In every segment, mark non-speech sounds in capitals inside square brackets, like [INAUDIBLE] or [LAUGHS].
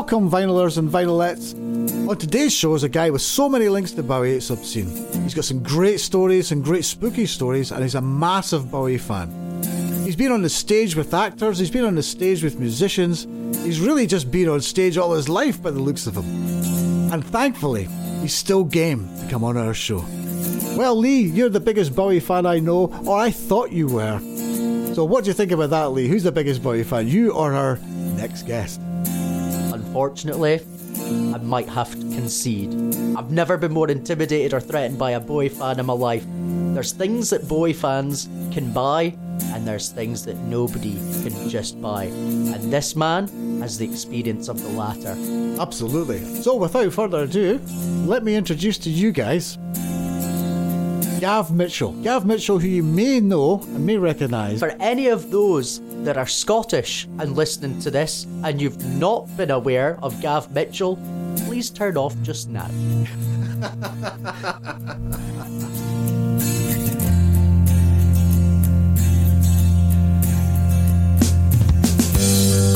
Welcome, vinylers and vinylettes. On today's show is a guy with so many links to Bowie, it's obscene. He's got some great stories, some great spooky stories, and he's a massive Bowie fan. He's been on the stage with actors, he's been on the stage with musicians, he's really just been on stage all his life by the looks of him. And thankfully, he's still game to come on our show. Well, Lee, you're the biggest Bowie fan I know, or I thought you were. So, what do you think about that, Lee? Who's the biggest Bowie fan, you or our next guest? Unfortunately, I might have to concede. I've never been more intimidated or threatened by a Bowie fan in my life. There's things that Bowie fans can buy, and there's things that nobody can just buy. And this man has the experience of the latter. Absolutely. So, without further ado, let me introduce to you guys Gav Mitchell. Gav Mitchell, who you may know and may recognise. For any of those that are Scottish and listening to this, and you've not been aware of Gav Mitchell, please turn off just now. [LAUGHS]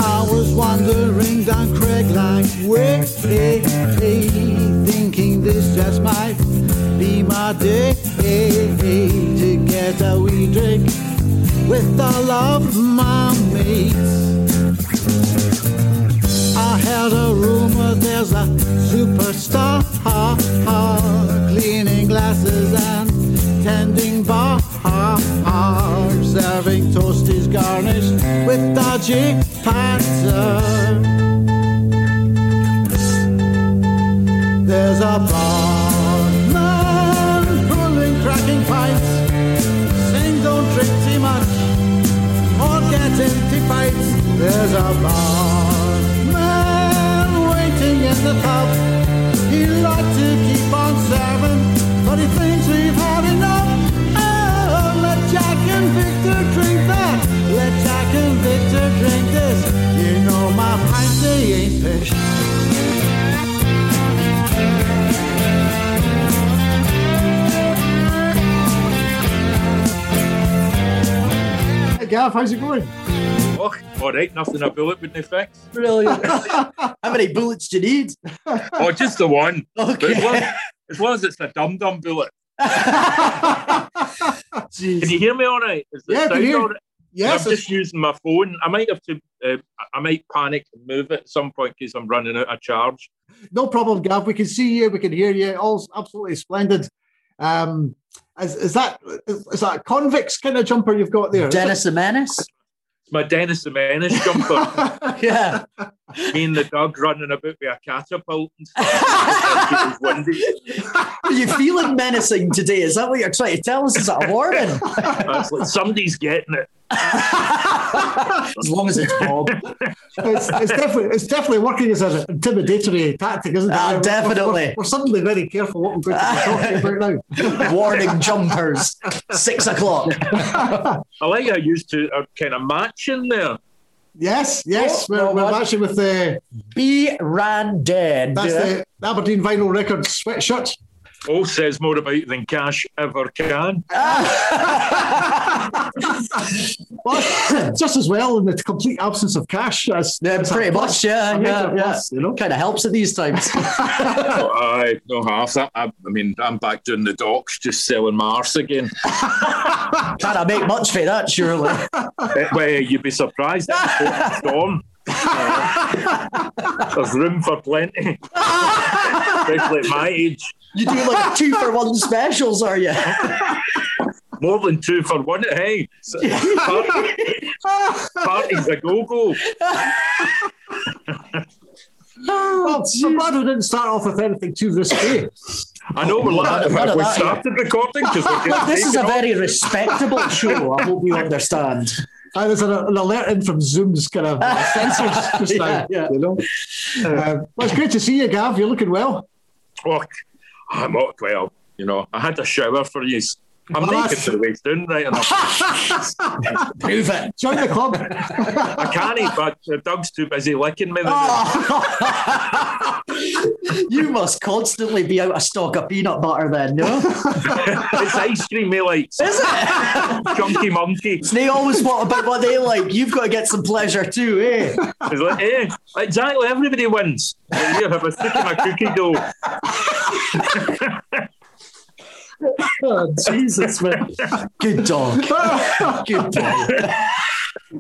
I was wandering down Craigline Way, thinking this just might be my day to get a wee drink with all of my mates. I heard a rumor there's a superstar cleaning glasses and tending bar, serving toasties garnished with dodgy pattern. There's a barman There's a barman waiting in the pub. He'd like to keep on serving, but he thinks we've had enough. Oh, let Jack and Victor drink that. Let Jack and Victor drink this. You know my pints, they ain't. Hey Gav, how's it going? Oh, all right, nothing a bullet wouldn't affect. Brilliant. [LAUGHS] How many bullets do you need? [LAUGHS] Oh, just the one. Okay. as, long, as long as it's a dum dum bullet. [LAUGHS] Can you hear me all right? Is the Yeah, I can sound hear- all right? Yes, I'm just using my phone. I might have to, uh, I might panic and move it at some point because I'm running out of charge. no problem, Gav. We can see you, we can hear you. All absolutely splendid. Um, is, is that is, is that a convicts kind of jumper you've got there? Dennis the Menace? My Dennis the Menace jumper. [LAUGHS] Yeah. Me and the dog running about with a catapult and stuff. [LAUGHS] It was windy. Are you feeling menacing today? Is that what you're trying to tell us? Is that a warning? Like somebody's getting it. As long as it's Bob. it's, it's definitely it's definitely working as an intimidatory tactic, isn't it? Ah, We're- we're- definitely. We're, we're suddenly very careful what we're going to be talking about now. [LAUGHS] Warning jumpers. Six o'clock. I like how you to are kind of matching there. Yes, yes, Oh, we're, no, we're what? actually with the B ran dead. that's the Aberdeen Vinyl Records sweatshirt. All says more about you than cash ever can. Well, [LAUGHS] just as well in the complete absence of cash. As, Yeah, as a pretty plus, much, yeah, yeah, yeah. plus, You know, Kind of helps at these times. [LAUGHS] I no half that. I, I mean, I'm back doing the docks, just selling Mars again. [LAUGHS] Can't I make much for that, surely? Eh, well, you'd be surprised. It's Storm. Uh, there's room for plenty, especially at my age. You do like two for one [LAUGHS] specials, are you? More than two for one. Hey, [LAUGHS] party, parties a go go. well, I'm glad we didn't start off with anything too risky. I know we're None of like, we that, started recording because we're getting this is a off. very respectable show. I hope you understand. [LAUGHS] Uh, there's an, an alert in from Zoom's kind of uh, sensors just now. Yeah, yeah. You know, uh, well, it's great to see you, Gav. You're looking well. Look, Ah, I'm not well. You know, I had a shower for you. I'm Well, naked that's- to the waist down right enough. Prove it. Join the club. I can't, eat, but uh, Doug's too busy licking me. Oh. [LAUGHS] you must constantly be out of stock of peanut butter then, no? [LAUGHS] it's ice cream they like. Is it? [LAUGHS] Chunky monkey. They always want about what they like. You've got to get some pleasure too, eh? It's like, eh, exactly. Everybody wins. Here, have a stick in my cookie dough. Oh, Jesus, man. Good dog. [LAUGHS] Good dog.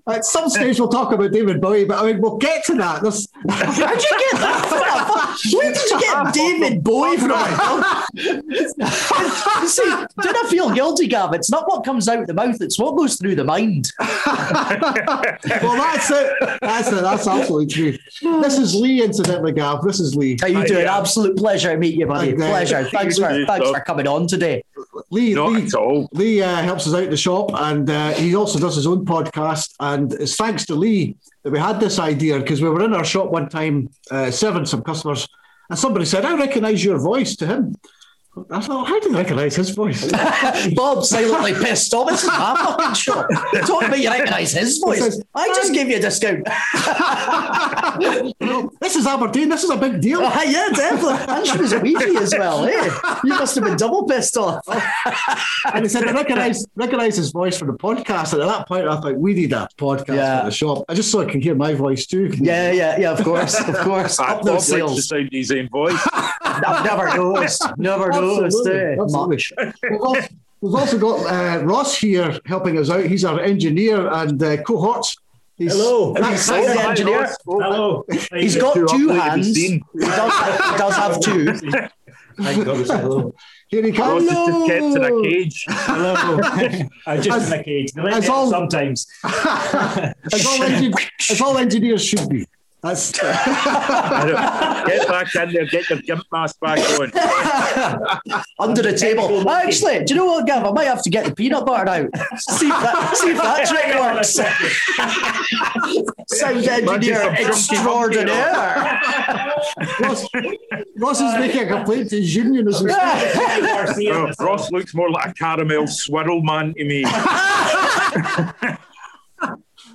At some stage, we'll talk about David Bowie, but I mean, we'll get to that. There's, How'd you get that? [LAUGHS] Where did you get David Bowie from? See, don't I feel guilty, Gav? It's not what comes out the mouth, it's what goes through the mind. well, that's it. That's it. That's absolutely true. This is Lee, incidentally, Gav. This is Lee. How you Uh, doing? yeah. Absolute pleasure to meet you, buddy. Okay. Pleasure. Thanks for You thanks for coming on today. Lee, Not Lee, at all. Lee uh, helps us out in the shop, and uh, he also does his own podcast. And it's thanks to Lee that we had this idea because we were in our shop one time uh, serving some customers, and somebody said, "I recognise your voice." To him, I thought, "How do you recognise his voice?" [LAUGHS] Bob silently pissed off. This is my fucking shop. Talking about you recognise his voice. I just gave you a discount. [LAUGHS] this is Aberdeen. This is a big deal. Ah, yeah, definitely. And she was a Ouija as well, eh? You must have been double pissed off. And he said, I recognise recognise his voice from the podcast. And at that point, I thought, we need a podcast Yeah. for the shop. I just so I can hear my voice too. Yeah, yeah, yeah, of course, of course. [LAUGHS] I Up those likes to sales. sound his own voice. I've never noticed. Never noticed, Absolutely. [LAUGHS] We've also, we've also got uh, Ross here helping us out. He's our engineer and uh, cohorts. He's, Hello. That's the hi, engineer. Hello. [LAUGHS] He's got two ugly to be hands. He does, he does have two. [LAUGHS] Thank God hello. Here he Ross comes. is just kept in a cage. Hello. I'm just in a cage. As all- sometimes. as, all engi- as all engineers should be. That's [LAUGHS] Get back in there, get your gimp mask back on. [LAUGHS] Under the table. Actually, do you know what, Gav? I might have to get the peanut butter out. See if that, see if that trick works. [LAUGHS] Sound engineer Imagine some chunky monkey extraordinaire. Ross, Ross is making a complaint to his union as we speak. Oh, Ross looks more like a caramel swirl man to me.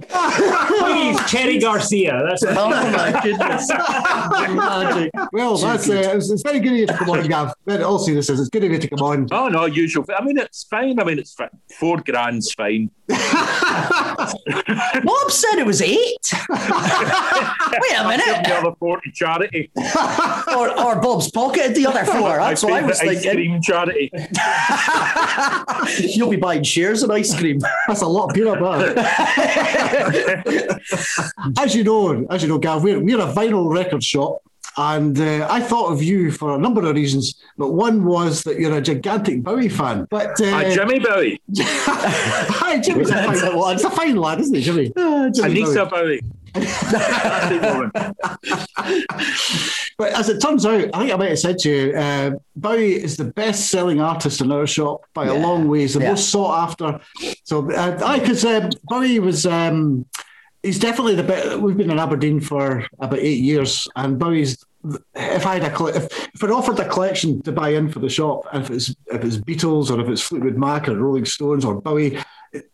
Please, Cherry Garcia. That's Oh my goodness. Magic. Well, that's uh, it's, it's very good of you to come on, Gav. Very, all seriousness, it's good of you to come on. Oh no, usual. I mean, it's fine. I mean, it's fi- four grand's fine. [LAUGHS] Bob said it was eight. [LAUGHS] Wait a Give minute. the other four to charity. Or, or Bob's pocketed the other four. [LAUGHS] That's what I was favourite ice thinking. cream charity. You'll be buying shares of ice cream. That's a lot of peanut butter. [LAUGHS] as you know, as you know, Gav, we're, we're a vinyl record shop. And uh, I thought of you for a number of reasons, but one was that you're a gigantic Bowie fan. But uh, Uh, Jimmy Bowie. [LAUGHS] hi, Jimmy's a fine, the one. a fine lad, isn't he, Jimmy? [LAUGHS] Uh, Jimmy Anita Bowie. Bowie. That's the woman. But as it turns out, I think I might have said to you, uh, Bowie is the best-selling artist in our shop by a Yeah. long ways, the Yeah. most sought after. So, uh, I because um, Bowie was. Um, he's definitely the best. We've been in Aberdeen for about eight years, and Bowie's. If I had a if, if it offered a collection to buy in for the shop, if it's if it's Beatles or if it's Fleetwood Mac or Rolling Stones or Bowie,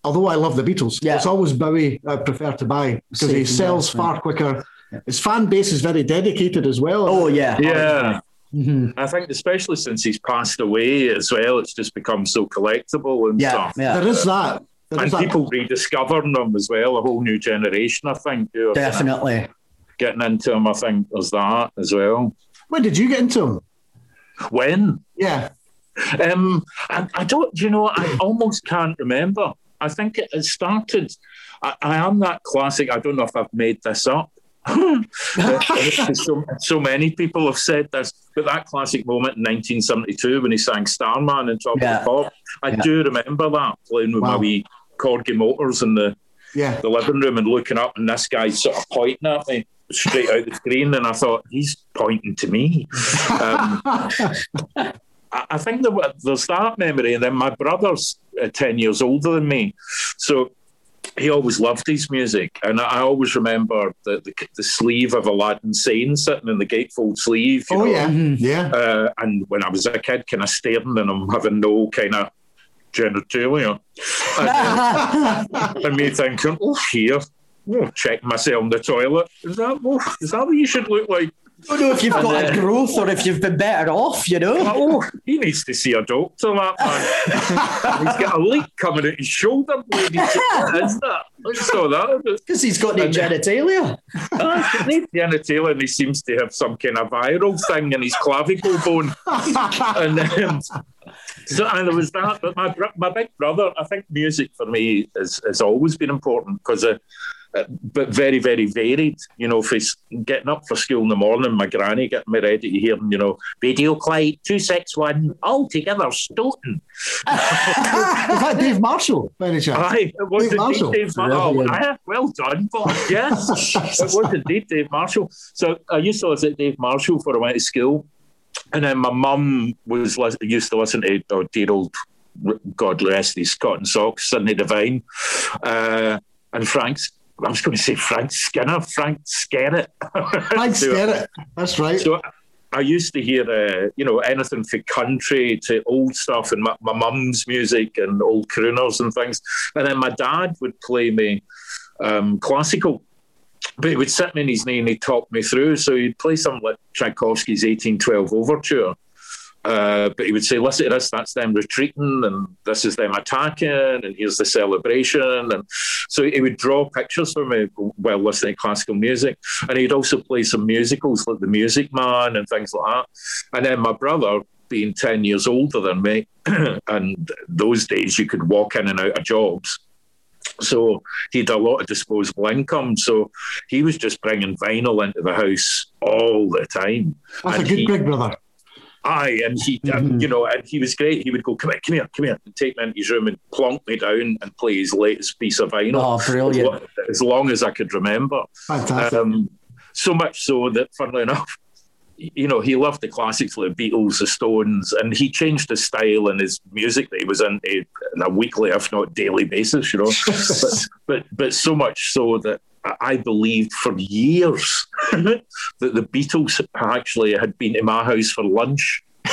although I love the Beatles, Yeah. it's always Bowie I prefer to buy because he sells investment. far quicker. His fan base is very dedicated as well. Oh, yeah. Yeah. Mhm. I think, especially since he's passed away as well, it's just become so collectible and Yeah, stuff. yeah. There is that. There And is that. people rediscovering them as well, a whole new generation, I think. who are Definitely. Getting into them, I think there's that as well. When did you get into them? When? Yeah. Um, I, I don't, you know, I almost can't remember. I think it has started. I, I am that classic. I don't know if I've made this up. [LAUGHS] so, so many people have said this, but that classic moment in 1972 when he sang Starman in Top Yeah. of the Pop, I Yeah. do remember that playing with my wee Corgi motors in the, Yeah. the living room and looking up, and this guy's sort of pointing at me straight out the screen, and I thought he's pointing to me. [LAUGHS] Um, I I think there, wa- there's that memory, and then my brother's uh, ten years older than me, so he always loved his music, and I I always remember the, the, the sleeve of Aladdin Sane sitting in the gatefold sleeve. you Oh know, yeah. Mhm. Yeah. uh, and when I was a kid, kind of staring and I'm having no kind of genitalia. And, [LAUGHS] and me thinking, oh, here, oh, check myself in the toilet. Is that, oh, is that what you should look like? Don't know if you've got And, a uh, growth or if you've been better off, you know? Oh, he needs to see a doctor, that man. [LAUGHS] He's got a leak coming out his shoulder blade. He's what is that? I saw that. Because he's got no And- genitalia. Nate Genitalia, and he seems to have some kind of viral thing in his clavicle bone. and um, so and there was that. But my my big brother, I think music for me has, has always been important because. Uh, uh, but very, very varied. You know, if it's getting up for school in the morning, my granny getting me ready to hear, you know, Radio Clyde 261, all together, Stoughton. Is that Dave Marshall, by any chance? Aye, it was Dave indeed Marshall. Dave Marshall. Oh, Brilliant. aye, well done, Bob. Yes, it was indeed Dave Marshall. So I used to listen to Dave Marshall for I went to school, and then my mum was used to listen to oh, dear old God rest his cotton socks, Sydney Devine, uh, and Frank's. I was going to say Frank Skinner, Frank Skerritt. [LAUGHS] Frank So- Skerritt. That's right. so I used to hear, uh, you know, anything from country to old stuff and my, my mum's music and old crooners and things. And then my dad would play me um, classical. But he would sit me in his knee and he'd talk me through. So he'd play something like Tchaikovsky's 1812 Overture. Uh, but he would say, listen to this, that's them retreating, and this is them attacking, and here's the celebration. And so he would draw pictures for me while listening to classical music. And he'd also play some musicals like The Music Man and things like that. And then my brother, being 10 years older than me, [CLEARS THROAT] and those days you could walk in and out of jobs. So he had a lot of disposable income. So he was just bringing vinyl into the house all the time. That's a good he- Greg brother. Aye, and he, and, you know, and he was great. He would go, "Come here, come here, come here," and take me into his room and plonk me down and play his latest piece of vinyl. Oh, brilliant. As long as I could remember. Fantastic. Um, so much so that, funnily enough, you know, he loved the classics like the Beatles, the Stones, and he changed his style and his music that he was into on a weekly, if not daily basis, you know. [LAUGHS] but, but but so much so that I- believed for years [LAUGHS] that the Beatles actually had been to my house for lunch. [LAUGHS]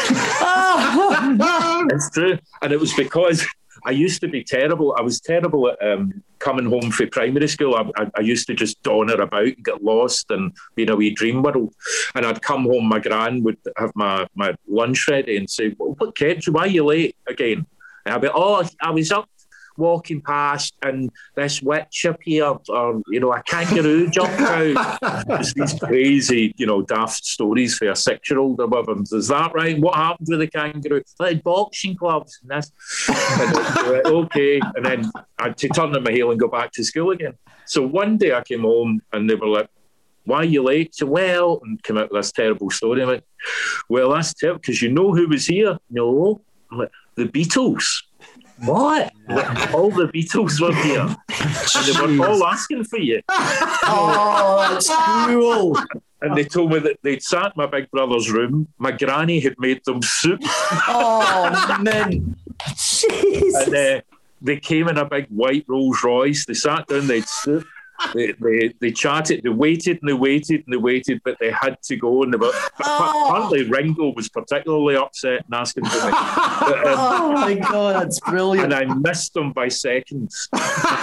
It's true. And it was because I used to be terrible. I was terrible at um, coming home from primary school. I, I, I used to just donner about and get lost and be in a wee dream world. And I'd come home, my gran would have my, my lunch ready and say, well, What kept you? Why are you late again? And I'd be, Oh, I was up walking past and this witch appeared or you know a kangaroo [LAUGHS] jumped out it's these crazy you know daft stories for a six year old or whatever is that right what happened with the kangaroo like boxing gloves and this and I'd [LAUGHS] okay and then I had to turn on my heel and go back to school again so one day I came home and they were like why are you late? So, well, and come out with this terrible story. I went, well, that's terrible because you know who was here? No. I'm like, the Beatles. What? all the Beatles were here. and they were all asking for you. [LAUGHS] Oh, that's cruel. And they told me that they'd sat in my big brother's room. My granny had made them soup. Oh, man. And uh, they came in a big white Rolls Royce. They sat down, they'd soup. They, they, they chatted, they waited and they waited and they waited, but they had to go. And they were, Oh. apparently, Ringo was particularly upset and asking for me. But, um, [LAUGHS] Oh, my God, that's brilliant. and I missed them by seconds.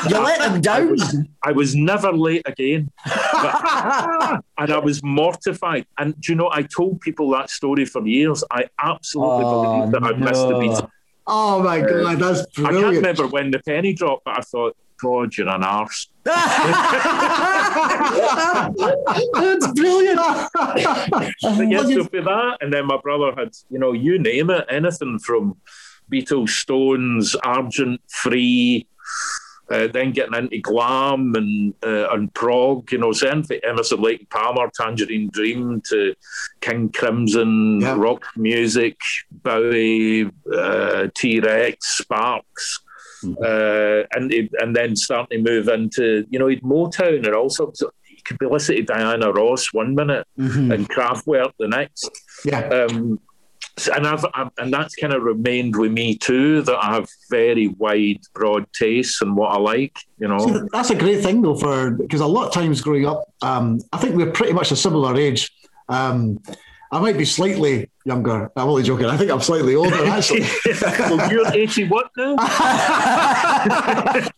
You let I down. was, I was never late again. But- [LAUGHS] and I was mortified. And do you know, I told people that story for years. I absolutely Oh, believed that I'd missed the no. beat. oh my god, that's brilliant! I can't remember when the penny dropped, but I thought, God, you're an arse. [LAUGHS] That's brilliant. But yes, so for that, and then my brother had, you know, you name it, anything from Beatles, Stones, Argent, Free, uh, then getting into glam and uh, and prog, you know, so anything Emerson, Lake Palmer, Tangerine Dream to King Crimson, Yeah. rock music, Bowie, uh, T Rex, Sparks. Uh, and and then starting to move into you know he'd Motown and all sorts. Of, you could be listening to Diana Ross one minute and Kraftwerk the next. Yeah. Um, and I've, I've and that's kind of remained with me too that I have very wide, broad tastes and what I like. You know, See, that's a great thing though, for because a lot of times growing up, um, I think we're pretty much a similar age. Um, I might be slightly younger. I'm only joking. I think I'm slightly older actually. [LAUGHS] well, you're eighty what now? [LAUGHS] my,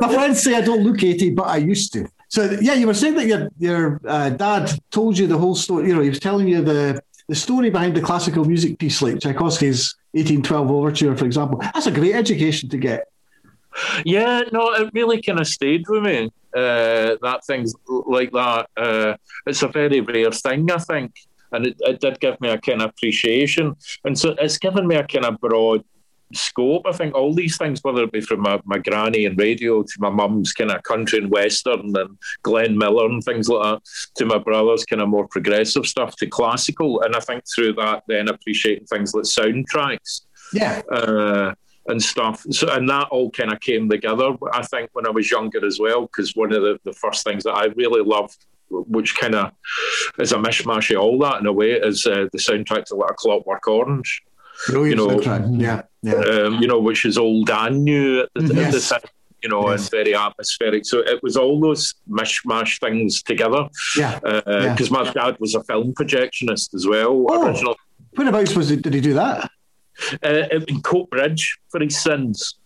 my friends say I don't look 80, but I used to. So yeah, you were saying that your your uh, dad told you the whole story. You know, he was telling you the the story behind the classical music piece, like Tchaikovsky's 1812 Overture, for example. That's a great education to get. Yeah, no, it really kind of stayed with me. Uh, that things like that. Uh, it's a very rare thing, I think, and it, it did give me a kind of appreciation, and so it's given me a kind of broad scope. I think all these things, whether it be from my, my granny and radio to my mum's kind of country and western and Glenn Miller and things like that, to my brother's kind of more progressive stuff to classical, and I think through that then appreciating things like soundtracks. Yeah. Uh, and stuff. So, and that all kind of came together. I think when I was younger as well, because one of the, the first things that I really loved, which kind of is a mishmash of all that in a way, is uh, the soundtrack to like a Clockwork Orange. Brilliant You know, soundtrack. Yeah. Yeah. Um, you know, which is old and new at the, Yes. time. You know, Yes. and very atmospheric. So it was all those mishmash things together. Yeah. Because my dad was a film projectionist as well. Oh. Original Whereabouts was it? Did he do that? uh, in Coatbridge for his sins. [LAUGHS]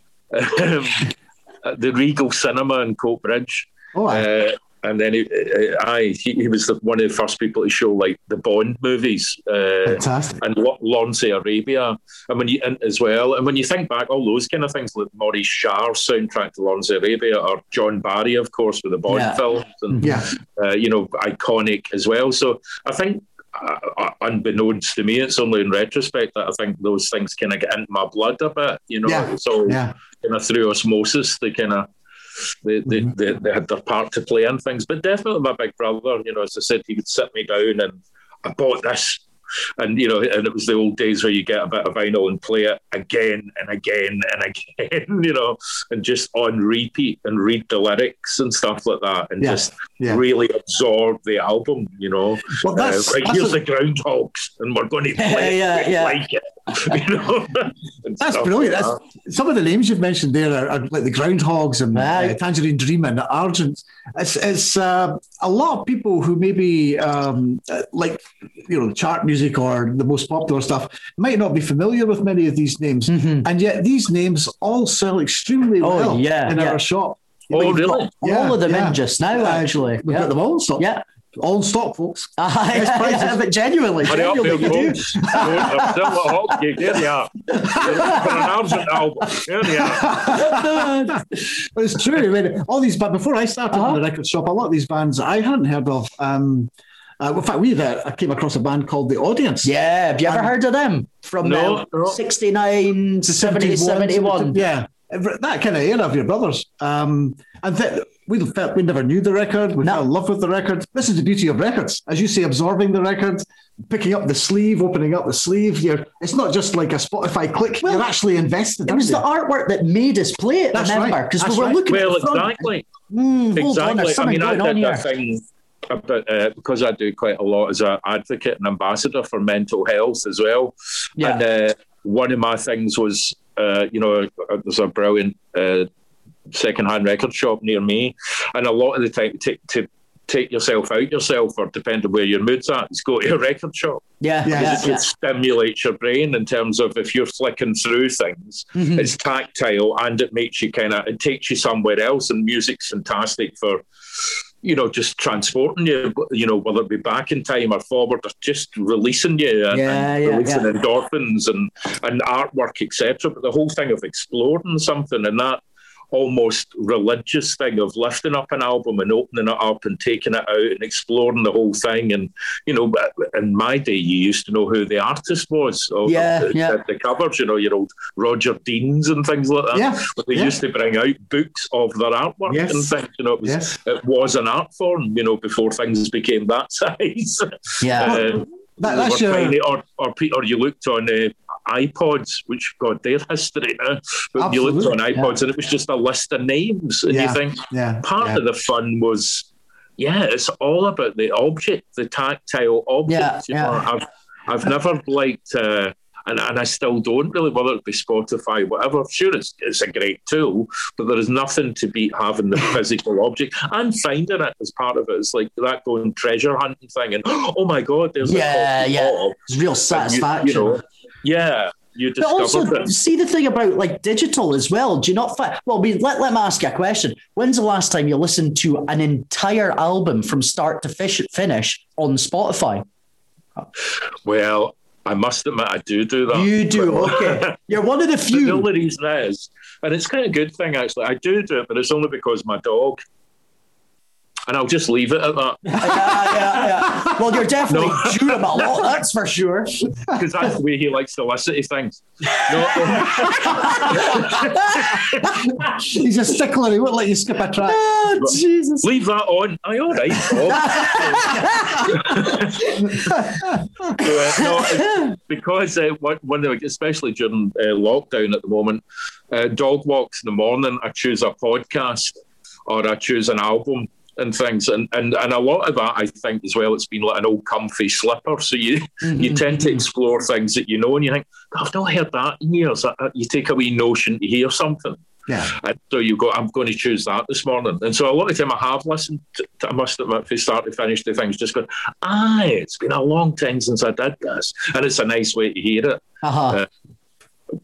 Um, the Regal Cinema in Coatbridge. Oh, aye. Uh, and then he, uh, aye, he, he was the, one of the first people to show like the Bond movies uh, fantastic. and Lawrence Arabia, and when you and as well, and when you think back, all those kind of things like Maurice Jarre's soundtrack to Lawrence Arabia, or John Barry, of course, with the Bond Yeah. films, and Yeah. uh, you know, iconic as well. So I think, uh, uh, unbeknownst to me, it's only in retrospect that I think those things kind of get into my blood a bit. You know, Yeah. so Yeah. kind of through osmosis, they kind of. They, they, Mm-hmm. they, they had their part to play in things, but definitely my big brother, you know, as I said, he would sit me down and I bought this, and you know, and it was the old days where you get a bit of vinyl and play it again and again and [LAUGHS] again, you know, and just on repeat and read the lyrics and stuff like that, and Yeah, just yeah. really absorb the album, you know. Well, that's- uh, right, that's here's a- the groundhogs, and we're going [LAUGHS] to play Yeah, it yeah. like it, [LAUGHS] you know. That's stuff brilliant. That's, some of the names you've mentioned there are, are like the Groundhogs and uh, Tangerine Dream and Argent. It's, it's uh, a lot of people who maybe um, uh, like you know chart music or the most popular stuff might not be familiar with many of these names, and yet these names all sell extremely Oh, well yeah, in yeah. our shop. Oh, really? got- yeah, All of them yeah. in just now, Uh, actually. We've got them all stock. Yeah. All in stock, folks. Aye, Best prices. yeah, but genuinely, Hurry up, genuinely, Bill you do. I'm still at hot. There you are. For an Argent album. There you are. but it's true. I mean, all these, but before I started Uh-huh. in the record shop, a lot of these bands I hadn't heard of. Um, uh, in fact, we uh, I came across a band called The Audience. Yeah, have you ever heard of them? From No, uh, no. 69, 70, 71. Yeah, that kind of era of your brothers. Um, and th- we felt we never knew the record. We No. fell in love with the record. This is the beauty of records, as you say, absorbing the record, picking up the sleeve, opening up the sleeve. You're, it's not just like a Spotify click. Well, you're actually invested. It was the artwork that made us play it, That's remember? right. Because we That's were right. looking Well, at the front. exactly. Mm, hold on, Exactly. I something mean, I going on did here. that thing about, uh, because I do quite a lot as an advocate and ambassador for mental health as well. Yeah. And uh, one of my things was, uh, you know, uh, there's a brilliant uh, second-hand record shop near me, and a lot of the time to, to take yourself out yourself, or depending where your mood's at, is go to a record shop. Yeah, Yeah. yeah, It stimulates your brain in terms of if you're flicking through things, Mhm. it's tactile and it makes you kind of it takes you somewhere else. And music's fantastic for you know just transporting you, you know whether it be back in time or forward, or just releasing you and, Yeah, and yeah, releasing yeah. endorphins and and artwork etc. But the whole thing of exploring something and that almost religious thing of lifting up an album and opening it up and taking it out and exploring the whole thing. And, you know, but in my day, you used to know who the artist was. Of, Yeah, the, yeah. The, covers, you know, your old Roger Deans and things like that. Yeah, But they yeah. used to bring out books of their artwork Yes. and things. You know, it was, Yes. it was an art form, you know, before things became that [LAUGHS] size. Yeah. Uh, That, or, that's your. or, or, or you looked on uh, iPods, which, God, their history now. But you looked on Absolutely, iPods and it was just a list of names. And Yeah, you think, yeah, part yeah. of the fun was, yeah, it's all about the object, the tactile object. Yeah, you yeah. know, I've, I've never liked, uh, and, and I still don't really, whether it be Spotify, whatever. Sure, it's, it's a great tool, but there is nothing to beat having the [LAUGHS] physical object and finding it as part of it. It's like that going treasure hunting thing, and [GASPS] oh my God, there's Yeah, yeah. It's real And you- satisfaction. You, know, yeah. you But also, see the thing about like digital as well. Do you not find? Well, mean, let, let me ask you a question. When's the last time you listened to an entire album from start to fish, finish on Spotify? Well, I must admit, I do do that. You do, okay. [LAUGHS] You're one of the The few. only reason is, and it's kind of a good thing actually. I do do it, but it's only because my dog. And I'll just leave it at that [LAUGHS] yeah, yeah, yeah. Well, you're definitely No. due him a lot, [LAUGHS] that's for sure. because that's the way he likes to listen to things. No, [LAUGHS] He's a stickler. He won't let you skip a track. Oh, Jesus. leave that on. Aye, all right. So, uh, no, because uh, one, one of the, especially during uh, lockdown at the moment, uh, dog walks in the morning. I choose a podcast or I choose an album and things, and, and and a lot of that I think as well. It's been like an old comfy slipper, so you you tend to explore things that you know, and you think I've not heard that in years. Uh, You take a wee notion to hear something. Yeah. And so you go, I'm going to choose that this morning. And so a lot of time I have listened to, to I must admit, from start to finish, the things just go, ah, it's been a long time since I did this. And it's a nice way to hear it Uh-huh.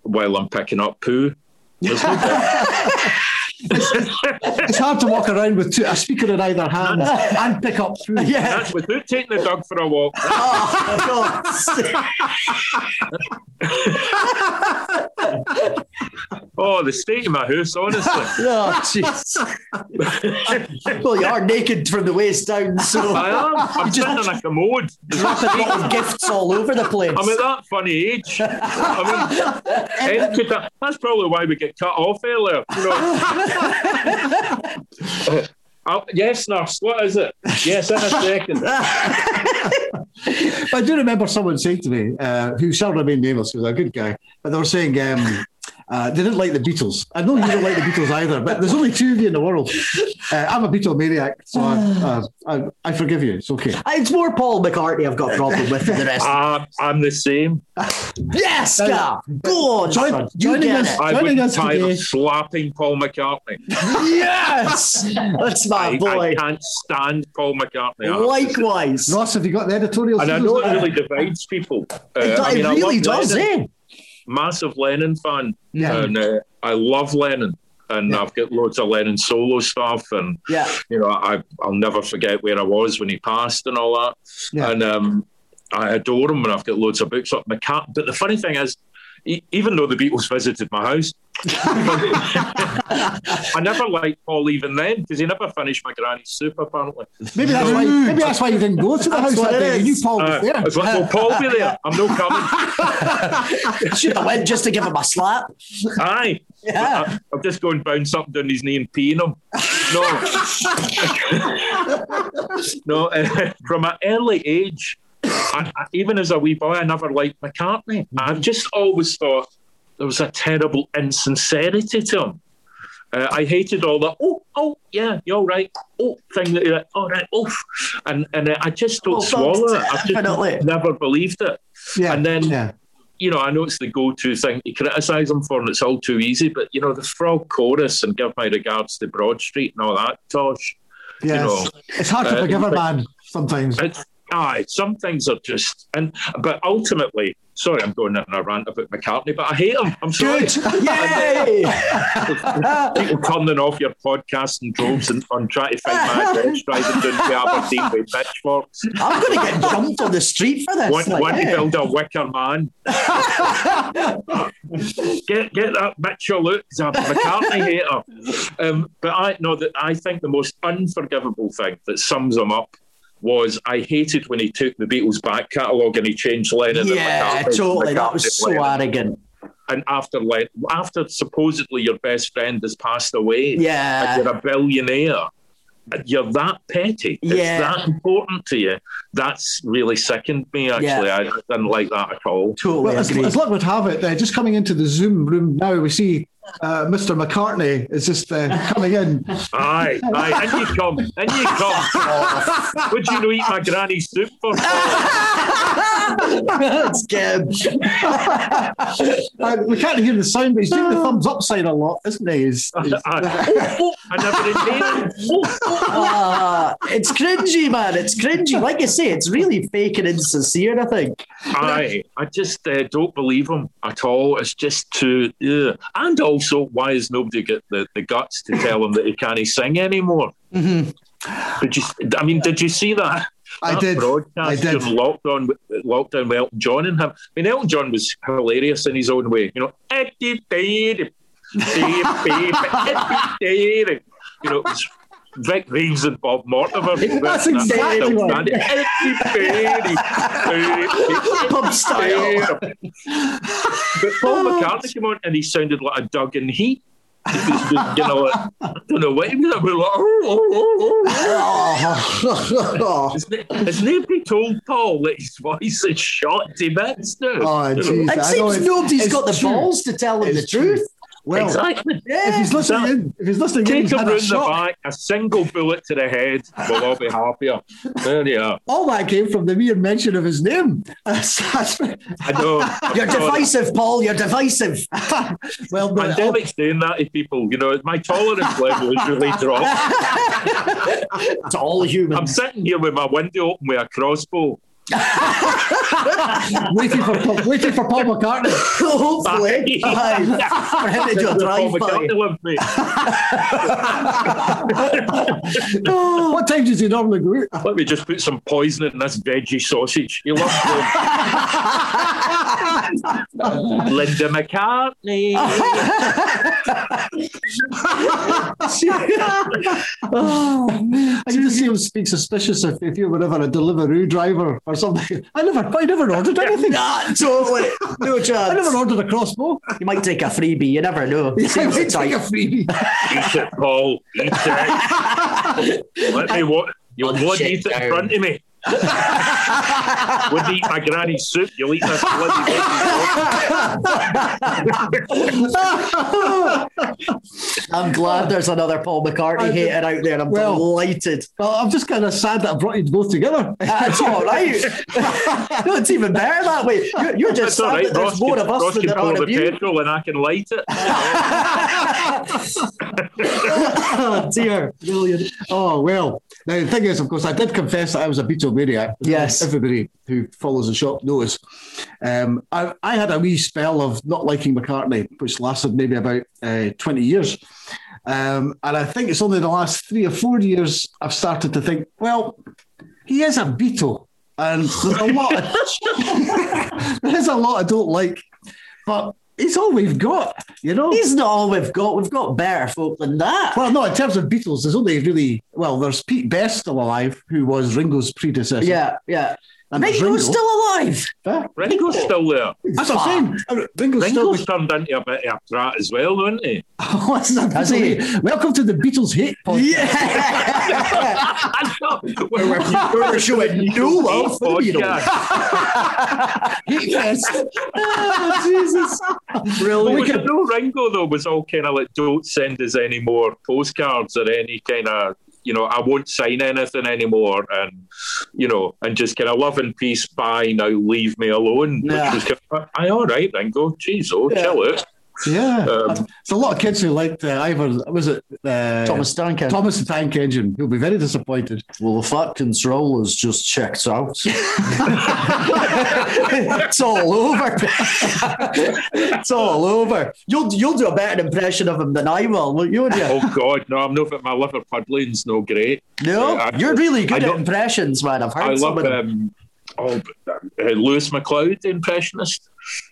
while I'm picking up poo. [LAUGHS] [LAUGHS] There's It's hard to walk around with two, a speaker in either hand and pick up through. [LAUGHS] yeah. That's without taking the dog for a walk. [LAUGHS] Oh, Oh, the state of my house, honestly. [LAUGHS] oh, jeez. well, you are naked from the waist down, so I am. I'm just- sitting in a commode. dropping little gifts all over the place. I'm at that funny age. I mean, could that's probably why we get cut off earlier. You know. Uh, yes, nurse. What is it? Yes, in a second. [LAUGHS] I do remember someone saying to me, uh, who shall remain nameless, he was a good guy, but they were saying um, uh, they didn't like the Beatles. I know you don't like the Beatles either, but there's only two of you in the world. Uh, I'm a Beatle maniac, so I, uh, I, I forgive you. It's okay. It's more Paul McCartney I've got a problem with than the rest. [LAUGHS] Uh, I'm the same. yes, Gav. Go on, Join- son. You joining get us- it. I Joining wouldn't us today- of slapping Paul McCartney. Yes, that's my I, boy. I can't stand Paul McCartney. Likewise. Ross, have you got the editorial? And I know it really divides people. Uh, It, I mean, it really love does, Lennon. eh? Massive Lennon fan. Yeah. And uh, I love Lennon. And Yeah. I've got loads of Lennon solo stuff. And Yeah. you know, I I'll never forget where I was when he passed and all that. Yeah. And um, I adore him, and I've got loads of books up my cat. But the funny thing is, e- even though the Beatles visited my house, [LAUGHS] I never liked Paul even then because he never finished my granny's soup. Apparently, Maybe that's why. Maybe that's why you didn't go to the That's house that it day. You knew is. Paul was uh, there. I was like, "Will Paul be there? I'm no coming." Should have went just to give him a slap. Aye, Yeah. I, I'm just going to bound something down his knee and peeing him. No, [LAUGHS] no. Uh, [LAUGHS] from an early age, I, I, even as a wee boy, I never liked McCartney. I've just always thought there was a terrible insincerity to him. Uh, I hated all that. Oh, oh, yeah, you're all right. Oh, thing that you're like, all right, oh and and uh, I just don't Well, swallow it. I've just never believed it. Yeah. and then- yeah. you know, I know it's the go-to thing to criticise them for, and it's all too easy. But you know, the frog chorus and give my regards to Broad Street and all that, Tosh. Yes. know, it's hard to uh, forgive a man sometimes. It's, aye, some things are just, and but ultimately, sorry, I'm going in a rant about McCartney, but I hate him. I'm sorry. Yay! [LAUGHS] People turning off your podcast and droves and, and trying to find my address, driving down to Aberdeen with pitchforks. I'm going to get jumped on the street for this. Want, like, want to eh? build a wicker man. [LAUGHS] get get that Mitchell out. He's a McCartney hater. Um, but I know that I think the most unforgivable thing that sums him up was I hated when he took the Beatles back catalogue and he changed Lennon. Yeah, and McCartney, totally. That was so Lennon. arrogant. And after Len- after supposedly your best friend has passed away, Yeah. and you're a billionaire. You're that petty. It's Yeah. that important to you. That's really sickened me. Actually, I didn't like that at all. Totally Well, as, agree. as luck would have it, uh, just coming into the Zoom room now, we see uh, Mr. McCartney is just uh, coming in. Aye, aye, in you come, and you come. Would you know eat my granny's soup for? It's Gib. Uh, we can't hear the sound, but he's doing the thumbs up sign a lot, isn't he? He's, [LAUGHS] he's- I, I never inhaled. [LAUGHS] Ah, it's cringy, man. It's cringy. Like I say, it's really fake and insincere, I think. Aye, I just uh, don't believe him at all. It's just too. Yeah. And also, why has nobody got the, the guts to tell him that he can't sing anymore? Mm-hmm. Did you? I mean, did you see that? I that did. Broadcast I did. lockdown, with- lockdown with Elton John and him. I mean, Elton John was hilarious in his own way. You know, you know, it was Vic Reeves and Bob Mortimer. [LAUGHS] That's exactly what- Pub [LAUGHS] style. But Paul oh. McCartney came on and he sounded like a Duggan Heat. Was you know, like, I don't know what he was. like, oh, oh, oh, oh. Has, n- nobody told Paul that his voice is shot to bits now? Oh, You. It seems it's- nobody's it's got the true. balls to tell him the It's true. truth. Well, exactly. if he's listening in, if he's listening in, Take he's him a round the back, a single bullet to the head, we'll all be happier. There you are. All that came from the mere mention of his name. [LAUGHS] I know. You're divisive, Paul. You're divisive. [LAUGHS] well, but, Pandemic's oh. doing that to people. You know, my tolerance level is really dropped. [LAUGHS] to all human. I'm sitting here with my window open with a crossbow. [LAUGHS] waiting for waiting for Paul McCartney. Hopefully. Aye. For him to do a drive-by. McCartney [LAUGHS] what time does he normally go out? Let me just put some poison in this veggie sausage. You love them. [LAUGHS] Linda McCartney. Oh, I can just see him speak suspicious if, if you were ever a Deliveroo driver or something. I never, I never ordered anything. [LAUGHS] Nah, totally. No [LAUGHS] I never ordered a crossbow. You might take a freebie. You never know. [LAUGHS] I Seems might tight. take a freebie. Eat it, Paul. Eat it. Let me what? You'll Oh, want to eat it in front of me. Wouldn't eat my granny's soup. You'll eat this bloody veggie I'm glad there's another Paul McCartney hater out there. I'm Well- delighted. Well, I'm just kind of sad that I brought you both together. [LAUGHS] Uh, That's all right. [LAUGHS] no, it's even better that way. You're, you're just That's all sad right. that there's Ross more can, of us Ross than there are the of you. petrol and I can light it. oh, [LAUGHS] dear. Brilliant. Oh well. Now the thing is, of course, I did confess that I was a Beatlemaniac. Yes. Everybody who follows the shop knows. Um, I, I had a wee spell of not liking McCartney, which lasted maybe about uh, twenty years. Um, and I think it's only the last three or four years I've started to think, well, he is a Beatle, and there's a lot. Of, [LAUGHS] there's a lot I don't like, but he's all we've got, you know. He's not all we've got. We've got better folk than that. Well, no, in terms of Beatles, there's only really well, there's Pete Best still alive, who was Ringo's predecessor. Yeah, yeah. And there's Ringo's Ringo. still alive. Huh? Ringo's still there. That's what I'm saying. Uh, Ringo's still. Ringo's turned into a bit of a brat as well, hasn't he? Oh, it's not Has he? Welcome to the Beatles hate podcast. Yeah. I [LAUGHS] know. Where we're, Where we're [LAUGHS] showing no love for the Beatles. Hate fest. [LAUGHS] Oh, Jesus. Brilliant. We could know Ringo though was all kind of like, don't send us any more postcards or any kind of, you know, I won't sign anything anymore, and you know, and just kind of love and peace. Bye now, leave me alone. Yeah. Which was kind of, aye, all right, Ringo. Jeez, oh, Yeah. chill out. Yeah. Um, There's a lot of kids who liked uh, either, was it uh, Thomas Duncan. Thomas the Tank Engine? He'll be very disappointed. Well, the fat controller's just checked out. [LAUGHS] it's all over. it's all over. You'll you'll do a better impression of him than I will, won't you? you? oh God, no, I'm not. My liver puddling's no great. No, I- you're really good I at impressions, man. I've heard I some love of them. um, oh, uh, Lewis MacLeod, the impressionist.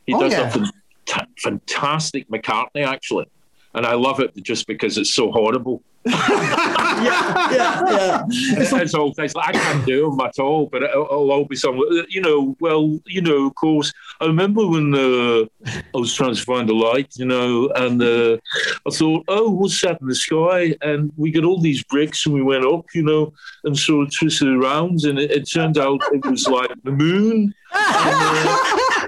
He Oh, does yeah. a fan- fantastic McCartney, actually. And I love it just because it's so horrible. [LAUGHS] [LAUGHS] yeah, yeah, yeah. it's all it's like I can't do them at all, but it'll, it'll all be something. You know, well, you know, of course, I remember when uh, I was trying to find a light, you know, and uh, I thought, oh, what's that in the sky? And we got all these bricks, and we went up, you know, and sort of twisted around, and it, it turned out it was like the moon. [LAUGHS] And, uh,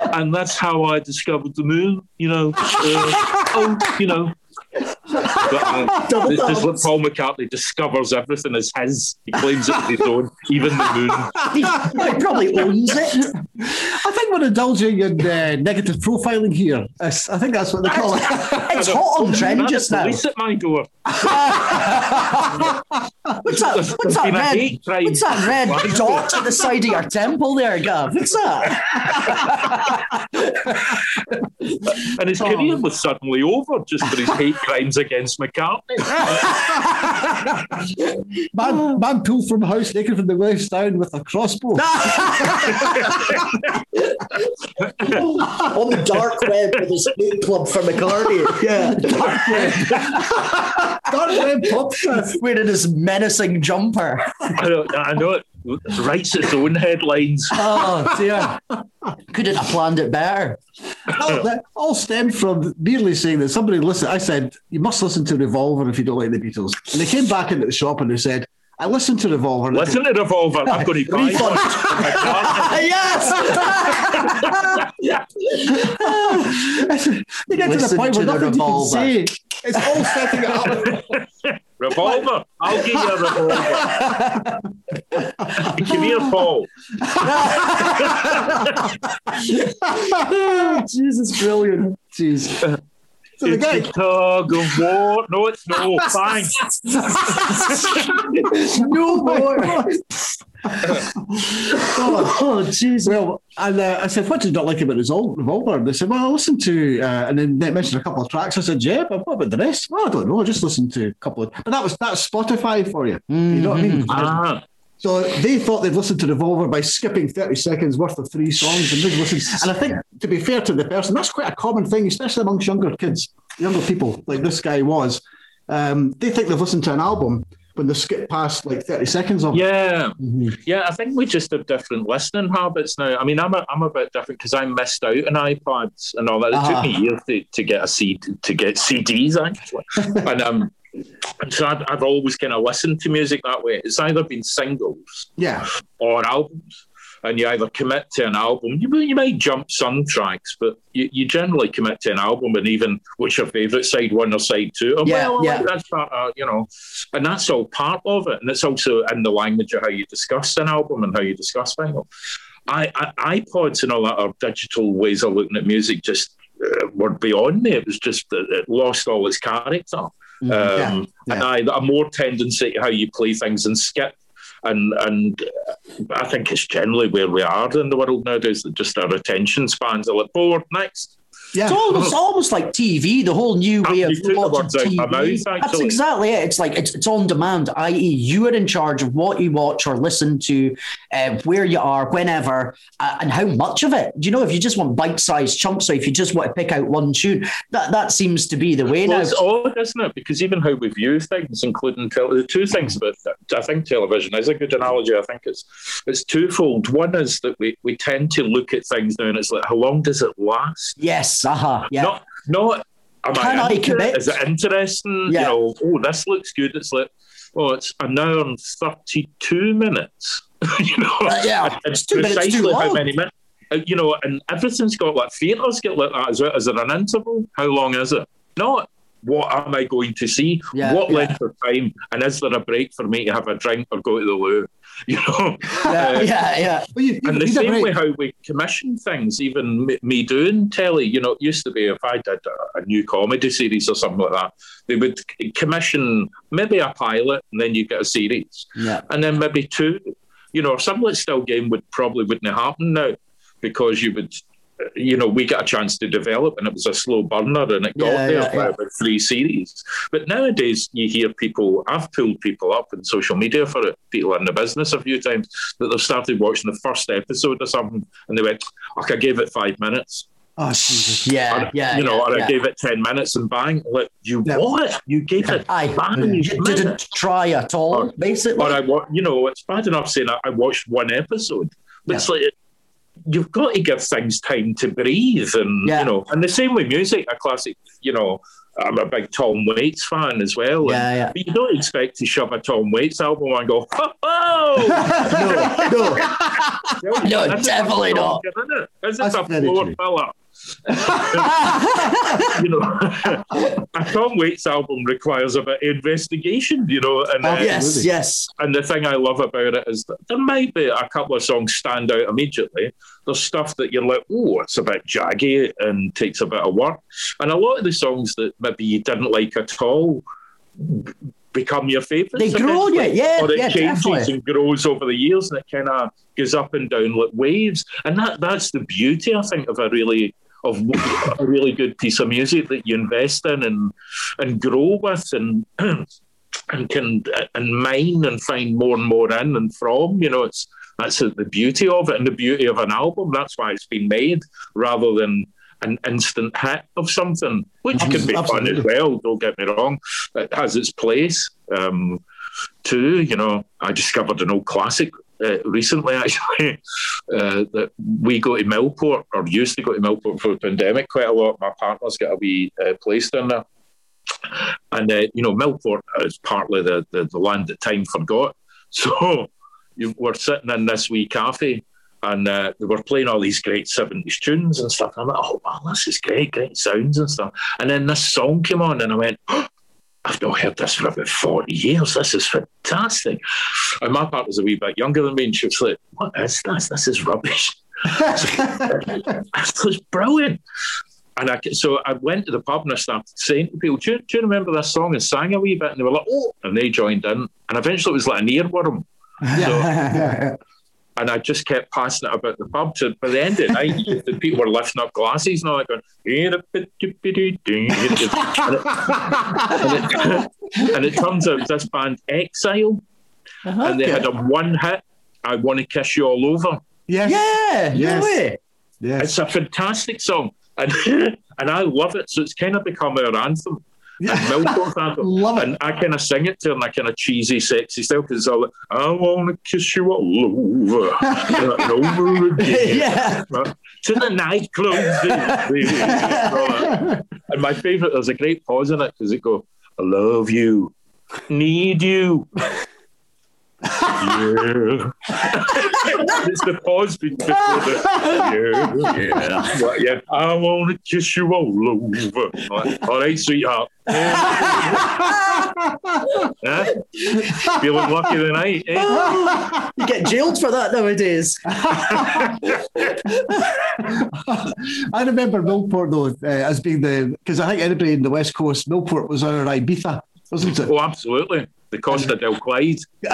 and that's how I discovered the moon. You know, uh, oh, you know. But, [LAUGHS] uh, this is what Paul McCartney discovers everything as his. He claims it as his own, even the moon. [LAUGHS] He, he probably owns it. I think we're indulging in uh, negative profiling here. It's- I think that's what they call it. [LAUGHS] It's hot on trend That's just now. police at my door. What's that? What's that red? What's that red dot at the side of your temple there, Gav? What's that? And his career was suddenly over just for his hate crimes against McCartney. [LAUGHS] Man, man pulled from a house naked from the waist down with a crossbow. [LAUGHS] on the dark web with his book club for McCartney. Yeah. Dark web [LAUGHS] podcast. Wearing his menacing jumper. I know, I know it writes its own headlines. [LAUGHS] Oh, dear. Couldn't have planned it better. all, [LAUGHS] that all stemmed from merely saying that somebody listened. I said, You must listen to Revolver if you don't like the Beatles. And they came back into the shop and they said, I listened to Revolver. Listen to Revolver. I'm going [LAUGHS] to buy one. Oh Refund. yes! they get to the point to where the nothing you can Revolver. say. It's all setting it up. Revolver. I'll give you a revolver. Come here, Paul. Jesus, brilliant. Jeez. So the It's guy, a tug of war. No, it's no. Fine. [LAUGHS] no more. [LAUGHS] oh, jeez. Well, and uh, I said, what did you not like about Revolver? And they said, well, I listened to, uh, and then they mentioned a couple of tracks. I said, yeah, but what about the rest? Well, I don't know. I just listened to a couple of, and that was, that's Spotify for you. You know what I mean? Ah, So they thought they'd listened to Revolver by skipping 30 seconds worth of three songs and they'd listen. And I think, to be fair to the person, that's quite a common thing, especially amongst younger kids, younger people, like this guy was. Um, they think they've listened to an album when they skip past like 30 seconds of yeah. Mm-hmm. Yeah, I think we just have different listening habits now. I mean, I'm a, I'm a bit different because I missed out on iPads and all that. It Ah. took me years to, to get a CD, to get CDs actually, [LAUGHS] and um, and so I've, I've always kind of listened to music that way. It's either been singles Yeah. or albums. And you either commit to an album, you, you might jump some tracks, but you, you generally commit to an album and even what's your favourite side one or side two. Oh, Yeah, well, yeah. that's part, uh, you know, and that's all part of it. And it's also in the language of how you discuss an album and how you discuss vinyl. I, I, iPods and all that are digital ways of looking at music just uh, were beyond me. It was just that it lost all its character. Um, Yeah, yeah. And I, a more tendency to how you play things and skip. And and I think it's generally where we are in the world nowadays that just our attention spans are like forward next. Yeah. It's almost, almost like TV, the whole new way of watching TV. mouth, That's exactly it. It's like it's, it's on demand, i.e., you are in charge of what you watch or listen to, uh, where you are, whenever, uh, and how much of it. Do you know if you just want bite-sized chunks, or if you just want to pick out one tune, that that seems to be the way Well, now. it's odd, isn't it? Because even how we view things, including tele- the two things about I think television is a good analogy. I think it's it's twofold. One is that we, we tend to look at things now and it's like, how long does it last? Yes, uh-huh, yeah. Not not am Can I it? commit? Is it interesting? Yeah. You know, oh, this looks good. It's like, oh, it's an hour and thirty-two minutes. [LAUGHS] you know, Uh, yeah, it's two minutes too precisely how long. many minutes. uh, You know, and everything's got like theatres get like that as well. Is there an interval? How long is it? Not what am I going to see? Yeah, what yeah. length of time? And is there a break for me to have a drink or go to the loo? [LAUGHS] You know, yeah, Uh, yeah, yeah. Well, you, you and the same break. way how we commission things, even me, me doing telly, you know, it used to be if I did a, a new comedy series or something like that, they would commission maybe a pilot and then you get a series. Yeah. And then maybe two, you know, something like Still Game would probably wouldn't happen now because you would, you know, we got a chance to develop and it was a slow burner and it got Yeah, there yeah, for yeah. three series. But nowadays you hear people, I've pulled people up in social media for it, people in the business a few times, that they've started watching the first episode or something and they went, okay, I gave it five minutes. Oh, Jesus. Yeah, Or, yeah. you know, yeah, or yeah. I gave it 10 minutes and bang, like, you Yeah. what? You gave it Aye. five You didn't try at all, Or- basically. Or I, you know, it's bad enough saying I, I watched one episode, it's like, you've got to give things time to breathe, and Yeah. you know, and the same with music, a classic. You know, I'm a big Tom Waits fan as well. and- Yeah, yeah. But you don't expect to shove a Tom Waits album and go, oh, oh! [LAUGHS] no, no. [LAUGHS] No, definitely not. it? That's a true. filler. [LAUGHS] you know, a Tom Waits album requires a bit of investigation, you know, and uh, yes, yes. and the thing I love about it is that there might be a couple of songs stand out immediately. There's stuff that you're like, oh, it's a bit jaggy and takes a bit of work. And a lot of the songs that maybe you didn't like at all become your favourites. They grow on you, yeah, Or it yeah, changes definitely. and grows over the years and it kind of goes up and down like waves. And that that's the beauty, I think, of a really of a really good piece of music that you invest in and and grow with and [CLEARS THROAT] and can and mine and find more and more in and from. You know, it's that's the beauty of it and the beauty of an album. That's why it's been made rather than an instant hit of something, which can be fun as well. Don't get me wrong; it has its place um, too. You know, I discovered an old classic. Uh, recently, actually, [LAUGHS] uh, that we go to Millport or used to go to Millport for the pandemic quite a lot. My partner's got a wee uh, place down there, and uh, you know Millport is partly the, the the land that time forgot. [LAUGHS] So you were sitting in this wee cafe, and uh, they were playing all these great seventies tunes and stuff. And I'm like, oh wow, this is great, great sounds and stuff. And then this song came on, and I went. [GASPS] I've not heard this for about 40 years. This is fantastic. And my partner's a wee bit younger than me, and she was like, What is this? This is rubbish. [LAUGHS] this was brilliant. And I, so I went to the pub and I started saying to people, do you, do you remember this song? And sang a wee bit. And they were like, oh, and they joined in. And eventually it was like an earworm. So, [LAUGHS] and I just kept passing it about the pub. So by the end of the night, [LAUGHS] the people were lifting up glasses and all that going, and it, and it turns out this band Exile, uh-huh. and they had a one hit, I Want to Kiss You All Over. Yes. Yeah, Yes. no way. Yes. It's a fantastic song, and [LAUGHS] and I love it. So it's kind of become our anthem. And Millport's anthem. [LAUGHS] Love it. And I kind of sing it to her in a kind of cheesy, sexy style because it's all like, I want to kiss you all over [LAUGHS] and over again. yeah. To the nightclubs. baby. [LAUGHS] And all that. and my favourite, there's a great pause in it because it goes, I love you, need you. Yeah. [LAUGHS] it's the [LAUGHS] pause before the yeah, yeah, Well, yeah. I want to kiss you all over. Like, all right, sweetheart. [LAUGHS] Yeah. Feeling lucky tonight, eh? You get jailed for that nowadays. I remember Millport though uh, as being the because I think anybody in the West Coast, Millport was our Ibiza, wasn't it? Oh, absolutely. The Costa del Clyde. [LAUGHS]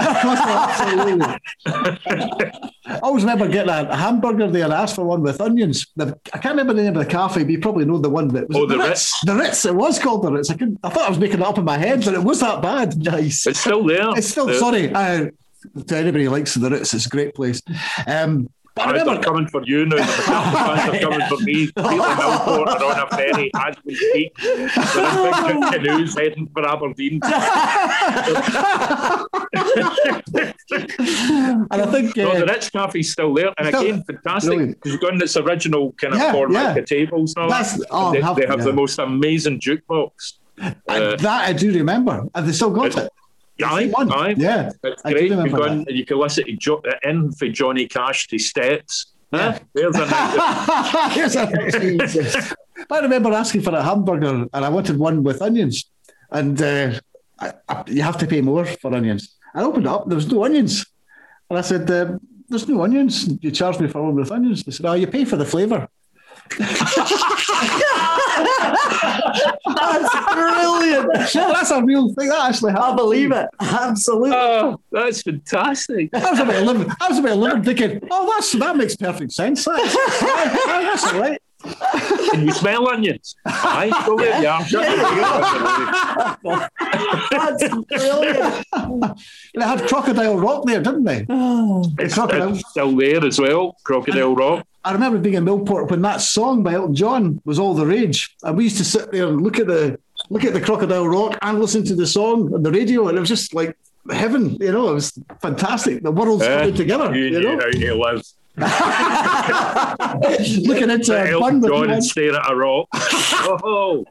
I always remember getting a, hamburger there and I asked for one with onions. The- I can't remember the name of the cafe, but you probably know the one that was Oh, the Ritz. The Ritz. It was called the Ritz. I, couldn't, I thought I was making it up in my head, but it was that bad. [LAUGHS] Nice. It's still there. It's still sorry. Uh, to anybody who likes the Ritz, it's a great place. Um, but I They're coming for you now. The McCarthy fans are coming for me. [LAUGHS] People in Millport are on a ferry as we speak. They're in big [LAUGHS] canoes heading for Aberdeen. [LAUGHS] and I think No, uh, the Ritz Cafe's still there. And Still- again, fantastic. brilliant. Because you've got its original kind of Yeah, format, yeah. the tables and all That's- oh, they, have- they have yeah. the most amazing jukebox. I- Uh, that I do remember, and they still got it. Aye, aye. Yeah, It's I great. You remember go in and you can listen to jo- uh, in for Johnny Cash to Steps. Huh? There's a night. [LAUGHS] Here's a- [LAUGHS] I remember asking for a hamburger, and I wanted one with onions, and uh, I, I, you have to pay more for onions. I opened up, there was no onions, and I said, um, "There's no onions. You charge me for one with onions." They said, "Oh, you pay for the flavour." [LAUGHS] That's brilliant. That's a real thing. That actually happened. I believe it. [LAUGHS] Absolutely. Oh, that's fantastic. I was about eleven. I was about eleven, thinking, "Oh, that's that makes perfect sense. That's, that's all right." Can you smell onions? Aye, [LAUGHS] go there. Yeah, That's brilliant. And they had Crocodile Rock there, didn't oh. they? It's, Crocodile. it's still there as well. Crocodile Rock. I remember being in Millport when that song by Elton John was all the rage, and we used to sit there and look at the look at the Crocodile Rock and listen to the song on the radio, and it was just like heaven. You know, it was fantastic. The world's Eh, coming together. You You know, how to live. [LAUGHS] Looking into a bun John and stare at a rock. [LAUGHS] oh,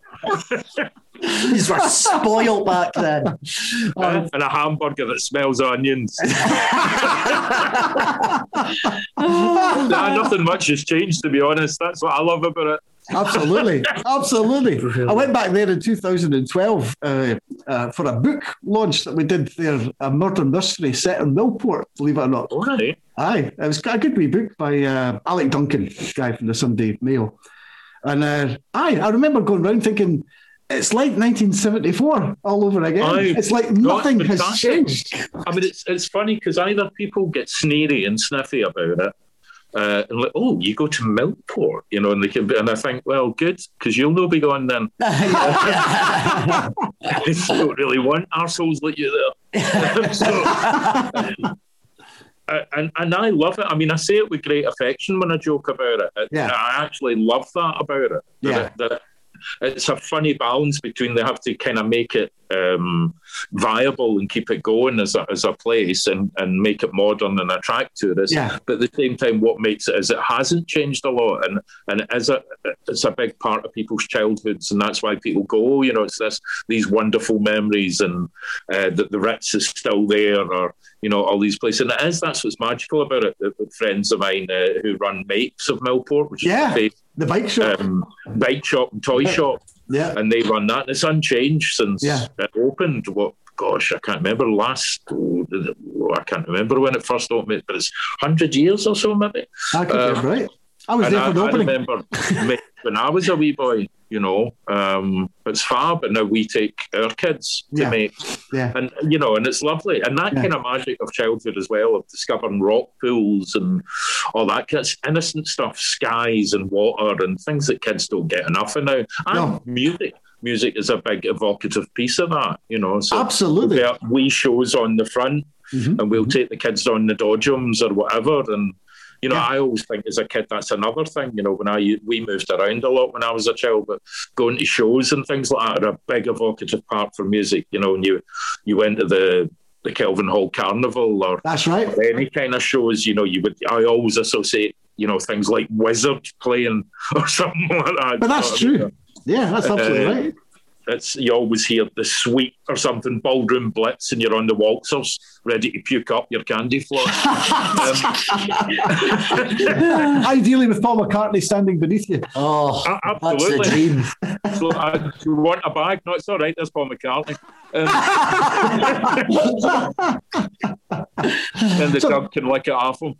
These were spoiled back then. Um, and a hamburger that smells of onions. [LAUGHS] nah, nothing much has changed, to be honest. That's what I love about it. Absolutely, absolutely. [LAUGHS] I went back there in 2012 uh, uh, for a book launch that we did there, a murder mystery set in Millport. Believe it or not. All right. Aye, it was a good wee book by uh, Alec Duncan, guy from the Sunday Mail. And uh, aye, I remember going round thinking it's like 1974 all over again. Aye. It's like nothing has changed. I mean, it's it's funny because either people get sneery and sniffy about it, uh, and like, oh, you go to Millport, you know, and they can, be, and I think, well, good, because you'll no be going then. [LAUGHS] [LAUGHS] I don't really want arseholes like you there. [LAUGHS] So- Uh, and and I love it. I mean, I say it with great affection when I joke about it. It- Yeah. I actually love that about it. That Yeah. it- that it's a funny balance between they have to kind of make it um, viable and keep it going as a, as a place and, and make it modern and attract tourists. Yeah. But at the same time, what makes it is it hasn't changed a lot, and and it is a it's a big part of people's childhoods, and that's why people go. You know, it's this these wonderful memories, and uh, that the Ritz is still there, or you know, all these places. And it is that's what's magical about it. The, the friends of mine uh, who run Mapes of Millport, which Yeah. is a The bike shop. um, bike shop and toy shop, yeah. and they run that. And it's unchanged since Yeah. it opened. What? Gosh, I can't remember last. oh, I can't remember when it first opened, but it's hundred years or so, maybe. I could um, be right. I was And there I, for the I opening. remember [LAUGHS] me- when I was a wee boy, you know, um, it's fab, but now we take our kids to Yeah. Mapes, Yeah. and you know, and it's lovely, and that Yeah. kind of magic of childhood as well, of discovering rock pools and all that kind of innocent stuff, skies and water and things that kids don't get enough of now, and No. music. Music is a big evocative piece of that, you know. So Absolutely. we shows on the front, Mhm. and we'll take the kids on the dodgems or whatever. And you know, Yeah. I always think as a kid that's another thing. You know, when I we moved around a lot when I was a child, but going to shows and things like that are a big evocative part for music. You know, and you you went to the the Kelvin Hall Carnival or That's right. any kind of shows. You know, you would I always associate you know things like Wizzard playing [LAUGHS] or something like that. But that's true. Yeah, that's absolutely Uh, right. It's you always hear the sweet or something ballroom blitz, and you're on the waltzers, ready to puke up your candy floss. [LAUGHS] um, [LAUGHS] Ideally, with Paul McCartney standing beneath you. Oh, a- that's the absolutely. dream. [LAUGHS] So, uh, do you want a bag? No, it's all right. There's Paul McCartney. Um, then the dog can lick it off him.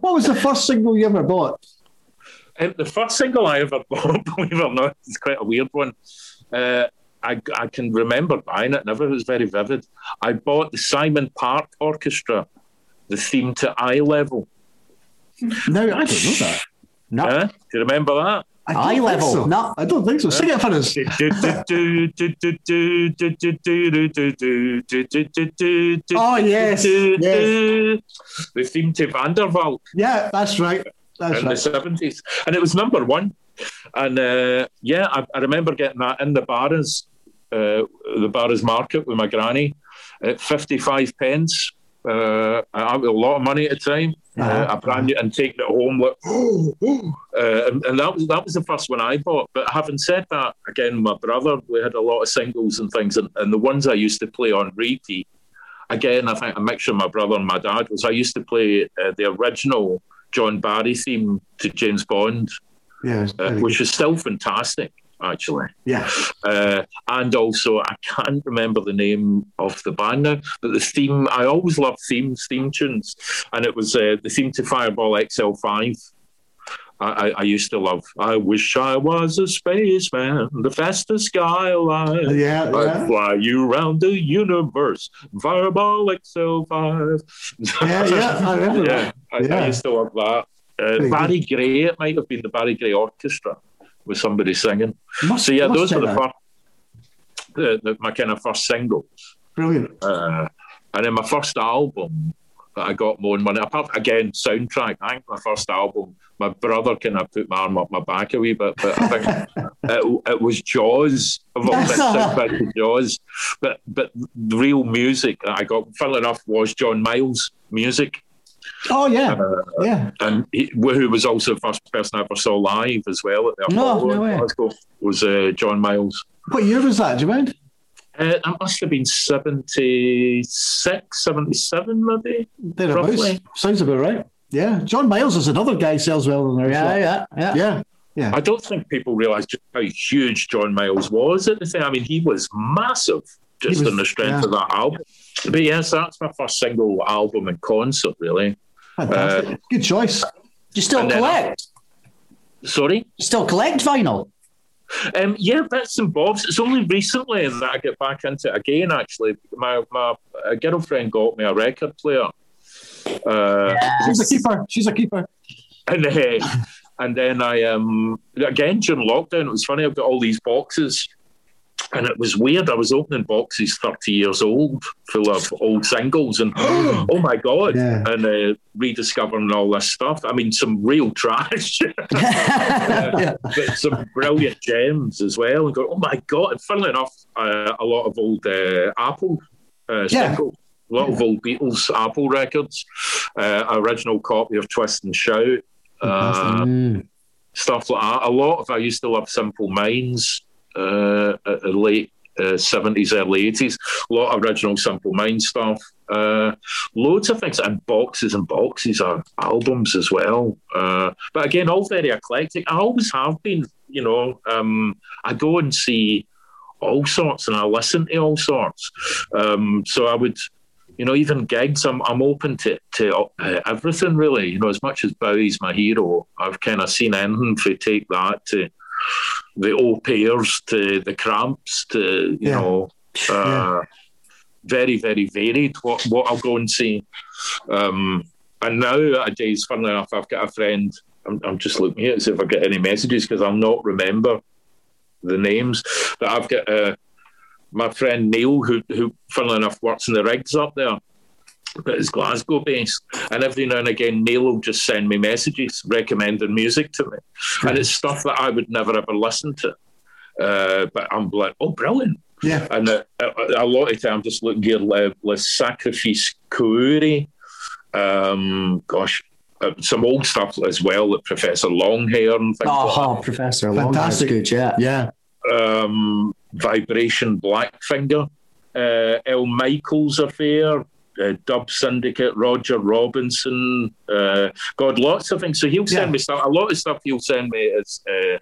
What was the first single you ever bought? Um, the first single I ever bought, believe it or not, is quite a weird one. Uh, I, I can remember buying it, never was very vivid. I bought the Simon Park Orchestra, the theme to Eye Level. No, I don't know that. No, Huh? Do you remember that? I don't Eye think level. so. No. I don't think so. Sing it for us. Oh, yes, The theme to Van der Valk. Yeah, that's right. That's in the seventies, and it was number one. And uh, yeah, I, I remember getting that in the Barras, uh, the Barras market with my granny at fifty-five pence. Uh, I had a lot of money at the time. Uh, Uh-huh. I brand new and taking it home. Like, [GASPS] uh, and, and that was that was the first one I bought. But having said that, again, my brother, we had a lot of singles and things, and, and the ones I used to play on repeat. Again, I think a mixture of my brother and my dad was I used to play uh, the original John Barry theme to James Bond, Yeah, uh, which good. is still fantastic, actually. yeah. Uh, and also, I can't remember the name of the band now, but the theme, I always loved themes, theme tunes. And it was uh, the theme to Fireball XL5. I, I, used to love, I wish I was a spaceman, the fastest sky alive. Yeah, I'd yeah. fly you around the universe, Fireball XL5. Yeah, yeah, I remember yeah, that. I, Yeah. I used to love that. Uh, Barry Gray, it might have been the Barry Gray Orchestra with somebody singing. Must, So yeah, those were the first, the, the, my kind of first single, Brilliant. uh, and then my first album that I got more money. Apart again, soundtrack. I think my first album, my brother kind of put my arm up my back a wee bit, but I think [LAUGHS] it, it was Jaws. [LAUGHS] Of all soundtrack to Jaws. But but the real music that I got, funnily enough, was John Miles' music. Oh yeah, Uh, yeah. and he, who was also the first person I ever saw live as well at the No, Apollo no way. in Glasgow, was uh, John Miles. What year was that? Do you mind? Uh, that must have been 76, 77 maybe. Thereabouts. Roughly. Sounds about right. Yeah, John Miles is another guy sells well in there. Yeah, yeah, yeah. yeah, yeah. I don't think people realise just how huge John Miles was at the time. I mean, he was massive just He was- on the strength yeah. of that album. But yes, that's my first single album and concert, really. Fantastic. Good choice. You still And then- collect? Sorry? You still collect vinyl? Um, yeah, bits and bobs. It's only recently that I get back into it again. Actually, my my uh, girlfriend got me a record player, uh, She's a keeper. She's a keeper. and uh, and then I um again during lockdown. It was funny. I've got all these boxes, and it was weird. I was opening boxes thirty years old, full of old singles, and [GASPS] oh my god, Yeah. and uh, rediscovering all this stuff. I mean, some real [LAUGHS] trash. [LAUGHS] yeah. but some brilliant gems as well. And go, oh my god! And funnily enough, uh, a lot of old uh, Apple uh, Yeah. singles, a lot of old Beatles Apple records, uh, original copy of Twist and Shout, uh, Mm. stuff like that. A lot of I used to love Simple Minds, uh, the late. Uh, 70s, early 80s, a lot of original Simple Minds stuff, uh, loads of things, and boxes and boxes of albums as well. Uh, but again, all very eclectic. I always have been, you know. Um, I go and see all sorts, and I listen to all sorts. Um, so I would, you know, even gigs. I'm I'm open to to uh, everything really. You know, as much as Bowie's my hero, I've kind of seen anything. Take that to the Au Pairs, to the Cramps, to you Yeah. know. Uh, very, very varied. What what I'll go and see, um, and nowadays, funnily enough, I've got a friend. I'm, I'm just looking here to see if I get any messages because I'll not remember the names. But I've got uh, my friend Neil, who who funnily enough works in the rigs up there, but is Glasgow based. And every now and again, Neil will just send me messages recommending music to me, and it's stuff that I would never ever listen to. Uh, but I'm like, oh, brilliant. Yeah. And uh, a, a lot of time, just looking here, Le, Le Sacrifice Couri, um, gosh, uh, some old stuff as well, like Professor Longhair and things like Oh, Professor Long. That's Fantastic. good, yeah. Yeah. um, Vibration Blackfinger, uh, El Michaels Affair, uh, Dub Syndicate, Roger Robinson. Uh, God, lots of things. So he'll send Yeah. me stuff. A lot of stuff he'll send me is uh,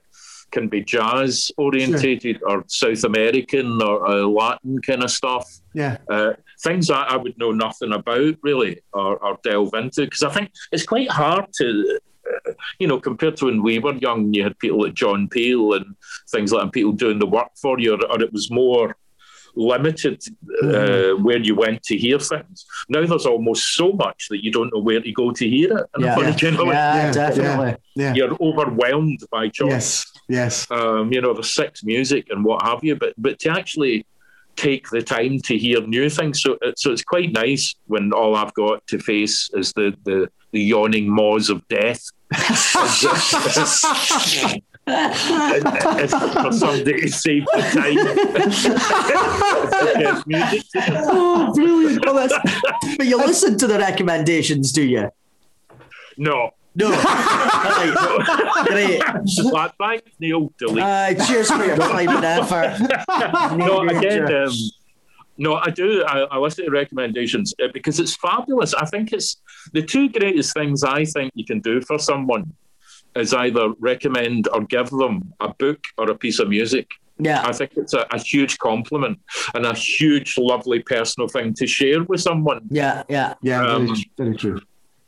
can be jazz orientated or South American or uh, Latin kind of stuff. Yeah. Uh, things that I would know nothing about really or, or delve into because I think it's quite hard to. uh, You know, compared to when we were young, you had people like John Peel and things like that, and people doing the work for you, or, or it was more limited uh, where you went to hear things. Now there's almost so much that you don't know where to go to hear it. And Yeah. funny Yeah. kind of Yeah, Yeah, definitely. Yeah. you're overwhelmed by choice Yes. Yes. um, you know, the six music and what have you, but but to actually take the time to hear new things, so so it's quite nice when all I've got to face is the the, the yawning maws of death. [LAUGHS] [LAUGHS] It's for somebody to save the time. Music. Oh, brilliant. Well, that's- but you listen to the recommendations, do you? No, No. right. [LAUGHS] Great. But thanks, Neil. Delete. Uh, cheers for your time and effort. [LAUGHS] no, Neil again, um, no, I do. I, I listen to recommendations uh, because it's fabulous. I think it's the two greatest things I think you can do for someone is either recommend or give them a book or a piece of music. yeah. I think it's a, a huge compliment and a huge, lovely personal thing to share with someone. Yeah, yeah. Yeah. Um, very, very true.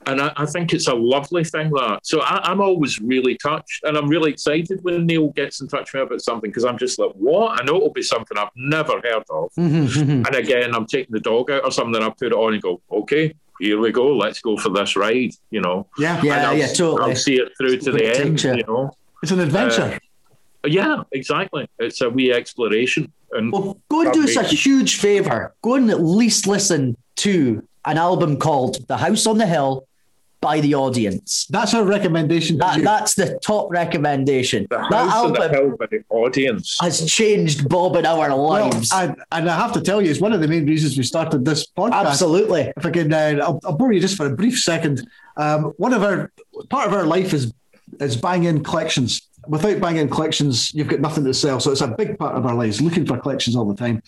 And I, I think it's a lovely thing that. So I, I'm always really touched, and I'm really excited when Neil gets in touch with me about something because I'm just like, what? I know it'll be something I've never heard of. Mhm, And again, I'm taking the dog out or something, and I put it on and go, okay, here we go. Let's go for this ride. You know. Yeah. Yeah, I'll, yeah, totally. I'll see it through to the end. teacher. You know. It's an adventure. Uh, yeah, exactly. It's a wee exploration. And Well, go and do us a huge favor. Go and at least listen to an album called The House on the Hill by the audience. That's our recommendation. That, that's the top recommendation. The that house on the album hill by the audience. has changed Bob and our Well, lives. and, and I have to tell you, it's one of the main reasons we started this podcast. Absolutely. If I can, uh, I'll, I'll bore you just for a brief second. Um, one of our part of our life is is bang in collections. Without bang in collections, you've got nothing to sell. So it's a big part of our lives, looking for collections all the time.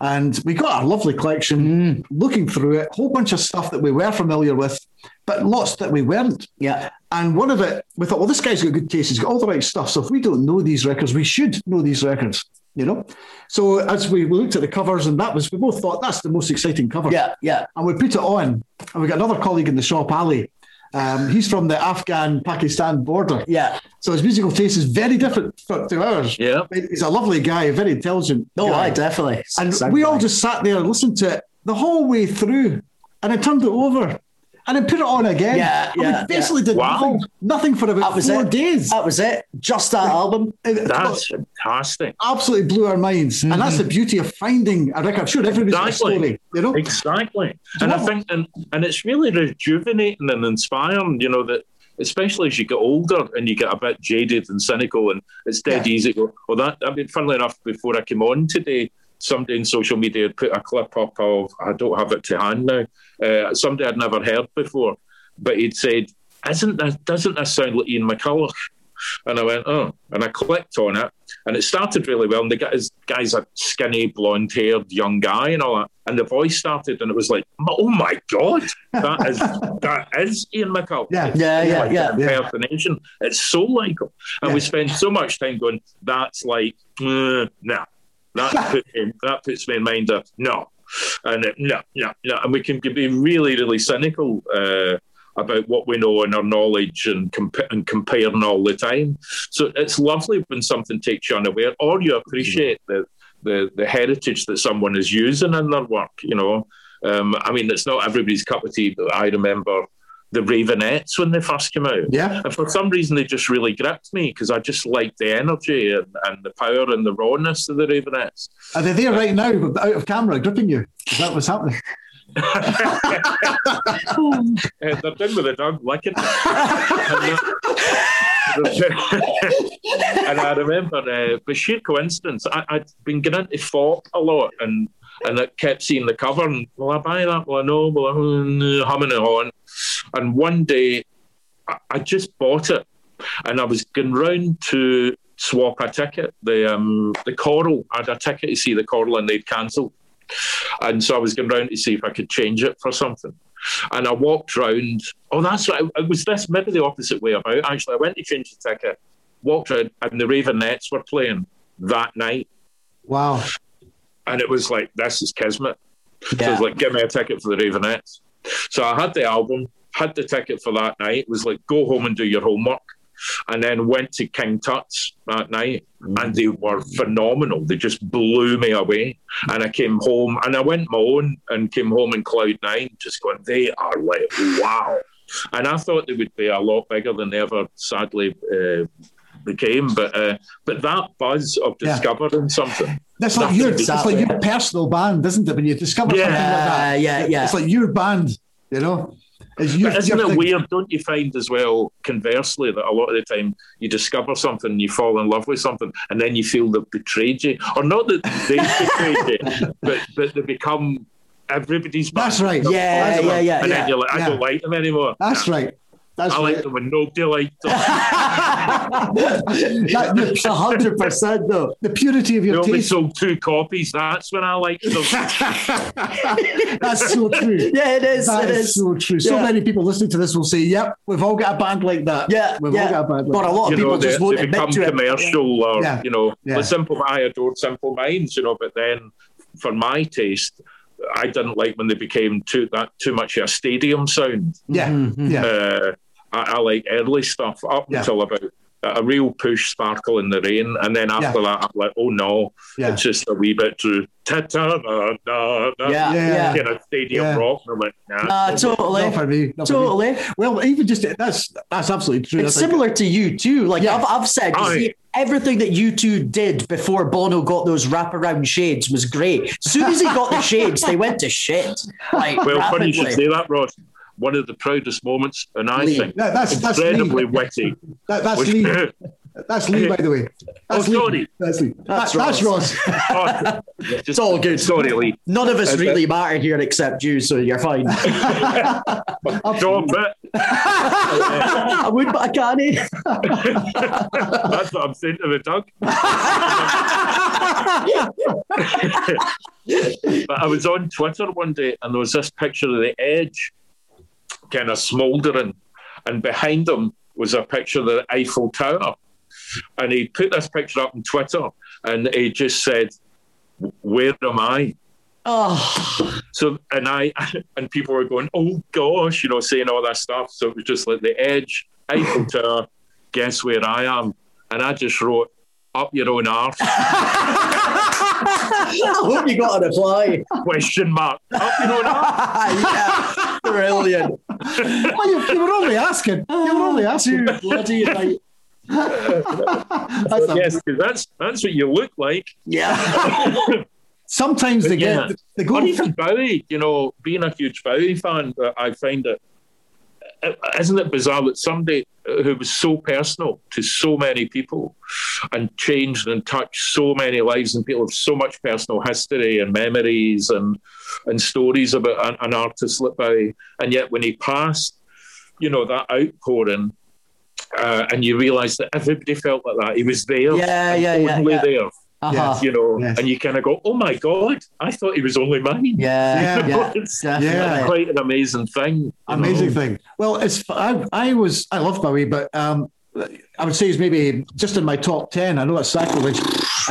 And we got a lovely collection, looking through it, a whole bunch of stuff that we were familiar with, but lots that we weren't. Yeah. And one of it, we thought, well, this guy's got good taste. He's got all the right stuff. So if we don't know these records, we should know these records, you know? So as we looked at the covers, and that was, we both thought that's the most exciting cover. Yeah. Yeah. And we put it on. And we got another colleague in the shop, Ali. Um, he's from the Afghan Pakistan border. Yeah. So his musical taste is very different to ours. Yeah. He's a lovely guy, very intelligent. No, guy. I definitely. And Sound we all just sat there and listened to it the whole way through. And I turned it over and then put it on again. Yeah, And yeah, we basically did Wow. nothing, nothing for about That was four it. days. That was it. Just that album. That's fantastic. absolutely blew our minds. And that's the mm-hmm. beauty of finding a record. I'm sure everybody's got a Exactly. story, you know? Exactly. And I think, and, and it's really rejuvenating and inspiring, you know, that especially as you get older and you get a bit jaded and cynical and it's dead Yeah. easy. to go, Well, that, I mean, funnily enough, before I came on today, somebody in social media had put a clip up of, I don't have it to hand now, uh, somebody I'd never heard before, but he'd said, Isn't that, doesn't this sound like Ian McCulloch? And I went, oh, and I clicked on it, and it started really well. And the guy's, guy's a skinny, blonde-haired young guy, and all that. And the voice started, and it was like, oh my god, that is [LAUGHS] that is Ian McCulloch. Yeah. It's Yeah, yeah, like yeah. an impersonation. It's so like him, and we Yeah. spend so much time going, that's like, uh, nah, that puts me, that puts me in mind of no, and uh, no, no, no, and we can be really, really cynical. Uh, about what we know and our knowledge and, comp- and comparing all the time. So it's lovely when something takes you unaware or you appreciate the, the, the heritage that someone is using in their work, you know. Um, I mean, it's not everybody's cup of tea, but I remember the Raveonettes when they first came out. Yeah. And for some reason, they just really gripped me because I just liked the energy and, and the power and the rawness of the Raveonettes. Are they there right now, out of camera, gripping you? Is that what's happening? [LAUGHS] [LAUGHS] Uh, they're down with the dog licking. and, and I remember, uh, by sheer coincidence, I, I'd been getting into folk a lot and and I kept seeing the cover and, will I buy that? Well, I know, well, I'm humming it on. And one day, I, just bought it and I was going round to swap a ticket. The um, the Coral, I had a ticket to see the Coral and they'd cancelled. And so I was going round to see if I could change it for something. And I walked round. Oh, that's right. It was this maybe the opposite way about. Actually, I went to change the ticket, walked round, and the Raveonettes were playing that night. Wow. And it was like, this is kismet. So it was like, give me a ticket for the Raveonettes. So I had the album, had the ticket for that night. It was like, go home and do your homework. And then went to King Tut's that night, and they were phenomenal. They just blew me away. And I came home, and I went my own and came home in Cloud Nine, just going, they are like, wow. And I thought they would be a lot bigger than they ever sadly uh, became. But uh, but that buzz of Yeah. discovering something. That's like Nothing your, it's exactly. like your personal band, isn't it? When you discover Yeah. something like that, Yeah, yeah, it's like your band, you know. It's your, But isn't it weird? Don't you find as well, conversely, that a lot of the time you discover something, you fall in love with something, and then you feel they've betrayed you, or not that they [LAUGHS] betrayed you, but but they become everybody's. That's right. Yeah, yeah, yeah, yeah, then yeah. you're like, I yeah. don't like them anymore. That's right. That's I right. like them when nobody liked them. That- A hundred percent though. the purity of They your only taste. sold two copies. That's when I liked them. [LAUGHS] That's so true. Yeah, it is. That it is is. so true. So many people listening to this will say, "Yep, we've all got a band like that." Yeah, we've all yeah. got a band. Like But a that. lot you of people know, they, just won't they become admit to it. commercial or, Yeah. you know, Yeah. the simple, I adored Simple Minds, you know, but then for my taste, I didn't like when they became too that too much of a stadium sound. Yeah, Mhm. yeah, Uh, I, I like early stuff up Yeah. until about a real push, sparkle in the rain, and then after that, I'm like, oh no, yeah. it's just a wee bit too ta ta na na na. Yeah, Yeah. yeah. You know, stadium Yeah. rock. And I'm like, nah. Nah, totally. Not for me. Not for me. Totally. Well, even just that's that's absolutely true. It's That's like- similar to U2. Like Yeah. I've, I've said, you Aye. see, everything that U2 did before Bono got those wraparound shades was great. As soon as he got the shades, they went to shit. Like Well, funny you should say that, Ross. one of the proudest moments, and I Lee. think That- that's- that's incredibly Lee. witty. That, that's Lee. [LAUGHS] That's Lee, by the way. Oh, that's Oh, Lee. sorry. That's Lee. That's That- that's Ross. [LAUGHS] Oh, just- [LAUGHS] It's all good. Sorry, Lee. None of us Okay. really matter here except you, so you're fine. [LAUGHS] Stop it. I would, but I can't. Eh? That's what I'm saying to the Doug. but I was on Twitter one day and there was this picture of the edge kind of smouldering, and behind them was a picture of the Eiffel Tower. And he put this picture up on Twitter and he just said, Where am I? Oh, So and I [LAUGHS] and people were going, oh gosh, you know, saying all that stuff. So it was just like the edge, Eiffel Tower, guess where I am? And I just wrote, up your own arse, [LAUGHS] I hope you got a reply. question mark. Up your own arse. [LAUGHS] yeah, brilliant. Well, you, you were only asking. You were only oh, asking. Bloody right. That's a- Yes, 'cause that's that's what you look like. Yeah. [LAUGHS] Sometimes they Yeah. get they go Or even Bowie, you know, being a huge Bowie fan, I find it, uh, isn't it bizarre that somebody who was so personal to so many people and changed and touched so many lives and people have so much personal history and memories and and stories about an, an artist like Bowie, and yet when he passed, you know, that outpouring. Uh, and you realise that everybody felt like that. He was there, Yeah, and yeah, yeah, only yeah. there, Uh-huh. you know. Yes. And you kind of go, "Oh my god, I thought he was only mine." Yeah, Yeah. yeah, [LAUGHS] It's definitely. [LAUGHS] quite an amazing thing. Amazing know. thing. Well, it's I, I was I love Bowie, but um, I would say he's maybe just in my top ten. I know that's sacrilege,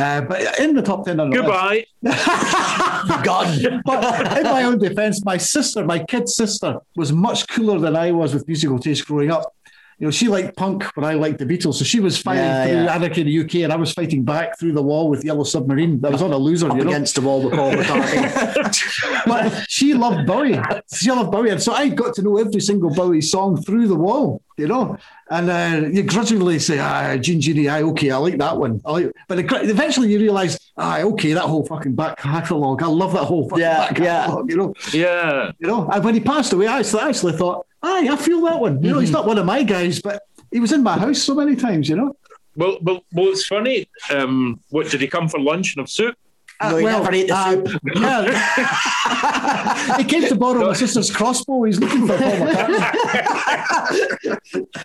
uh, but in the top ten. on the list. Goodbye. [LAUGHS] God. But in my own defence, my sister, my kid sister, was much cooler than I was with musical taste growing up. You know, she liked punk, but I liked the Beatles. So she was fighting Yeah, through yeah. Anarchy in the UK, and I was fighting back through the wall with Yellow Submarine. I was on a loser, Up you know. against the wall with Paul McCartney. [LAUGHS] But she loved Bowie. She loved Bowie, and so I got to know every single Bowie song through the wall, you know. And uh, you grudgingly say, "Ah, Jean Genie, aye, okay, I like that one." I like, but eventually you realise, "Ah, okay, that whole fucking back catalogue. I love that whole fucking Yeah, back yeah. catalogue." You know, Yeah. you know. And when he passed away, I actually, thought, "Aye, I feel that one." You know, he's not one of my guys, but he was in my house so many times. You know. Well, well, well. It's funny. Um, what did he come for lunch and have soup? No, he never ate the uh, soup. yeah. he came to borrow my sister's crossbow. He's looking for Paul McCartney. [LAUGHS]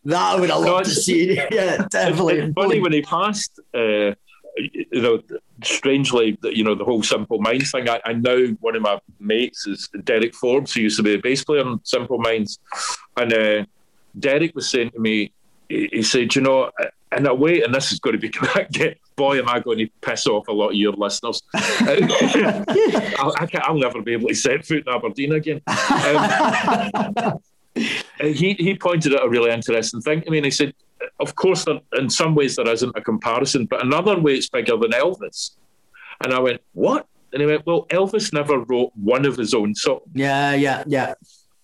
That I would have loved to see. [LAUGHS] Yeah, definitely. It's funny when he passed. Uh, you know, strangely, you know, the whole Simple Minds thing. I, I know one of my mates is Derek Forbes, who used to be a bass player on Simple Minds, and uh, Derek was saying to me, he, he said, you know, in a way, and this is going to be [LAUGHS] boy, am I going to piss off a lot of your listeners. [LAUGHS] I'll, I can't, I'll never be able to set foot in Aberdeen again. Um, [LAUGHS] he he pointed out a really interesting thing I mean, he said, "Of course, there, in some ways there isn't a comparison, but another way it's bigger than Elvis." And I went, "What?" And he went, "Well, Elvis never wrote one of his own songs, Yeah, yeah, yeah,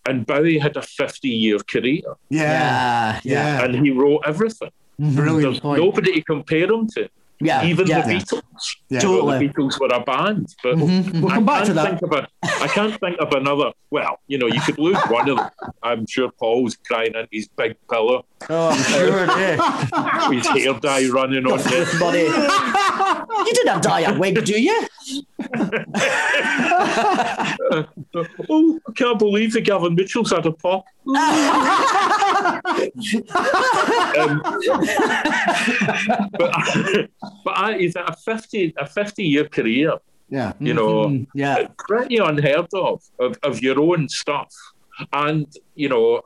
and Bowie had a fifty-year career, yeah, yeah. Yeah. and he wrote everything. Mm-hmm. Brilliant There's point. nobody to compare them to, Yeah, even yeah. the Beatles. Yeah. You Totally. the Beatles were a band, but mm-hmm. We'll I come back can't to that. think of a, I can't think of another. Well, you know, you could lose one of them. I'm sure Paul's crying in his big pillow, Oh, I'm sure. Yeah. [LAUGHS] his hair dye running on his Buddy. [LAUGHS] [LAUGHS] You didn't have dye a wig, do you? Oh, I can't believe that Gavin Mitchell's had a pop. um, but but I, he's had a fifty a fifty year career. Yeah. You know, Mm, yeah. pretty unheard of, of of your own stuff, and you know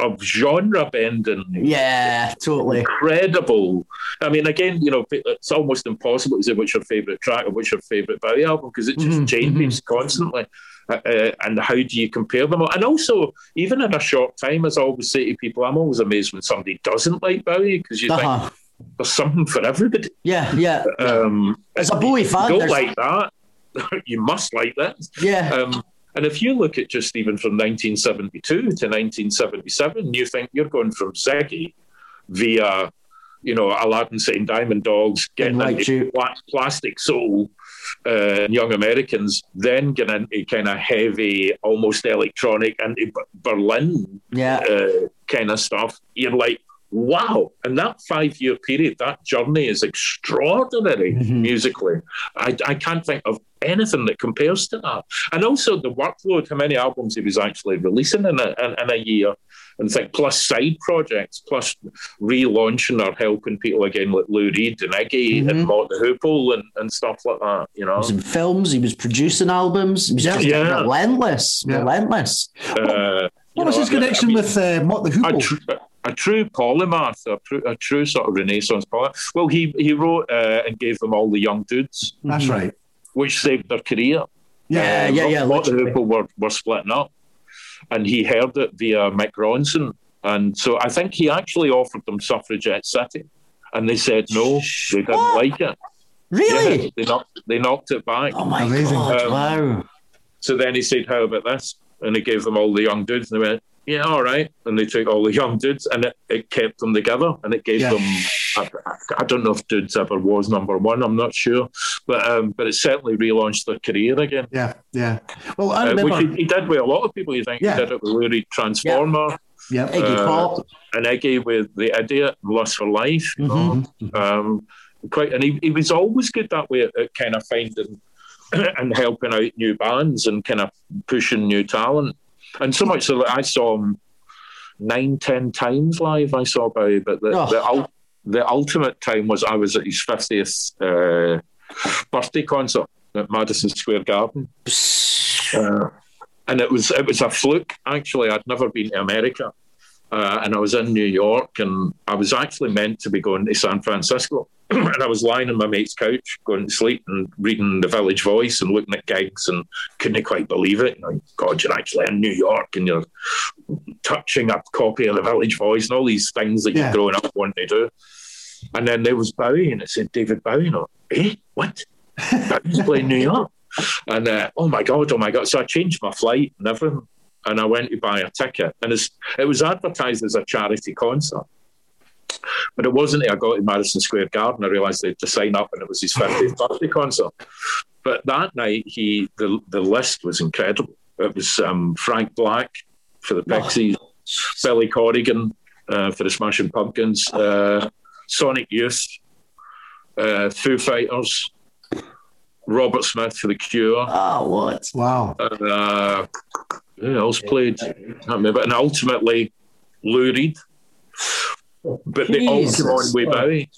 of, genre bending. Yeah, totally. Incredible. I mean, again, you know, it's almost impossible to say what's your favourite track or what's your favourite Bowie album because it just Mhm, changes constantly. Uh, uh, and how do you compare them? And also, even in a short time, as I always say to people, I'm always amazed when somebody doesn't like Bowie because you Uh-huh. think there's something for everybody. Yeah, yeah. Um, As a Bowie fan, you don't like that, [LAUGHS] you must like that. Yeah. Um, and if you look at just even from 1972 to 1977, you think you're going from Ziggy via you know, Aladdin Sane Diamond Dogs, getting Right, into pla- Plastic Soul, uh, Young Americans, then getting into kind of heavy, almost electronic, and Berlin Yeah. uh, kind of stuff. You're like, wow. And that five year period, that journey is extraordinary Mhm. musically. I, I can't think of anything that compares to that. And also the workload, how many albums he was actually releasing in a, in, in a year. And think plus side projects, plus relaunching or helping people again like Lou Reed and Iggy and Mhm. Mott the Hoople and, and stuff like that, you know. He was in films. He was producing albums. He was just Yeah. relentless, Yeah. relentless. Uh, What you was know, his connection I mean, with uh, Mott the a, Hoople? tr- a true polymath, a, true, a true sort of Renaissance polymath. Well, he he wrote uh, and gave them all the young dudes, That's right. which saved their career. Yeah, Uh, yeah, yeah. Lot of people were, were splitting up, and he heard it via Mick Ronson, and so I think he actually offered them Suffragette City, and they said no, they didn't What? like it. Really? Yeah, they knocked they knocked it back. Oh my Amazing. god! Um, wow. So then he said, "How about this?" And he gave them all the young dudes, and they went, "Yeah, all right." And they took all the young dudes, and it, it kept them together, and it gave Yeah. them. I, I don't know if dudes ever was number one. I'm not sure, but um, but it certainly relaunched their career again. Yeah, yeah. Well, I Uh, which he, he did with a lot of people. You think Yeah. he did it with Louis Transformer yeah. Iggy uh, Pop. and Iggy with the Idiot, Lust for Life. You know? Mhm. um, quite, and he, he was always good that way at, at kind of finding [CLEARS THROAT] and helping out new bands and kind of pushing new talent. And so much so that I saw him nine, ten times live. I saw Bowie, but the, Oh. the, ul- the ultimate time was I was at his fiftieth uh, birthday concert at Madison Square Garden. Uh, and it was it was a fluke actually. I'd never been to America, uh, and I was in New York, and I was actually meant to be going to San Francisco, [CLEARS THROAT] and I was lying on my mate's couch, going to sleep and reading the Village Voice and looking at gigs, and couldn't quite believe it. You know, God, you're actually in New York, and you're touching a copy of the Village Voice and all these things that Yeah. you're growing up wanting to do. And then there was Bowie, and it said David Bowie. And I eh, what? Bowie's [LAUGHS] playing New York. And uh, oh my god, oh my god! So I changed my flight and everything, and I went to buy a ticket, and it was advertised as a charity concert, but it wasn't. until I got to Madison Square Garden, I realised they had to sign up, and it was his 50th birthday concert. But that night, he the the list was incredible. It was um, Frank Black for the Pixies, Billy Corgan uh, for the Smashing Pumpkins, uh, Sonic Youth, uh, Foo Fighters. Robert Smith for the Cure, Oh, what? Wow. uh, who else played? I can't remember. And ultimately, Lou Reed. But they all Jesus. came on with Bowie,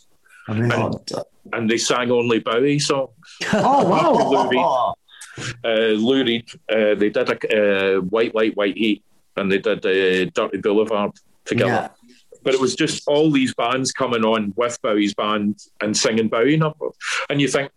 Amazing. God. and they sang only Bowie songs. [LAUGHS] Oh, wow. Lou Reed. Uh, Lou Reed, uh, they did a uh, White Light, White Heat, and they did uh, Dirty Boulevard together. Yeah. But it was just all these bands coming on with Bowie's band and singing Bowie numbers. And you think,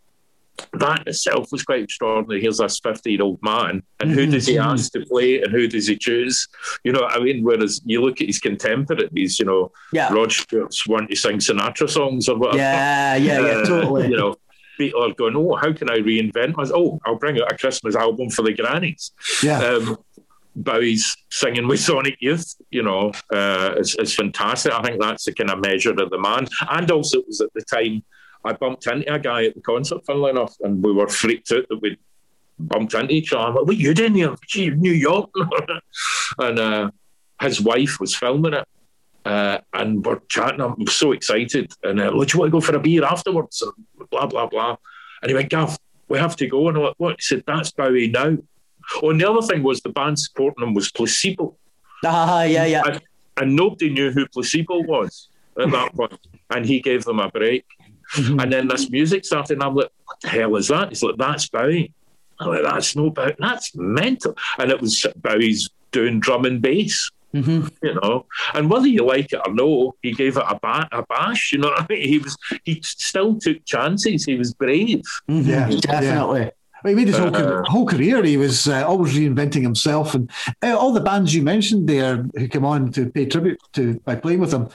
that itself was quite extraordinary. Here's this 50 year old man, and who does he ask to play and who does he choose? You know, I mean, whereas you look at his contemporaries, you know, Yeah. Rod Stewart's want to sing Sinatra songs or whatever. Yeah, yeah, yeah, Uh, totally. You know, people are going, oh, how can I reinvent myself? Oh, I'll bring out a Christmas album for the grannies. Yeah. Um, Bowie's singing with Sonic Youth, you know, uh, is, is fantastic. I think that's the kind of measure of the man. And also, it was at the time I bumped into a guy at the concert, funnily enough, and we were freaked out that we'd bumped into each other. I'm like, what are you doing here? Gee, New York. [LAUGHS] and uh, his wife was filming it. Uh, and we're chatting. I'm so excited. And uh, "Look, do you want to go for a beer afterwards? And blah, blah, blah. And he went, Gav, we have to go. And I'm like, what? He said, that's Bowie now. Oh, and the other thing was the band supporting him was Placebo. Ah, yeah, yeah. And, and nobody knew who Placebo was at that point. And he gave them a break. And then this music started, and I'm like, what the hell is that? He's like, that's Bowie. I'm like, that's no Bowie. That's mental. And it was Bowie's doing drum and bass. Mhm. You know, and whether you like it or no, he gave it a, ba- a bash. You know what I mean? He was he still took chances. He was brave. Mhm. Yeah, Definitely. Well, he made his whole, Uh, whole career. He was uh, always reinventing himself, and uh, all the bands you mentioned there who came on to pay tribute to by playing with him,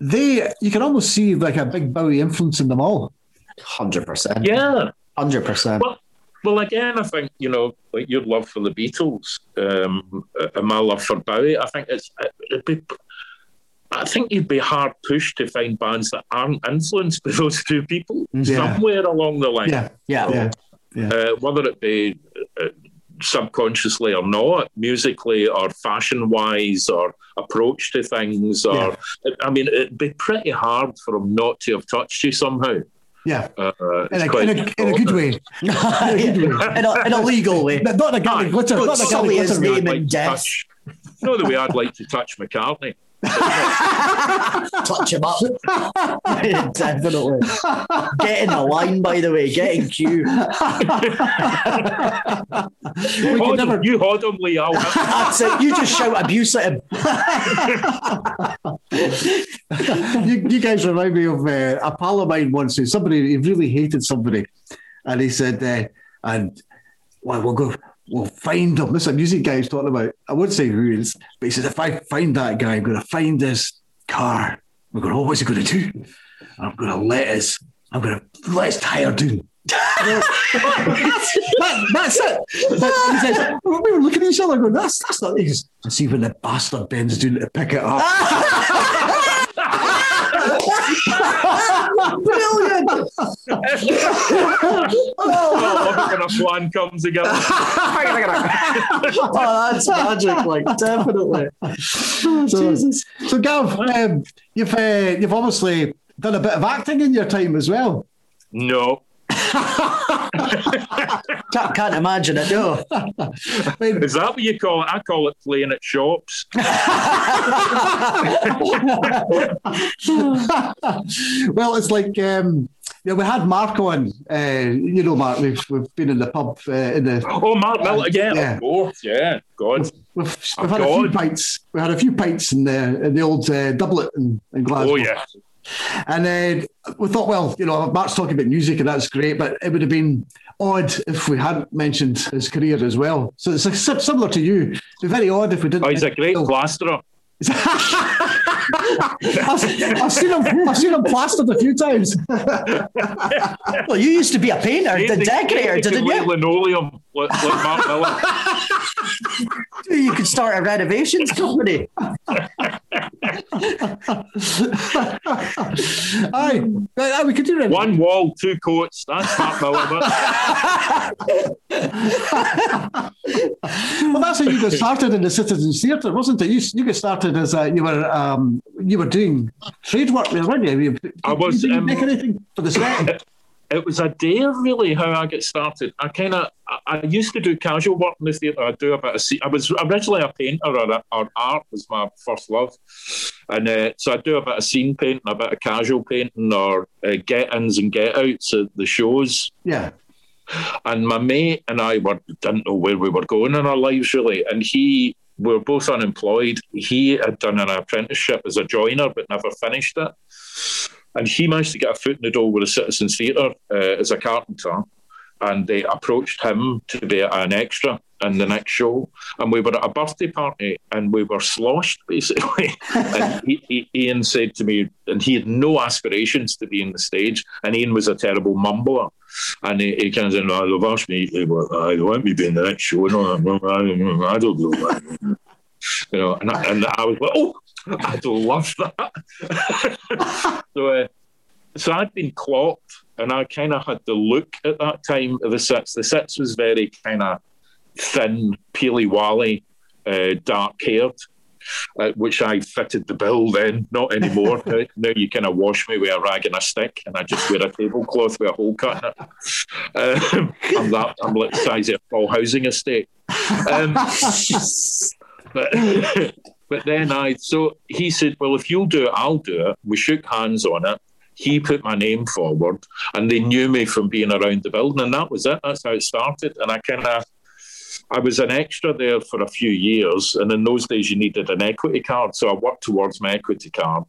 they you can almost see like a big Bowie influence in them all. 100%. Yeah. 100%. Well, well, again, I think you know, like your love for the Beatles um, and my love for Bowie. I think it's it'd be, I think you'd be hard pushed to find bands that aren't influenced [LAUGHS] by those two people Yeah. somewhere along the line. Yeah, Yeah. yeah, uh, whether it be uh, subconsciously or not, musically or fashion wise or approach to things. Or I mean, it'd be pretty hard for him not to have touched you somehow. yeah. Uh, In it's a, in, a, in a good way. [LAUGHS] in, a, in a legal way. Not not a Gary Aye. Glitter. Don't Not a sully Gary Glitter. name. Like to death. touch. No, the way I'd like to touch McCartney. Touch him up. [LAUGHS] Definitely. Get in the line, by the way. Get in queue. [LAUGHS] We Hold never, him, you hold him, Lee. [LAUGHS] That's it. You just shout abuse at him. you, you guys remind me of uh, a pal of mine once who somebody he really hated somebody, and he said, uh, and well, we'll go, we'll find him. This is music guy he's talking about. I wouldn't say who is, but he said, if I find that guy, I'm going to find his car. We're going, oh, what's he going to do? I'm going to let his, I'm going to let his tire down. [LAUGHS] that, that's it. But he says, we were looking at each other going, that's, that's not, he and see when the bastard bends down to pick it up. [LAUGHS] Brilliant. I love it when a plan comes together. Oh, that's magic. Like, definitely. So, so Gav, um, you've uh, you've obviously done a bit of acting in your time as well. No. [LAUGHS] Can't, can't imagine it, no. I [LAUGHS] mean, Is that what you call it? I call it playing at shops. [LAUGHS] well, it's like um, yeah, we had Mark on. Uh, you know, Mark, we've we've been in the pub uh, in the. Oh, Mark Miller, yeah, Yeah. of course, yeah, God. We've, Oh, we've had a few God. pints. We had a few pints in the in the old uh, doublet in, in Glasgow. Oh, yeah. And then we thought, well, you know, Mark's talking about music and that's great, but it would have been odd if we hadn't mentioned his career as well. So it's similar to you. It'd be very odd if we didn't. Oh, he's a great plasterer. I've, I've seen him. I've seen him plastered a few times. Well, you used to be a painter, the decorator, didn't you? Linoleum, like, like Mark Miller. [LAUGHS] You could start a renovations company. Aye, aye, we could do it. One wall, two coats. That's Mark Miller. But [LAUGHS] Well, that's how you got started in the Citizens Theatre, wasn't it? You, you got started as a, you were um, you were doing trade work there, weren't you? you I was, you um, make anything for the set? it was a dare, really, how I get started. I kind of, I, I used to do casual work in the theatre. I do a bit of, scene- I was originally a painter, or, or art was my first love. And uh, so I do a bit of scene painting, a bit of casual painting, or uh, get-ins and get-outs at the shows. Yeah. And my mate and I were didn't know where we were going in our lives really. And he we were both unemployed. He had done an apprenticeship as a joiner but never finished it. And he managed to get a foot in the door with a Citizens Theatre uh, as a carpenter. And they approached him to be an extra in the next show. And we were at a birthday party and we were sloshed [LAUGHS] basically. and he, he, Ian said to me, and he had no aspirations to be in the stage. And Ian was a terrible mumbler. And he, he kind of said, no, they've asked me, I want me to be in the next show. No, I, I don't know. You know, and I, and I was like, oh, I'd love that. [LAUGHS] so, uh, so I'd been clocked, and I kind of had the look at that time of the sets. The sets was very kind of thin, peely wally, uh, dark haired. Uh, which I fitted the bill then, not anymore. [LAUGHS] now, now you kind of wash me with a rag and a stick, and I just wear a tablecloth with a hole cut in it. Um, I'm that. I'm like the size of a full housing estate. Um, [LAUGHS] but [LAUGHS] but then I so he said, well, if you'll do it, I'll do it. We shook hands on it. He put my name forward, and they knew me from being around the building, and that was it. That's how it started. And I kind of, I was an extra there for a few years, and in those days you needed an equity card, so I worked towards my equity card.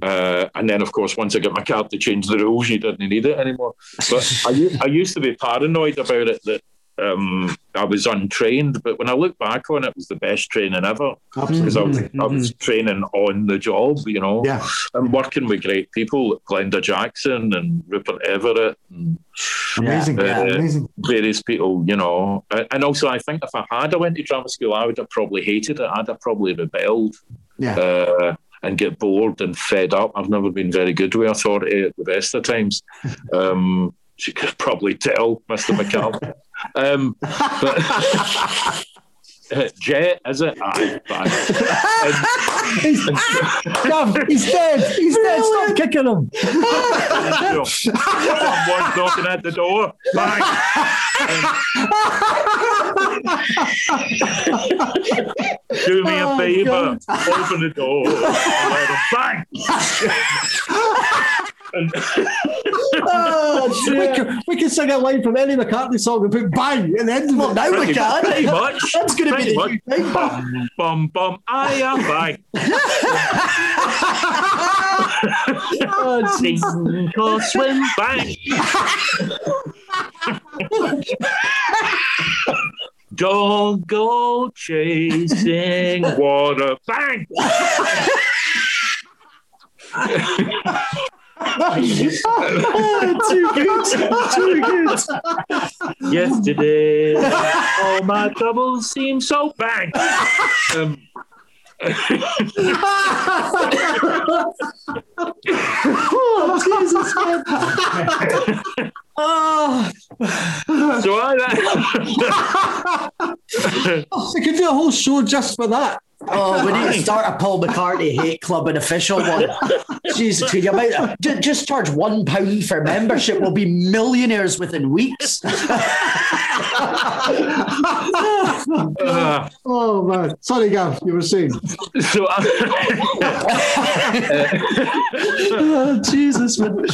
Uh, and then, of course, once I got my card to change the rules, you didn't need it anymore. But I used to be paranoid about it that um, I was untrained. But when I look back on it, it was the best training ever because I was, I was training on the job, you know, Yeah. and working with great people like Glenda Jackson and Rupert Everett and Amazing. Yeah. Amazing. various people, you know. And also, I think if I had I went to drama school, I would have probably hated it. I'd have probably rebelled. Yeah. Uh, and get bored and fed up. I've never been very good with authority at the best of times. [LAUGHS] Um, you could probably tell, Mr. McCall. Um, but [LAUGHS] Jet, is it? Ah, Aye, fine. Um, he's, Gav, he's dead. He's dead. Stop kicking him. And, Someone's knocking at the door. Bang. Um, do me a Oh, favour. Open the door. [LAUGHS] and let him bang. and, Oh, [LAUGHS] we, can, we can sing a line from any McCartney song and put bang at the end of Well, it. now we can. pretty much. That's going to be the much. new thing. Bum, bum, bum. I am bang. [LAUGHS] Oh, Sink or swim, bang. Don't go chasing water, bang. [LAUGHS] too good. Too good. Yesterday, all my troubles seem so bang. Um, Oh, Jesus, man. Oh, so I, we [LAUGHS] could do a whole show just for that. Oh, we need to start a Paul McCartney hate club, an official one. Jesus, could you might, just, just charge one pound for membership? We'll be millionaires within weeks. uh, [LAUGHS] [LAUGHS] Oh man, sorry, Gav, you were saying. so I, [LAUGHS] oh, Jesus, man.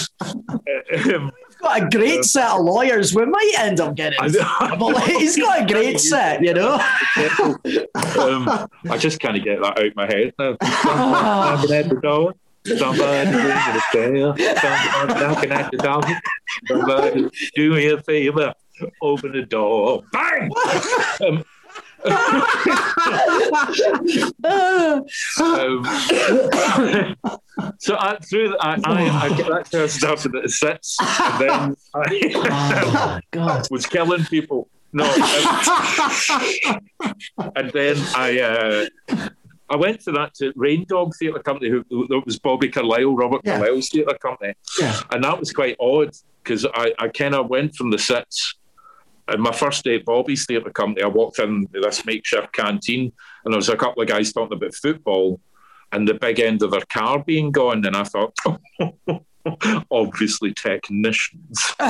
Got a great set of lawyers. We might end up getting. He's got a great set, you know. um, I just kind of get that out of my head now. [LAUGHS] Somebody at the door. Somebody ringing the bell. Somebody knocking at the door. Somebody do me a favor. Open the door. Bang! [LAUGHS] Um, um, so I through the, I, I, I that first stuff that it Citz, and then I Oh, God. [LAUGHS] was killing people. No, um, and then I uh, I went to that to Rain Dog Theatre Company, who, that was Bobby Carlyle, Robert Yeah. Carlyle's theatre company, Yeah. and that was quite odd because I, I kind of went from the Citz. And my first day at Bobby's theatre company, I walked in this makeshift canteen, and there was a couple of guys talking about football, and the big end of their car being gone, and I thought. [LAUGHS] Obviously, technicians. [LAUGHS] and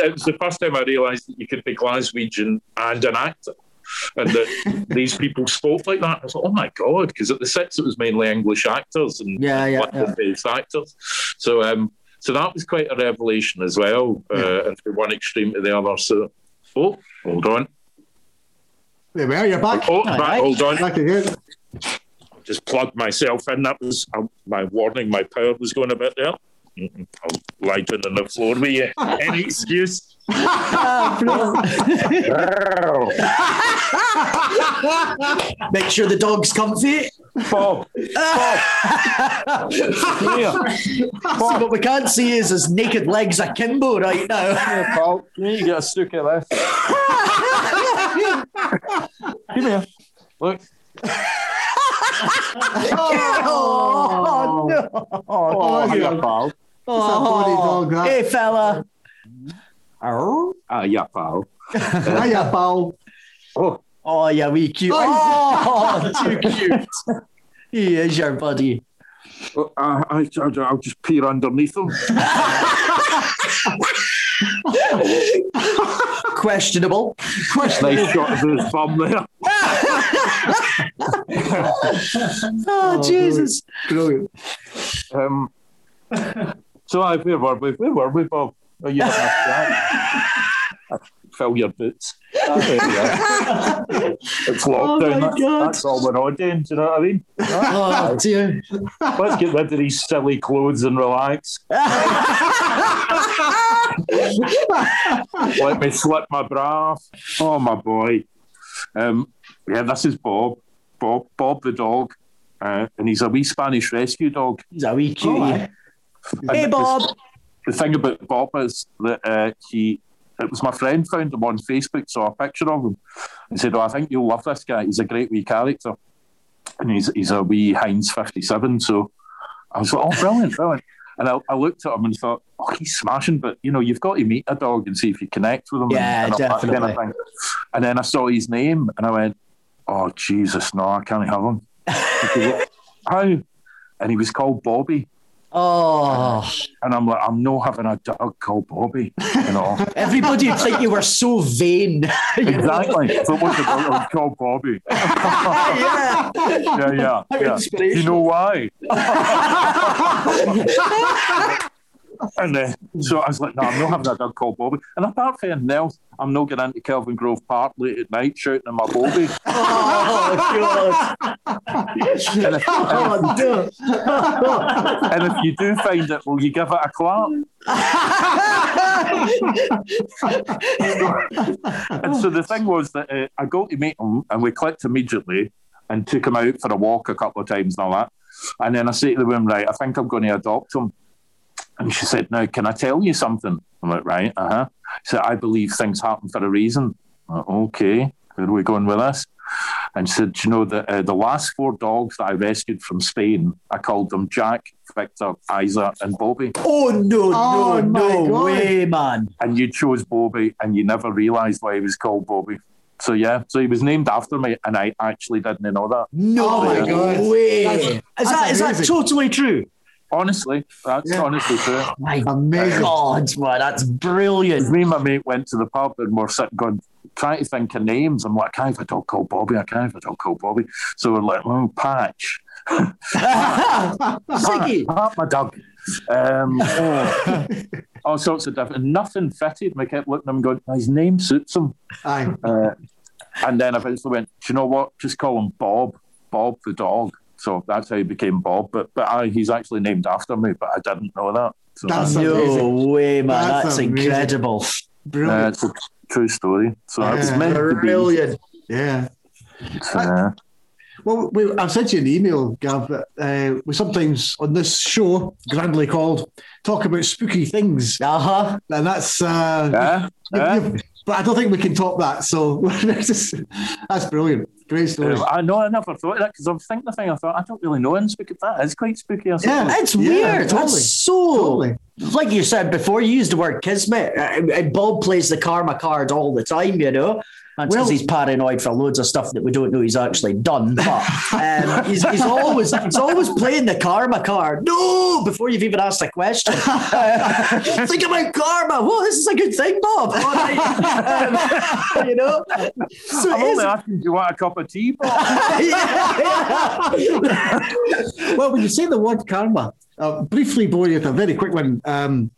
it was the first time I realised that you could be Glaswegian and an actor. And that these people spoke like that. I was like, oh my God, because at the Citz it was mainly English actors and Yeah, yeah, based actors. So um so that was quite a revelation as well. Uh, and from one extreme to the other. So oh, hold on. There we are, you're back. Oh, back, right. hold on. Back again. Just plugged myself in. That was uh, my warning. My power was going a bit there. Mm-mm. I'll lie down on the floor with you. [LAUGHS] Any excuse? [LAUGHS] Make sure the dog's comfy. Bob. Bob. Here. See, what we can't see is his naked legs akimbo right now. Here, pal. You need to get a stick of this. Come here. Look. oh, no. Oh, hiya, pal. It's a body dog, that. Hey, fella. Oh, Ah, yeah, pal. Hiya, pal. Oh, oh yeah, we cute. Oh, [LAUGHS] too cute. He is your buddy. oh, I, I, I'll just peer underneath him. Questionable. Nice shot of his thumb there. [LAUGHS] Oh, Jesus. Brilliant. Um, so, I, where were we? Where were we, Bob? Oh, you don't. [LAUGHS] Fill your boots. There we are. It's lockdown. my that's, God. that's all we're on doing. Do you know what I mean? Oh, dear. Let's get rid of these silly clothes and relax. [LAUGHS] Let me slip my bra off. Oh, my boy. Um, yeah, this is Bob. Bob, Bob the dog. Uh, and he's a wee Spanish rescue dog. He's a wee cutie. Oh. Hey, And Bob. The thing about Bob is that uh, he, it was my friend found him on Facebook, saw a picture of him, and said, "Oh, I think you'll love this guy. He's a great wee character." and he's he's a wee Heinz 57. So I was like, oh, brilliant, brilliant. And I, I looked at him and thought, oh, he's smashing, but you know, you've got to meet a dog and see if you connect with him. Yeah, and, and that kind of definitely. And then I saw his name and I went, oh, Jesus, no, I can't have him. [LAUGHS] How? And he was called Bobby. Oh, And I'm like, I'm not having a dog called Bobby. You know, [LAUGHS] everybody would think you were so vain. [LAUGHS] exactly. So what's the dog? Called Bobby. [LAUGHS] yeah. Yeah, yeah, yeah. You know why? And uh, so I was like, no, I'm not having a dog called Bobby. And apart from anything else, I'm not getting into Kelvingrove Park late at night shouting at my Bobby. [LAUGHS] Oh, God. And if, Oh, dear. and if you do find it, will you give it a clap? and so the thing was that uh, I got to meet him and we clicked immediately and took him out for a walk a couple of times and all that. And then I say to the woman, right, I think I'm going to adopt him. And she said, now, can I tell you something? I'm like, right, uh-huh. She said, I believe things happen for a reason. I'm like, okay, where are we going with this? And she said, you know, the, uh, the last four dogs that I rescued from Spain, I called them Jack, Victor, Isa, and Bobby. Oh, no, Oh, no, no way, man. and you chose Bobby and you never realised why he was called Bobby. So yeah, so he was named after me, and I actually didn't know that. No Oh, my God. way. That's- is that's that amazing. totally true? Honestly, that's Yeah. honestly true. My Amazing. God, man, that's brilliant. Me and my mate went to the pub and we're sitting going, trying to think of names. I'm like, I can't have a dog called Bobby. I can't have a dog called Bobby. So we're like, oh, Patch. [LAUGHS] Ziggy. Pat, my dog. Um, [LAUGHS] oh, all sorts of different. Nothing fitted. We kept looking at him going, his name suits him. Aye. Uh, and then I eventually went, do you know what? Just call him Bob. Bob the dog. So that's how he became Bob. But but I, he's actually named after me, but I didn't know that. So That's that's, No Amazing. way, man. That's That's, amazing. incredible. uh, it's a true story. So it was Yeah. meant to be. Brilliant. Yeah. Uh, Well, we, I've sent you an email, Gav. That, uh, we sometimes on this show, grandly called, talk about spooky things, Uh huh. and that's. Uh, yeah, yeah. you- you- but I don't think we can top that. So [LAUGHS] that's brilliant. Great story. Uh, I know I never thought of that because I was thinking the thing. I thought I don't really know any spooky. That is quite spooky. I suppose. Yeah. It's Yeah, weird. totally. That's so. Totally. Like you said before, you used the word kismet. Uh, uh, Bob plays the karma card all the time, you know. That's because Well- he's paranoid for loads of stuff that we don't know he's actually done. But um, he's, he's always he's always playing the karma card. No, before you've even asked a question. Uh, [LAUGHS] think about karma. Well, this is a good thing, Bob. All right. Um, [LAUGHS] you know. So I'm only asking, do you want a cup of tea, Bob? yeah, [LAUGHS] yeah. well, when you say the word karma, uh, briefly bore you with a very quick one. Um,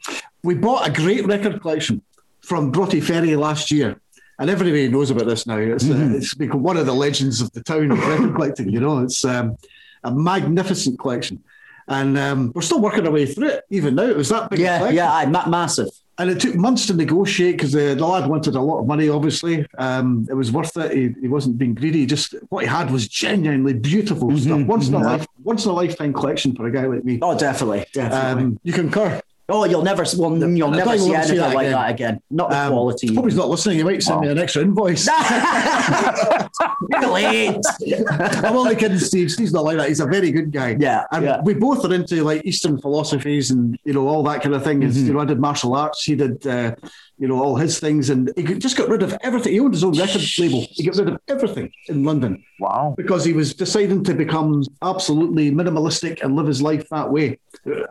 we bought a great record collection from Broughty Ferry last year. And everybody knows about this now. It's, uh, it's become one of the legends of the town of record [LAUGHS] collecting. You know, it's um, a magnificent collection. And um, we're still working our way through it, even now. It was that big. Yeah, collection. yeah, ma- massive. And it took months to negotiate because the, the lad wanted a lot of money, obviously. Um, it was worth it. He, he wasn't being greedy. Just what he had was genuinely beautiful stuff. Once in a life, once in a lifetime collection for a guy like me. Oh, definitely, definitely. Um, you concur. Oh, you'll never, well, you'll I never see anything that like again. that again. Not the Um, quality. Hope he's not listening. He might send me an extra invoice. [LAUGHS] Late. [LAUGHS] I'm only kidding, Steve. Steve's not like that. He's a very good guy. Yeah, And yeah. we both are into like Eastern philosophies and you know all that kind of thing. Mm-hmm. You know, I did martial arts. He did, uh, you know, all his things, and he just got rid of everything. He owned his own record label. He got rid of everything in London Wow. because he was deciding to become absolutely minimalistic and live his life that way.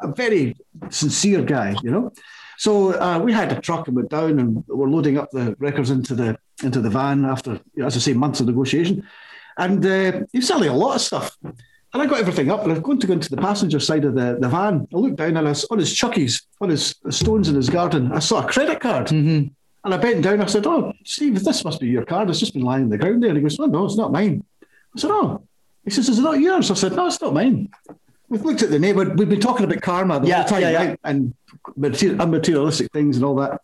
A very sincere guy, you know. So uh, we had a truck and went down, and we're loading up the records into the into the van after, you know, as I say, months of negotiation. And uh, he was selling a lot of stuff. And I got everything up, and I'm going to go into the passenger side of the, the van. I looked down, and I, on his chuckies, on his stones in his garden, I saw a credit card. And I bent down. I said, "Oh, Steve, this must be your card. It's just been lying on the ground there." And he goes, "Oh no, it's not mine." I said, "Oh." He says, "Is it not yours?" I said, "No, it's not mine." We've looked at the name. We've been talking about karma the Yeah, whole time, yeah, yeah. right? And materi- unmaterialistic things and all that.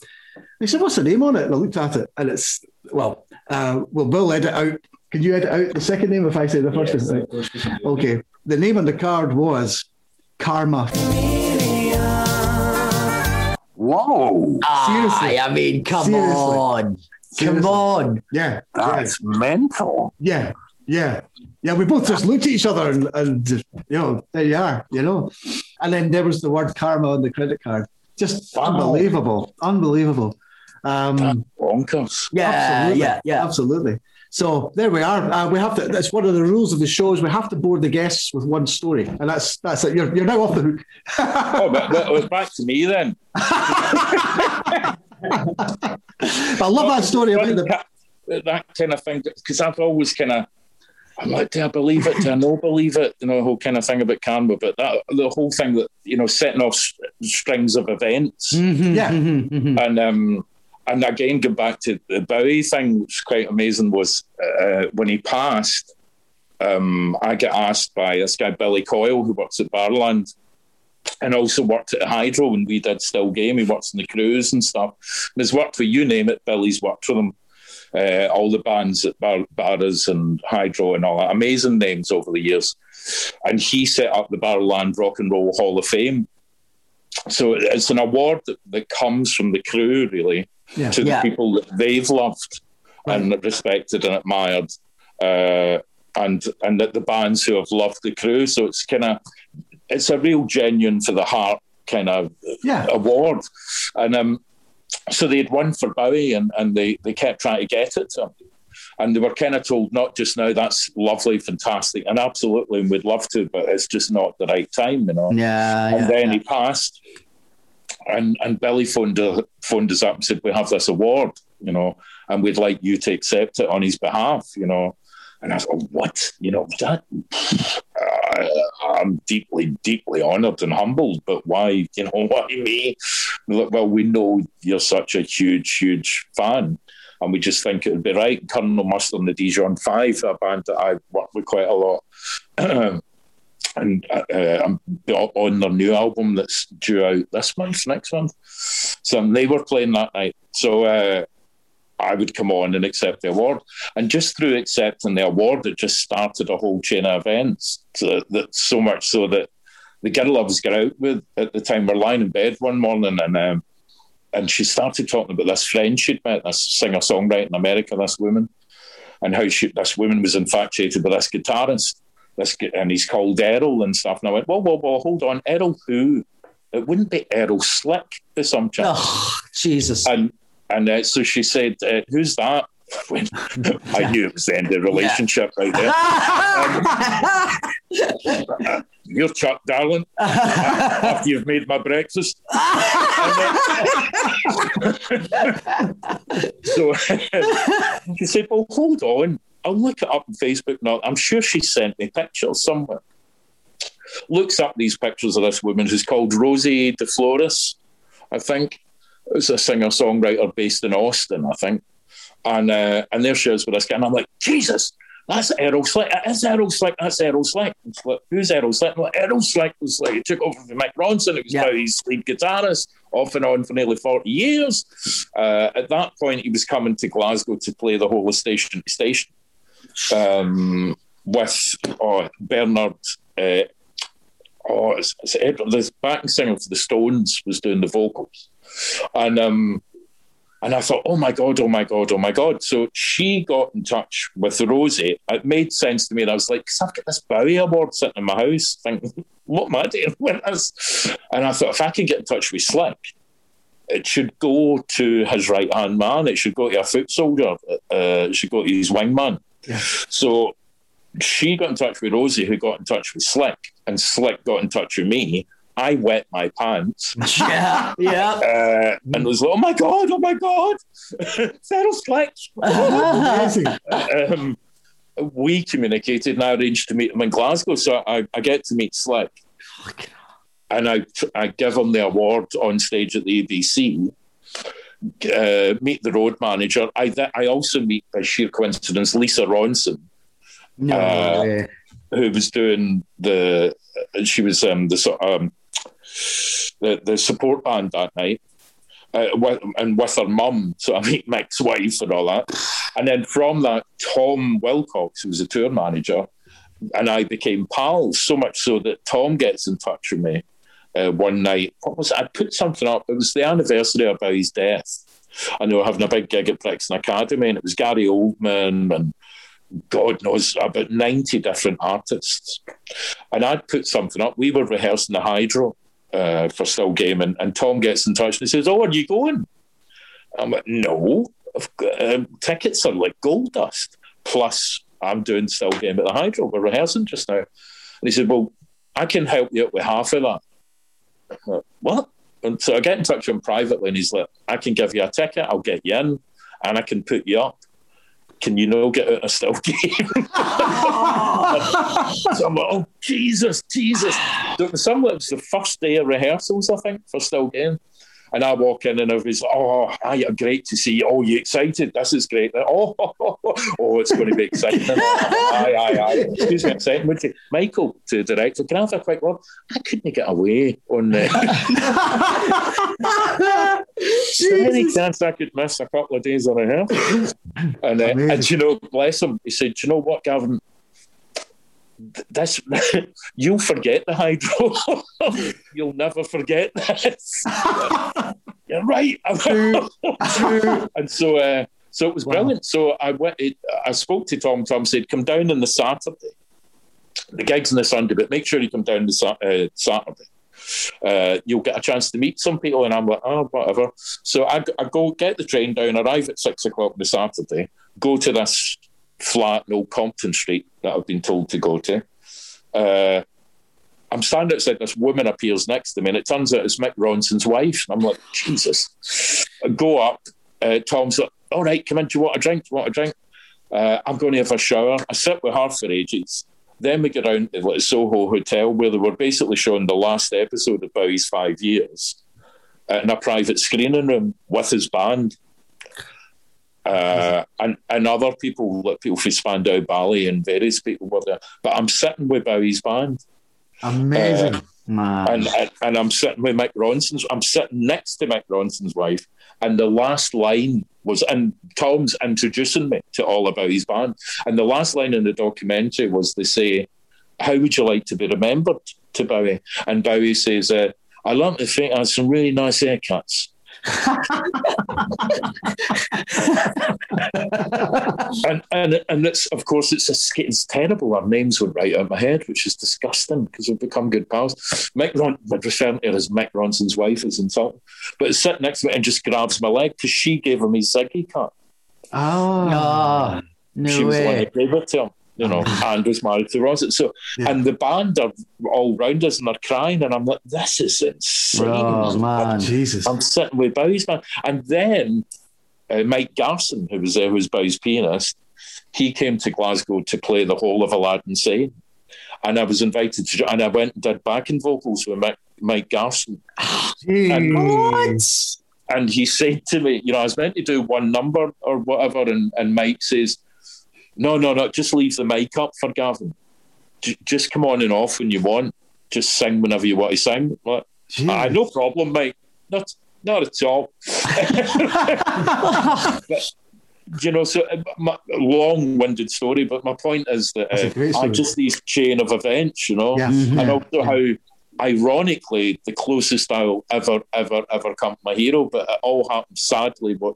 He said, "What's the name on it?" And I looked at it, and it's well, uh, well, Bill edit out. Can you edit out the second name if I say the first name? Right. Okay. The name on the card was Karma. Whoa. Aye, I mean, come Seriously. on. Come on. Yeah. That's mental. Yeah. Yeah. Yeah, we both just looked at each other and, and you know, there you are, you know. And then there was the word karma on the credit card. Just Wow. unbelievable, unbelievable. Um, Bonkers. Yeah, absolutely, yeah, yeah. absolutely. So there we are. Uh, we have to. That's one of the rules of the show is we have to board the guests with one story, and that's that's it. You're, you're now off the hook. Oh, but, but it was back to me then. [LAUGHS] I love that story about the. that, that kind of thing because I've always kind of I'm like, do I believe it? Do I not believe it? You know, the whole kind of thing about karma, but that the whole thing that you know, setting off strings of events, Yeah. and um, and again, go back to the Bowie thing, which is quite amazing. Was uh, when he passed, um, I got asked by this guy Billy Coyle, who works at Barrowland, and also worked at Hydro when we did Still Game. He works in the cruise and stuff. And has worked for you name it. Billy's worked for them. Uh, all the bands at Bar- Barras and Hydro and all that amazing names over the years. And he set up the Barrowland Rock and Roll Hall of Fame. So it's an award that, that comes from the crew, really, Yeah. to the Yeah. people that they've loved and respected and admired, uh, and and that the bands who have loved the crew. So it's kind of it's a real genuine for the heart kind of Yeah. award, and um, so they'd won for Bowie, and and they they kept trying to get it to him. And they were kind of told, not just now, that's lovely, fantastic, and absolutely, and we'd love to, but it's just not the right time, you know Yeah, and yeah, then yeah. he passed. And and Billy phoned uh, phoned us up and said, "We have this award, you know, and we'd like you to accept it on his behalf, you know." And I like, "What? You know that? Uh, [SIGHS] I'm deeply, deeply honoured and humbled, but why? You know, [LAUGHS] why me? Look, Well, we know you're such a huge, huge fan." And we just think it would be right. Colonel Mustard and the Dijon Five, a band that I work with quite a lot, [CLEARS THROAT] and uh, uh, on their new album that's due out this month, next month. So they were playing that night. So uh, I would come on and accept the award. And just through accepting the award, it just started a whole chain of events. So that so much so that the girl I was got out with at the time were lying in bed one morning and um, and she started talking about this friend she'd met, this singer songwriter in America, this woman, and how she, this woman was infatuated with this guitarist and he's called Earl and stuff. And I went, whoa, whoa, whoa, hold on, Earl who? It wouldn't be Earl Slick chance. Oh, Jesus. And and uh, so she said, uh, who's that? [LAUGHS] When I knew it was the end of the relationship right there. [LAUGHS] You're Chuck, darling. [LAUGHS] After you've made my breakfast. so she said, Well, hold on. I'll look it up on Facebook now. I'm sure she sent me pictures somewhere. Looks up these pictures of this woman who's called Rosie DeFlores, I think. It's a singer songwriter based in Austin, I think. And uh, and there she is with this guy. And I'm like, Jesus, that's Earl Slick. That's Earl Slick. That's Earl Slick. Like, Who's Earl Slick? Well, Earl Slick was like, he took over from Mick Ronson. It was Yeah. about his lead guitarist, off and on for nearly 40 years. Uh, at that point, he was coming to Glasgow to play the whole of Station to Station um, with oh, Bernard. Uh, oh, it's, it's Ed, the backing singer for the Stones was doing the vocals, and um, and I thought, oh my god, oh my god, oh my god. So she got in touch with Rosie. It made sense to me, and I was like, because I've got this Bowie award sitting in my house. Thinking, [LAUGHS] what am I doing [LAUGHS] with this? And I thought, if I can get in touch with Slick. It should go to his right hand man. It should go to a foot soldier. Uh, it should go to his wingman. So she got in touch with Rosie, who got in touch with Slick, and Slick got in touch with me. I wet my pants [LAUGHS] yeah, yeah. uh, and was like, "Oh my god! Oh my god! [LAUGHS] Feral Slick!" Um, we communicated, and I arranged to meet him in Glasgow. So I, I get to meet Slick, and I I give him the award on stage at the ABC. Uh, meet the road manager. I th- I also meet by sheer coincidence Lisa Ronson, No Uh, who was doing the she was um the sort um the, the support band that night uh, with, and with her mum. So I [LAUGHS] meet Mick's wife and all that. And then from that Tom Wilcox who was a tour manager and I became pals so much so that Tom gets in touch with me uh, one night what was it? I put something up it was the anniversary of his death and they were having a big gig at Brixton Academy and it was Gary Oldman and God knows, about 90 different artists. And I'd put something up. We were rehearsing the Hydro uh, for Still Game, and, and Tom gets in touch and says, Oh, are you going? I'm like, No, um, tickets are like gold dust. Plus, I'm doing Still Game at the Hydro. We're rehearsing just now. And he said, Well, I can help you out with half of that. Like, what? And so I get in touch with him privately, and he's like, I can give you a ticket, I'll get you in, and I can put you up. Can you know get out a still [LAUGHS] game? so I'm like, oh Jesus, Jesus. Some it was the first day of rehearsals, I think, for still game. And I walk in and everybody's like, oh, hi, great to see you. Oh, you excited? This is great. Oh, [LAUGHS] oh, oh, it's going to be exciting. [LAUGHS] aye, aye, aye. Excuse me, exciting. Would you, Michael, to the director, can I have a quick word? I couldn't get away on the. [LAUGHS] many chance I could miss a couple of days on a hill? And, uh, and you know, bless him, he said, "Do you know what, Gavin? Th- This [LAUGHS] you'll forget the hydro. [LAUGHS] you'll never forget this. [LAUGHS] You're right. and so, uh, so it was Wow. brilliant. So I went. It, I spoke to Tom. Tom said, "Come down on the Saturday. The gig's on the Sunday, but make sure you come down the uh, Saturday." uh, you'll get a chance to meet some people. And I'm like, oh, whatever. So I, I go get the train down, arrive at six o'clock on the Saturday, go to this flat in Old Compton Street that I've been told to go to. Uh, I'm standing outside, this woman appears next to me, and it turns out it's Mick Ronson's wife. And I'm like, Jesus. I go up. Uh, Tom's like, all right, come in. Do you want a drink? Do you want a drink? Uh, I'm going to have a shower. I sit with her for ages. Then we get down to the Soho Hotel, where they were basically showing the last episode of Bowie's five years uh, in a private screening room with his band. Uh, and, and other people, like people from Spandau Ballet and various people were there. But I'm sitting with Bowie's band. Amazing. Uh, Man. and, and and I'm sitting with Mick Ronson's. I'm sitting next to Mick Ronson's wife, and the last line was, and Tom's introducing me to all about his band, and the last line in the documentary was they say, "How would you like to be remembered?" to Bowie, and Bowie says, uh, "I like to think I had some really nice haircuts." [LAUGHS] [LAUGHS] and and and it's of course it's a sk- it's terrible. Our names went right out of my head, which is disgusting because we've become good pals. Mick Ron, I'd refer to her as Mick Ronson's wife is insulting, but it's sitting next to me and just grabs my leg because she gave him his Ziggy cut. Ah. Ah, no she was the one way. that gave it to him, you know, and was married to Rosit. So Yeah. and the band are all round us and they're crying, and I'm like, this is insane. Oh, man. Jesus. I'm sitting with Bowie's man. And then uh, Mike Garson, who was there, who was Bowie's pianist, he came to Glasgow to play the whole of Aladdin Sane. And I was invited to, and I went and did backing vocals with Mike, Mike Garson. Jeez. And he said to me, you know, I was meant to do one number or whatever. And, and Mike says, no, no, no, just leave the mic up for Gavin. J- just come on and off when you want. Just sing whenever you want to sing. Like. Ah, no problem, mate. Not not at all. [LAUGHS] but, you know, so uh, my, long-winded story, but my point is that uh, story. just these chain of events, you know, Yeah. And also how, ironically, the closest I'll ever, ever, ever come to my hero, but it all happened sadly. What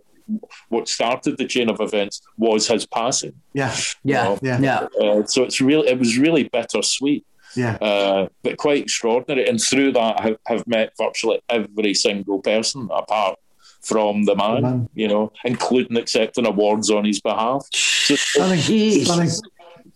what started the chain of events was his passing. Yeah. Yeah, Yeah. yeah. Uh, so it's really, it was really bittersweet Yeah. uh, but quite extraordinary. And through that, I have, have met virtually every single person apart from the man, The man. you know, including accepting awards on his behalf. So it's Stunning. Jeez. Stunning.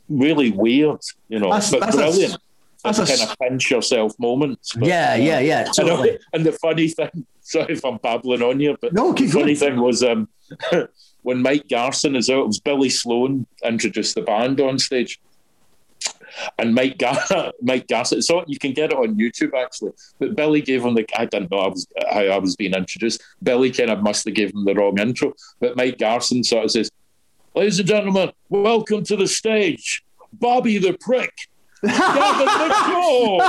really weird, you know, That's- but that's a- brilliant. That's a- kind of pinch yourself moments. But, Yeah, yeah, yeah. Know, Totally. [LAUGHS] and the funny thing, [LAUGHS] sorry if I'm babbling on you, but No, the funny going. thing was um, [LAUGHS] when Mike Garson is out, it was Billy Sloan introduced the band on stage. And Mike, Gar- Mike Garson, so you can get it on YouTube actually. But Billy gave him the, I didn't know I was, how I was being introduced. Billy kind of must have given him the wrong intro. But Mike Garson sort of says, Ladies and gentlemen, welcome to the stage, Bobby the Prick. Gavin Mitchell. [LAUGHS]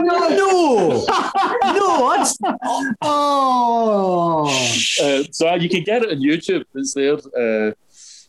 no, no, that's Oh. Uh, so you can get it on YouTube. It's there. Uh,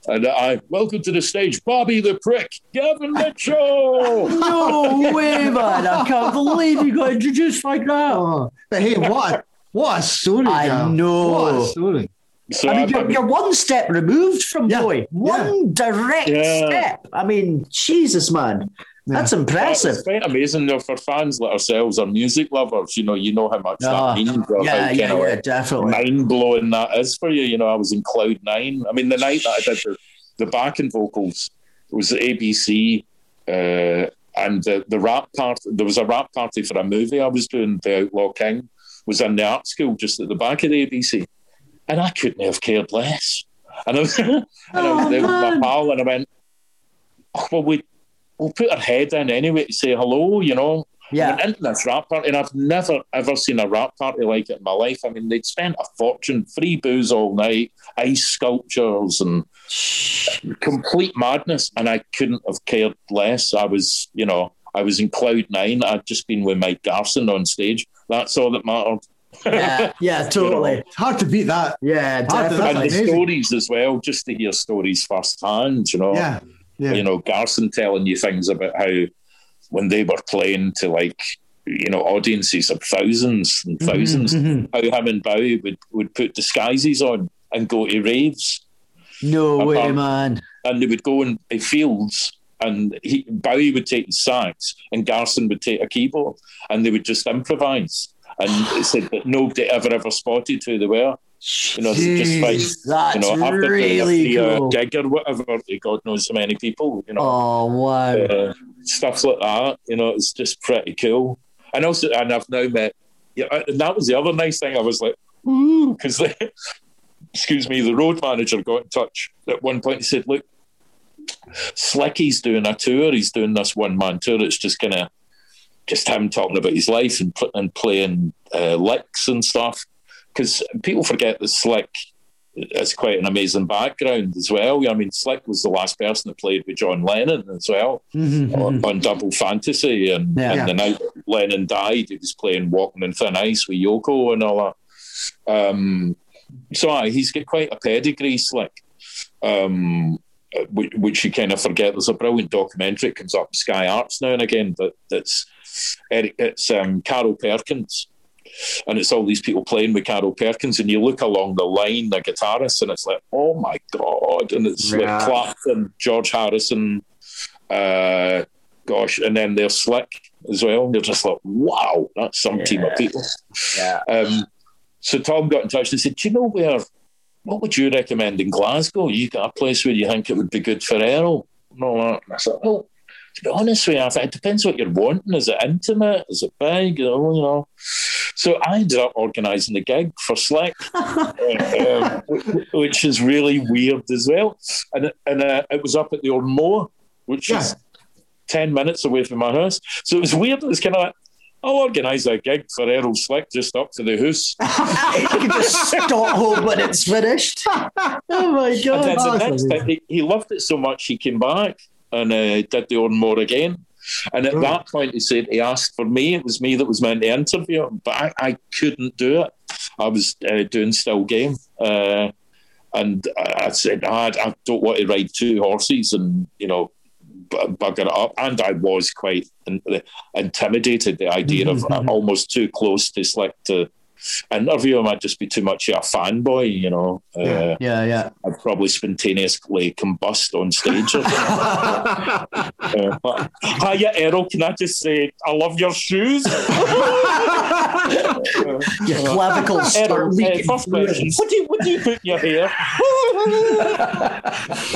and I welcome to the stage, Bobby the Prick, Gavin Mitchell. no way, man! I can't believe you got introduced like that. Oh. But hey, what a, what a story, I Gav. know. What a story. So I mean, I- you're, you're one step removed from Yeah. boy. One direct Yeah. step. I mean, Jesus, man. That's impressive. It's quite amazing though for fans like ourselves, or music lovers. You know, you know how much Ah, that means. or yeah, how yeah, kind of yeah, definitely. mind blowing that is for you. You know, I was in cloud nine. I mean, the night that I did the, the backing vocals it was the ABC, uh, and the the wrap part. There was a wrap party for a movie I was doing. The Outlaw King was in the art school just at the back of the ABC, and I couldn't have cared less. And I was, [LAUGHS] and I was oh, there with my pal, and I went, oh, "Well, we we'll put our head in anyway to say hello," you know. Yeah. Went into this wrap party, and I've never ever seen a wrap party like it in my life. I mean, they'd spent a fortune, free booze all night, ice sculptures, and complete madness. And I couldn't have cared less. I was, you know, I was in cloud nine. I'd just been with Mike Garson on stage. That's all that mattered. Yeah, yeah, totally. It's hard to beat that. Yeah, to- definitely. and the amazing. stories as well, just to hear stories firsthand. You know, Yeah. Yeah. you know, Garson telling you things about how when they were playing to like, you know, audiences of thousands and 1000s mhm. how him and Bowie would, would put disguises on and go to raves. No way, Apart- man. And they would go in the fields and he, Bowie would take the sax and Garson would take a keyboard and they would just improvise. And it said that nobody ever ever spotted who they were. You know, it's just like you know, after doing a really three-hour cool. gig or whatever, God knows how many people, you know, Oh wow. uh, stuff like that. You know, it's just pretty cool. And also, and I've now met. Yeah, and that was the other nice thing. I was like, ooh, because [LAUGHS] excuse me, the road manager got in touch at one point. He said, "Look, Slicky's doing a tour. He's doing this one man tour. It's just kind of just him talking about his life and and playing uh, licks and stuff. Because people forget that Slick has quite an amazing background as well. I mean, Slick was the last person that played with John Lennon as well Mhm, mhm. on, on Double Fantasy. And, Yeah. and the night Lennon died, he was playing Walking in Thin Ice with Yoko and all that. Um, so aye, he's got quite a pedigree, Slick. Um, which, which you kind of forget. There's a brilliant documentary that comes up Sky Arts now and again that that's Eric, it's um, Carl Perkins, and it's all these people playing with Carl Perkins, and you look along the line, the guitarists, and it's like, oh my god, and it's Yeah. like Clapton, George Harrison, uh, gosh, and then they're Slick as well. And you're just like, wow, that's some team of people. Yeah. Um, so Tom got in touch and said, Do you know where, what would you recommend in Glasgow? You got a place where you think it would be good for Earl? And all that. And I said, Well, to be honest with you, I think it depends what you're wanting. Is it intimate? Is it big? You know, you know. So I ended up organising the gig for Slick, [LAUGHS] um, which is really weird as well. And, and uh, it was up at the Oran Mor, which is 10 minutes away from my house. So it was weird. It was kind of like, I'll organise a gig for Earl Slick just up to the house. [LAUGHS] [LAUGHS] you can just stop home when it's finished. Oh my god! And then the next time, he, he loved it so much, he came back and uh, did the Oran Mor again. And at that point, he said he asked for me. It was me that was meant to interview him, but I, I couldn't do it. I was uh, doing still game. Uh, and I, I said, "Ah, I, I don't want to ride two horses and, you know, bu- bugger it up. And I was quite in, intimidated, the idea of uh, almost too close to Slick to interview him. I'd just be too much of a fanboy, you know. Uh, Yeah, yeah. I'd probably spontaneously combust on stage. or something. [LAUGHS] uh, but, hiya, Earl. Can I just say I love your shoes? [LAUGHS] Your clavicles start Earl, uh, leaking. first question. What do you what do you put in your hair?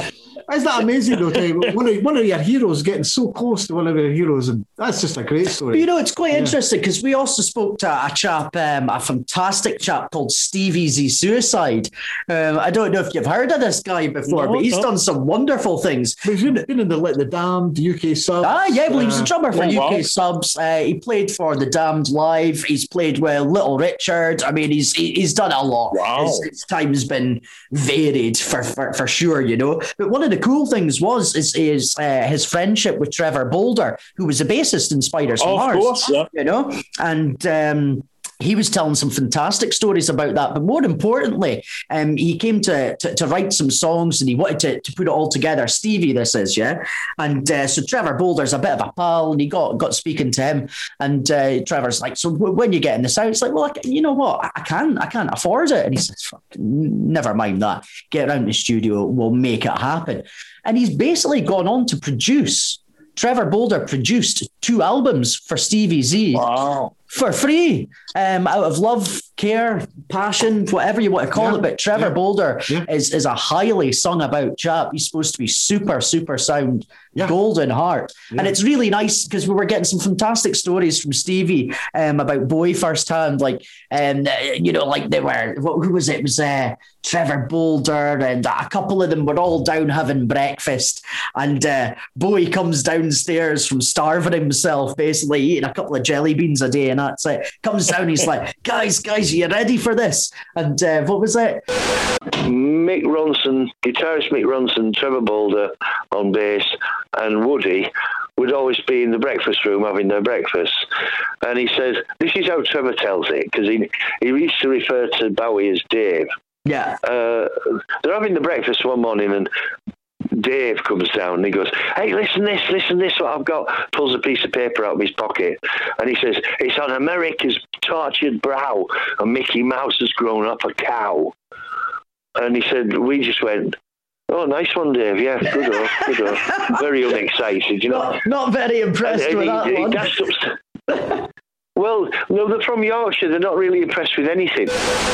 [LAUGHS] Isn't that amazing though? Dave? One of, one of your heroes getting so close to one of your heroes, and that's just a great But story. you know, it's quite interesting because we also spoke to a chap, um, a fantastic chap called Steve Easy Suicide. Um, I don't know if you've heard of this guy before, No, but he's no. done some wonderful things. But he's been, been in the like the Damned, UK sub. Ah, yeah, well, he was a Uh, drummer for oh, UK wow. subs. Uh, he played for The Damned Live. He's played with Little Richard. I mean, he's he- he's done a lot. Wow. His, his time's been varied for, for for sure, you know. But one of the cool things was is is uh, his friendship with Trevor Bolder, who was a bassist in Spiders from Oh, of Mars course, yeah. you know, and um, he was telling some fantastic stories about that. But more importantly, um, he came to, to, to write some songs and he wanted to, to put it all together. Stevie, this is yeah, and uh, so Trevor Bolder's a bit of a pal, and he got got speaking to him, and uh, Trevor's like, so w- when you get in this out, it's like, well, I, you know what, I can't, I can't afford it, and he says, never mind that, get around the studio, we'll make it happen, and he's basically gone on to produce. Trevor Bolder produced two albums for Stevie Z Wow. For free um, out of love, care, passion, whatever you want to call Yeah, it. But Trevor yeah, Bolder yeah. is, is a highly sung about chap. He's supposed to be super, super sound, golden heart. And it's really nice because we were getting some fantastic stories from Stevie um, about Bowie firsthand. Like, um, you know, like they were, what, who was it? It was uh, Trevor Bolder and a couple of them were all down having breakfast. And uh, Bowie comes downstairs from starving himself, basically eating a couple of jelly beans a day. And that's it. Comes down, he's like, guys, guys, are you ready for this? And uh, what was it? Mick Ronson, guitarist Mick Ronson, Trevor Bolder on bass, and Woody would always be in the breakfast room having their breakfast. And he says, This is how Trevor tells it, because he, he used to refer to Bowie as Dave. Yeah. Uh, they're having the breakfast one morning, and Dave comes down and he goes, Hey, listen this, listen this, what I've got. Pulls a piece of paper out of his pocket and he says, It's on America's tortured brow, and Mickey Mouse has grown up a cow. And he said, We just went, Oh, nice one, Dave. Yeah, good off, good off. [LAUGHS] Very unexcited, you know. Not, not very impressed And with he- that he one. [LAUGHS] well, no, they're from Yorkshire. They're not really impressed with anything.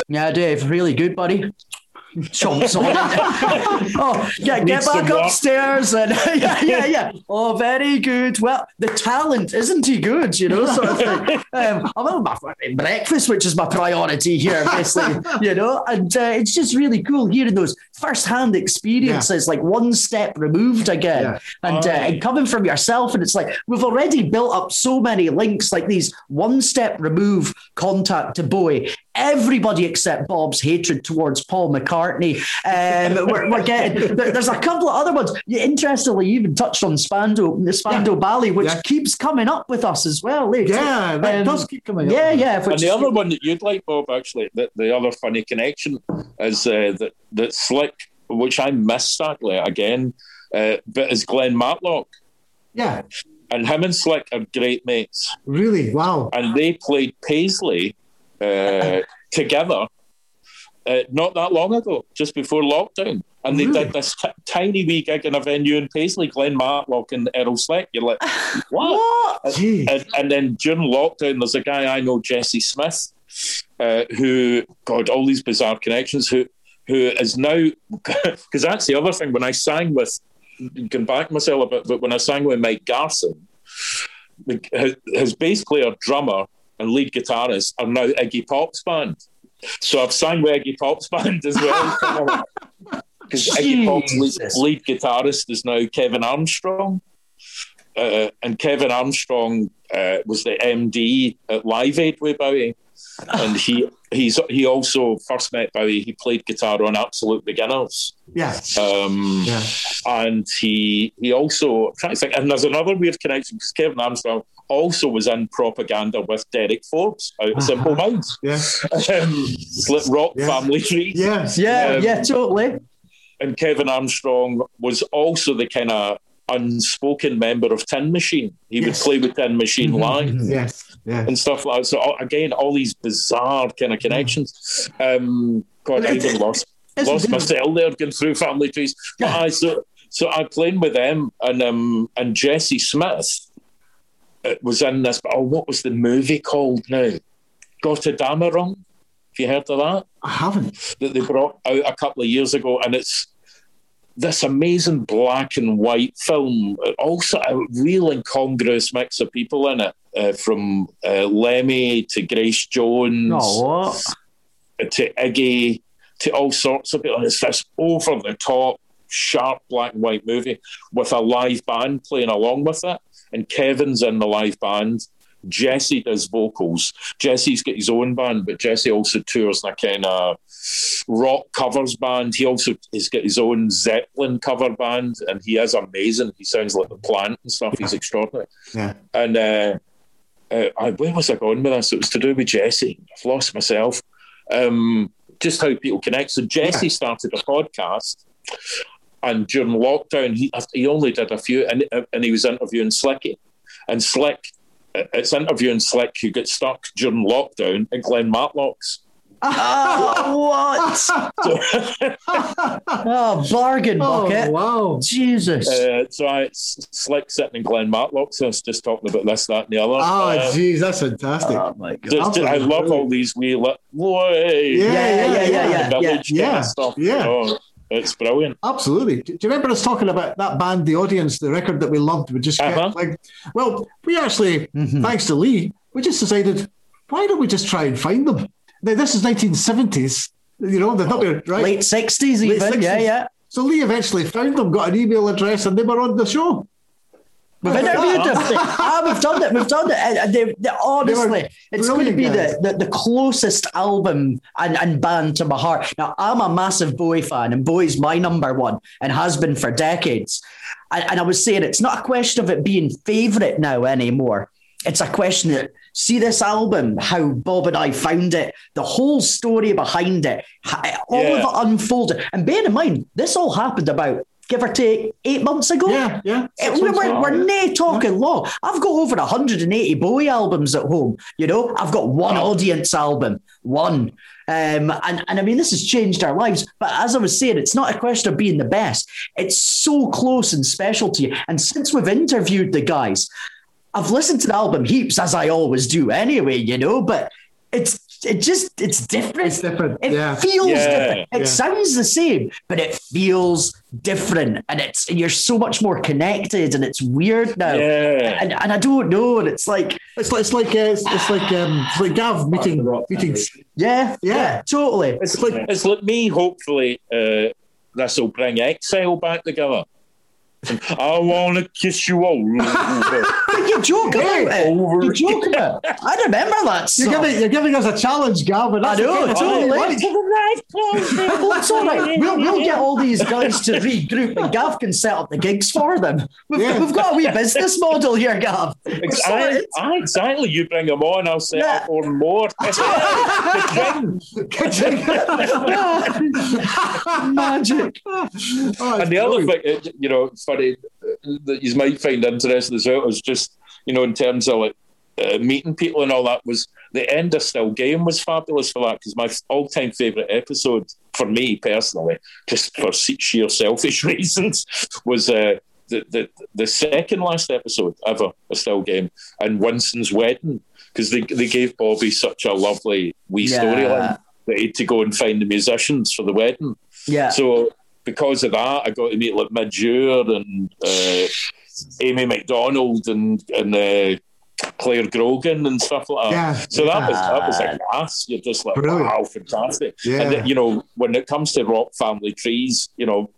Yeah, Dave, really good, buddy. Chomps on it. oh, yeah, get back upstairs and [LAUGHS] yeah, yeah, yeah. Oh, very good. Well, the talent isn't he good? You know, sort of thing. [LAUGHS] Um, I'm having my fucking breakfast, which is my priority here, basically. [LAUGHS] You know, and uh, it's just really cool hearing those first-hand experiences, like one step removed again, Yeah. and uh, and coming from yourself. And it's like we've already built up so many links, like these one-step remove contact to Bowie. Everybody except Bob's hatred towards Paul McCartney. Um, we're, we're getting there's a couple of other ones. Interestingly, you even touched on Spandau, the Spandau Ballet, which Yeah. keeps coming up with us as well. eh? Yeah, that Um, does keep coming Yeah, up. yeah. And the other one that you'd like, Bob, actually, the, the other funny connection is uh, that that Slick, which I missed sadly again, uh, but is Glen Matlock, Yeah, and him and Slick are great mates, really. Wow. and they played Paisley uh, together. Uh, not that long ago, just before lockdown, and they Really? did this t- tiny wee gig in a venue in Paisley. Glen Matlock and Earl Slick. You're like, [LAUGHS] what? what? And, and then during lockdown, there's a guy I know, Jesse Smith, uh, who God, all these bizarre connections. Who who is now [LAUGHS] because that's the other thing. When I sang with, can back myself a bit, but when I sang with Mike Garson, his bass player, drummer, and lead guitarist are now Iggy Pop's band. So I've sang with Iggy Pop's band as well. [LAUGHS] Because Iggy Pop's lead, lead guitarist is now Kevin Armstrong. Uh, and Kevin Armstrong uh, was the MD at Live Aid with Bowie, and he he's he also first met Bowie. He played guitar on Absolute Beginners, Yeah. um, Yeah. and he he also I'm trying to think. And there's another weird connection because Kevin Armstrong also was in propaganda with Derek Forbes out of Simple Minds, Yeah. um, Slip Rock Yeah. Family Tree Yes. Yeah, Um, yeah, totally. and Kevin Armstrong was also the kind of unspoken member of Tin Machine. He Yes. would play with Tin Machine live Yes. Yeah. and stuff like that. So again, all these bizarre kind of connections. Um, God, I even lost [LAUGHS] lost myself there going through family trees. But I so so I playing with them and um and Jesse Smith uh, was in this. Oh, what was the movie called now? Gutterdammerung. Have you heard of that? I haven't. that they brought out a couple of years ago, and it's this amazing black and white film. Also, a real incongruous mix of people in it, uh, from uh, Lemmy to Grace Jones to Iggy to all sorts of people. It's this over the top, sharp black and white movie with a live band playing along with it. And Kevin's in the live band. Jesse does vocals. Jesse's got his own band, but Jesse also tours in a kind of rock covers band. He also has got his own Zeppelin cover band, and he is amazing. He sounds like the plant and stuff. He's extraordinary Yeah. and uh, uh, I, where was I going with this? It was to do with Jesse. I've lost myself. Um, just how people connect. So Jesse started a podcast, and during lockdown, he he only did a few, and and he was interviewing Slicky, and Slick. Uh, It's interviewing Slick who got stuck during lockdown at Glen Matlock's. Oh, [LAUGHS] what? [LAUGHS] oh, bargain Oh, bucket. wow. Jesus. Uh, so I, S- Slick sitting in Glen Matlock's, I was just talking about this, that, and the other. Oh, Uh, that's fantastic. oh my god. just- I love all these wee, li- way, Yeah, yeah, yeah, yeah, yeah. village kind yeah, stuff. yeah. Oh, it's brilliant. Absolutely. Do you remember us talking about that band, The Audience, the record that we loved? We just Uh-huh. like, well, we actually, Mm-hmm. thanks to Lee, we just decided, why don't we just try and find them? Now, this is 1970s, you know, they're not been right. Late 60s, Late even. Yeah, yeah. So Lee eventually found them, got an email address, and they were on the show. We've interviewed them. ah, we've done it. We've done it. And- they, they, honestly, it's going to be the, the, the closest album and, and band to my heart. Now, I'm a massive Bowie fan, and Bowie's my number one and has been for decades. And, and I was saying it's not a question of it being favourite now anymore. It's a question that see this album, how Bob and I found it, the whole story behind it, all Yeah. of it unfolded. And bear in mind, this all happened about give or take eight months ago. Yeah, yeah. Eh, we- we're, we're nae talking long. I've got over 180 Bowie albums at home. You know, I've got one audience album, one. Um, and, and I mean, this has changed our lives. But as I was saying, it's not a question of being the best. It's so close and special to you. And since we've interviewed the guys, I've listened to the album heaps, as I always do anyway, you know, but it's it just it's different. It's different, It yeah. feels Yeah, different. It yeah. sounds the same, but it feels different, and it's and you're so much more connected, and it's weird now. Yeah. And, and I don't know, and it's like It's like, it's like, uh, it's, it's like, um, it's like Gav meeting, meeting. yeah, Yeah. yeah, totally. It's like, it's like me, hopefully, uh, this will bring Exile back together. I want to kiss you all [LAUGHS] over. You joke about it. You joke about it. I remember that You're giving, you're giving us a challenge, Gav. and I that's the know, kind of thing we totally. like. Well, it's all right. We'll, we'll get all these guys to regroup, and Gav can set up the gigs for them. We've, Yeah. we've got a wee business model here, Gav. Exactly. sorted. Aye, exactly. You bring them on, I'll set Yeah. up one more. [LAUGHS] [LAUGHS] Magic. Oh, and the other brilliant. thing, uh, you know, that you might find interesting as well is just, you know, in terms of like uh, meeting people and all that was the end of Still Game was fabulous for that because my all-time favorite episode for me personally, just for sheer selfish [LAUGHS] reasons, was uh, the, the the second last episode ever of Still Game and Winston's wedding because they they gave Bobby such a lovely wee Yeah. storyline that he had to go and find the musicians for the wedding. Yeah. So because of that, I got to meet like Midge Ure and uh, Amy Macdonald and and uh, Clare Grogan and stuff like that. Yeah. So that was that was a gas. You're just like, Brilliant. wow, fantastic. Yeah. And you know, when it comes to rock family trees, you know,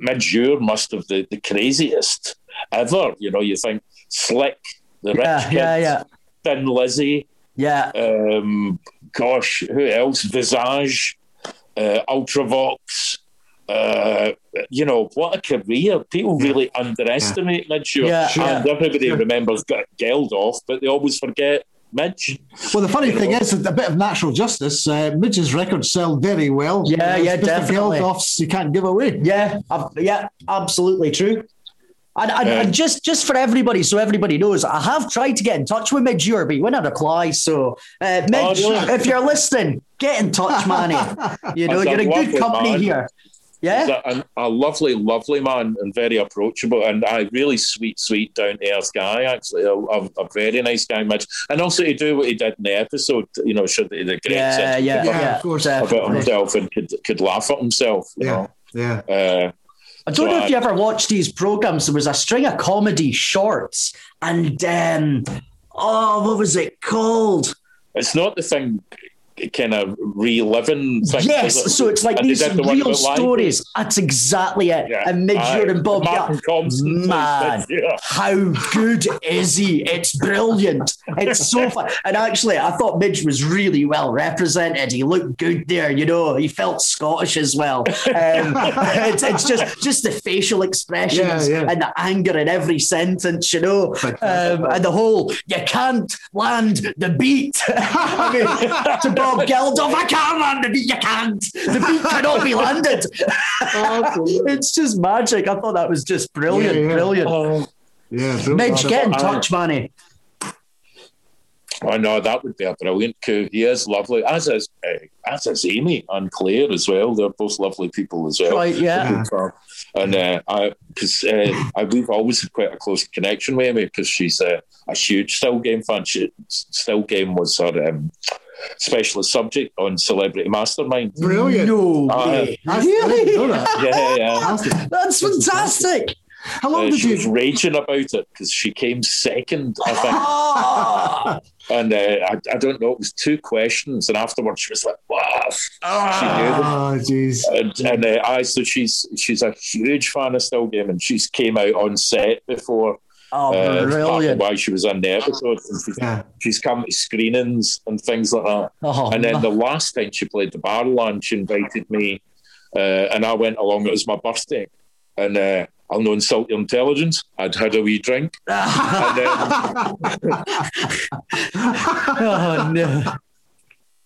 Midge Ure must have the, the craziest ever. You know, you think Slick, the rich Yeah, kid, yeah, yeah. Thin Lizzy, Yeah. um, gosh, who else? Visage, uh, Ultravox. Uh, you know what a career! People really underestimate Midge, Yeah, sure. and everybody Sure. remembers G- Geldof, but they always forget Midge. Well, the funny You thing know? is, a bit of natural justice. Uh, Midge's records sell very well. Yeah, yeah, Mr. definitely. Geldof's you can't give away. Yeah, ab- yeah, absolutely true. And, and, Yeah. and just just for everybody, so everybody knows, I have tried to get in touch with Midge but he wouldn't reply. So, uh, Midge, Oh, really? if you're listening, get in touch, Manny. [LAUGHS] You know, you're in good company man. here. He's Yeah, a, a lovely, lovely man and very approachable and a really sweet, sweet, down to earth guy. Actually, a, a, a very nice guy, Midge, and also to do what he did in the episode. You know, showed the, the great yeah, sense yeah, Yeah, yeah. of course. about definitely. himself and could could laugh at himself. You Yeah, yeah. Uh, I don't So know if you ever watched these programs. There was a string of comedy shorts, and um, oh, what was it called? It's not the thing. Kind of reliving things. Yes, it? so it's like And these the real stories. That's exactly it. Yeah. And Midge Aye. And Bob Martin Geldof. Compson Man, Midge Ure. how good is he? It's brilliant. It's so fun. And actually, I thought Midge was really well represented. He looked good there, you know. He felt Scottish as well. Um, [LAUGHS] it's, it's just just the facial expressions Yeah, yeah. and the anger in every sentence, you know. Um, and the whole you can't land the beat. [LAUGHS] I mean, to Bob Geldof, I can't land the beat. You can't. The beat cannot be landed. it's just magic. I thought that was just brilliant, Yeah, yeah. brilliant. Oh, Yeah, Midge, get in I- touch, Manny. I know that would be a brilliant coup. He is lovely, as is uh, as is Amy and Claire as well. They're both lovely people as well. Right, yeah. [LAUGHS] And uh, I, because uh, I, we've always had quite a close connection with Amy because she's a, a huge Still Game fan. She, Still Game was her um, specialist subject on Celebrity Mastermind. Brilliant. No Uh, way. That's- I didn't know Really? that. Yeah, yeah. Fantastic. That's fantastic. How long Uh, did she was raging about it because she came second, I think. Ah. and uh, I, I don't know, it was two questions. And afterwards, she was like, wow. She knew them. Oh, jeez. And, and uh, I, so she's she's a huge fan of Still Game, and she's came out on set before. Oh, uh, as part of brilliant. Why she was on the episode. She's, Yeah. she's come to screenings and things like that. Oh, and then no. the last time she played the Barrowland, she invited me, uh, and I went along. It was my birthday, and uh, I'll not insult your intelligence. I'd had a wee drink, [LAUGHS] then oh, no.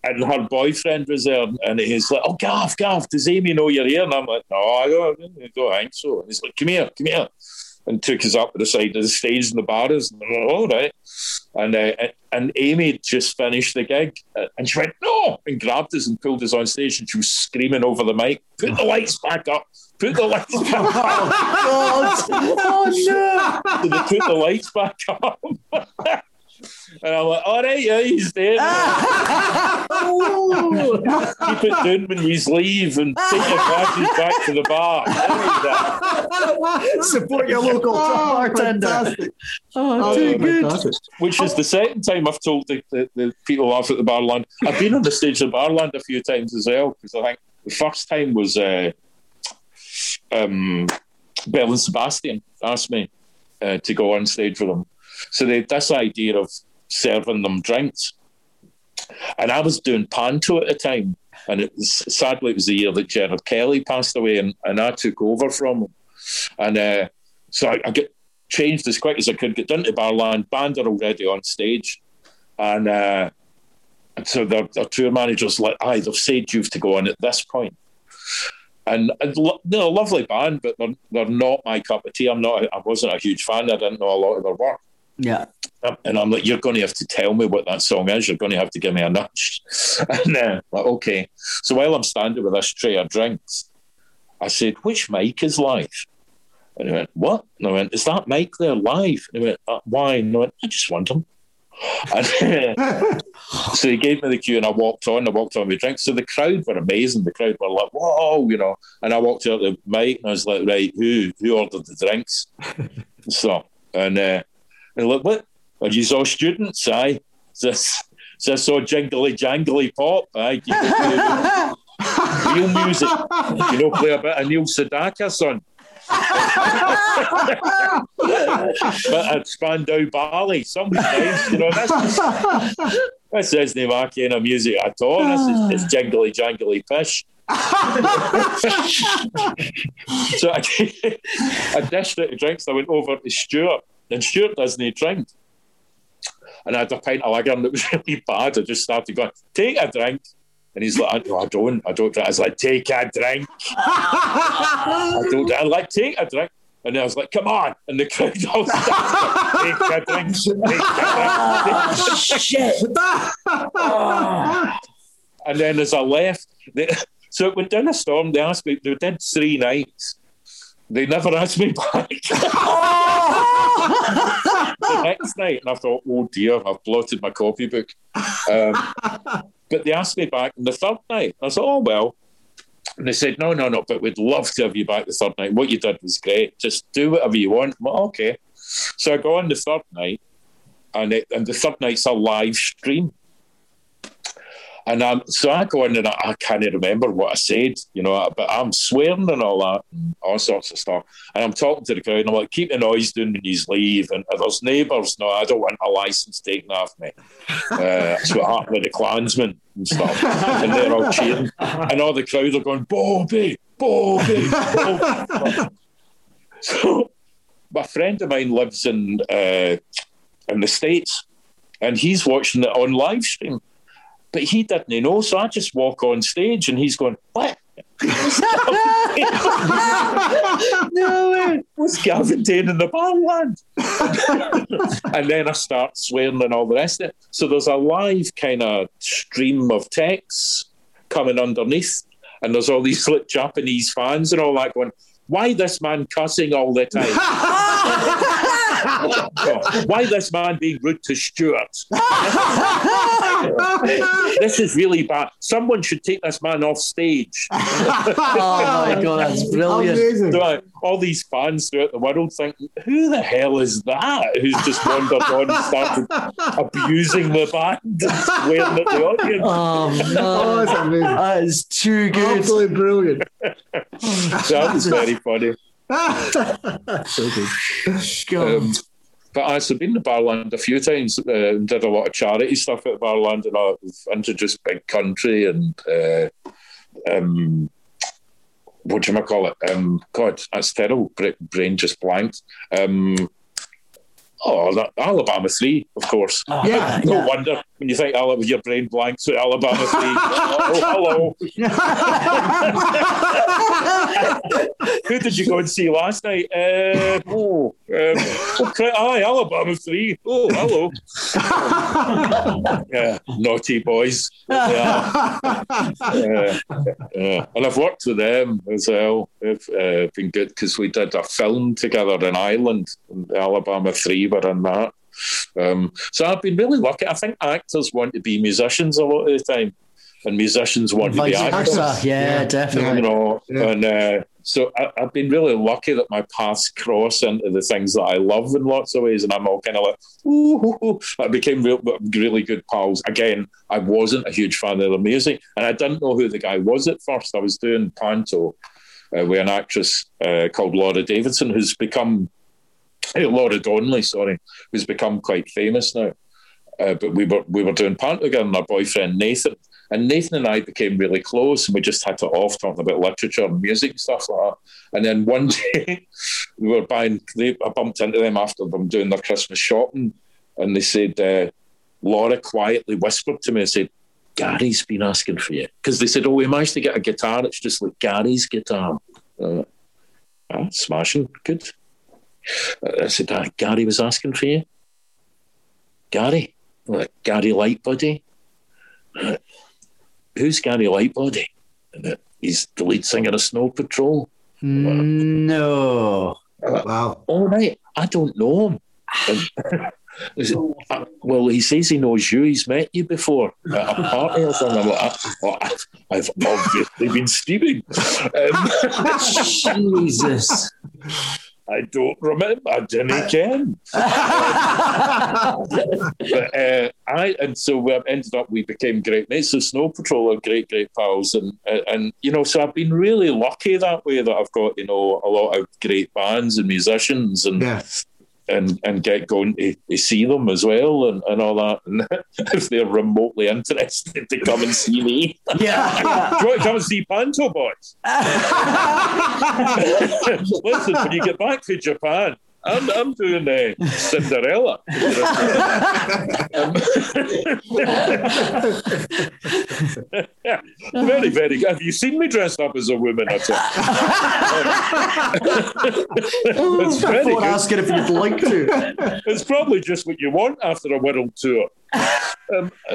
and her boyfriend was there, and he's like, "Oh, Gav, Gav, does Amy know you're here?" And I'm like, "No, I don't, I don't think so." And he's like, "Come here, come here," and took us up to the side of the stage in the bars. And All right, and uh, and Amy just finished the gig, uh, and she went, "No!" and grabbed us and pulled us on stage, and she was screaming over the mic, "Put the lights back up! Put the lights back up!" [LAUGHS] God. Oh, no. so they put the lights back up. [LAUGHS] And I'm like, all right, yeah, he's there. Keep it down when you leave and take your glasses back to the bar. Support your local Oh, bartender. fantastic. Oh, Oh, too good. fantastic. Which is the second time I've told the, the, the people off at the Barrowland. I've been on the stage of Barrowland a few times as well, because I think the first time was uh, um, Belle and Sebastian asked me uh, to go on stage with them. So they had this idea of serving them drinks. And I was doing panto at the time. And it was sadly it was the year that Gerard Kelly passed away and, and I took over from him. And uh, so I, I got changed as quick as I could, get down to Barrowland, band are already on stage. And uh, so their, their tour manager's like, aye, they've said you've to go on at this point. And, and they're a lovely band, but they're, they're not my cup of tea. I'm not. I wasn't a huge fan. I didn't know a lot of their work. Yeah. Um, And I'm like, you're going to have to tell me what that song is. You're going to have to give me a nudge. [LAUGHS] And uh, like, okay. So while I'm standing with this tray of drinks, I said, which mic is live? And he went, what? And I went, is that mic there live? And he went, uh, why? And I went, I just want them. [LAUGHS] And, so he gave me the cue and I walked on. I walked on with drinks. So the crowd were amazing. The crowd were like, whoa, you know. And I walked out the mic and I was like, right, who who ordered the drinks? [LAUGHS] so, and uh, and like, what? Are you all students? Aye. Is this, is this jingly jangly pop? Aye. Real music. You know, play a bit of Neil Sedaka, son. [LAUGHS] but at Spandau Ballet, something nice. You know, that's this isn't kind of music at all. This is it's jingly jangly pish. [LAUGHS] so I, [LAUGHS] I dished out the drinks. I went over to Stuart, and Stuart doesn't he drink. And I had a pint of lager, and it was [LAUGHS] really bad. I just started going, "Take a drink," and he's like, "No, I don't. I don't." drink." I was like, "Take a drink." [LAUGHS] I don't. I like take a drink. And I was like, come on. And the crowd [LAUGHS] all started, take a drink, take a drink. Shit. And then as I left, they, so it went down a storm. They asked me, they did three nights. They never asked me back. [LAUGHS] [LAUGHS] the next night, and I thought, oh dear, I've blotted my copybook. Um, but they asked me back on the third night. I said, oh well. And they said, no, no, no, but we'd love to have you back the third night. What you did was great. Just do whatever you want. Well, okay. So I go on the third night, and, it, and the third night's a live stream. And um, so I go in and I, I can't remember what I said, you know, but I'm swearing and all that, all sorts of stuff. And I'm talking to the crowd and I'm like, keep the noise down when you leave. And there's neighbours, no, I don't want a license taken off me. Uh, that's what happened with the Klansmen and stuff. and they're all cheering. And all the crowd are going, Bobby, Bobby, Bobby. [LAUGHS] so my friend of mine lives in uh, in the States and he's watching it on live stream. But he didn't know, so I just walk on stage and he's going, What? [LAUGHS] no way. What's Gavin doing in the Barrowland? [LAUGHS] and then I start swearing and all the rest of it. So there's a live kind of stream of texts coming underneath, and there's all these like, Japanese fans and all that going, Why this man cussing all the time? [LAUGHS] Why this man being rude to Stuart? this is really bad. Someone should take this man off stage. [LAUGHS] [LAUGHS] oh my god, that's brilliant. All these fans throughout the world think, who the hell is that who's just wandered on and started abusing the band and swearing at the audience? Oh Oh, no, that's amazing. that is too good. Absolutely brilliant. So [LAUGHS] that was very funny. So good. Um, but I've been to Barrowland a few times uh, and did a lot of charity stuff at Barrowland and I've introduced Big Country and uh, um, what do you call it? Um, God, that's terrible. Bra- Brain just blanked. Um, oh, that, Alabama 3, of course. yeah, No yeah. wonder when you think Alabama, your brain blanks with Alabama 3. [LAUGHS] oh, hello. [LAUGHS] Who did you go and see last night? Uh, oh, um, oh, cra- aye, Alabama 3. Oh, hello. [LAUGHS] yeah, naughty boys. Yeah. Yeah, yeah. And I've worked with them as well. They've uh, been good because we did a film together in Ireland. And Alabama 3 were in that. Um, so I've been really lucky. I think actors want to be musicians a lot of the time, and musicians want to be actors versa. Yeah, you definitely. know, Yeah. and uh, so I, I've been really lucky that my paths cross into the things that I love in lots of ways, and I'm all kind of like, ooh. I became real, really good pals. Again, I wasn't a huge fan of the music, and I didn't know who the guy was at first. I was doing panto uh, with an actress uh, called Laura Davidson, who's become eh, Laura Donnelly, sorry, who's become quite famous now. Uh, but we were we were doing panto together, and our boyfriend Nathan. And Nathan and I became really close, and we just had to off talking about literature and music and stuff like that. And then one [LAUGHS] day, we were buying. They, I bumped into them after them doing their Christmas shopping, and they said, uh, Laura quietly whispered to me and said, "Gary's been asking for you," because they said, "Oh, we managed to get a guitar. It's just like Gary's guitar." Uh, ah, smashing, good. I said, ah, "Gary was asking for you." Gary, like Gary Lightbody. Uh, Who's Gary Lightbody? Uh, He's the lead singer of Snow Patrol. No. Wow. All right. I don't know him. And- [LAUGHS] Is it- uh, well, he says he knows you. He's met you before at a party or something. I'm like, "Oh, I- I've obviously been steaming. Um, [LAUGHS] Jesus. [LAUGHS] I don't remember. I didn't ken. [LAUGHS] but uh, I and so we ended up. We became great mates. So Snow Patrol are great, great pals, and uh, and you know, so I've been really lucky that way that I've got you know a lot of great bands and musicians and. Yeah. And, and get going to, to see them as well and, and all that. And [LAUGHS] if they're remotely interested to come and see me, Yeah. yeah. [LAUGHS] do you want to come and see Panto Boys? [LAUGHS] Listen, when you get back to Japan, I'm, I'm doing uh, Cinderella. very, very good. Have you seen me dressed up as a woman? At all? it's very good. asking if you'd like to. It's probably just what you want after a world tour. Um, [LAUGHS]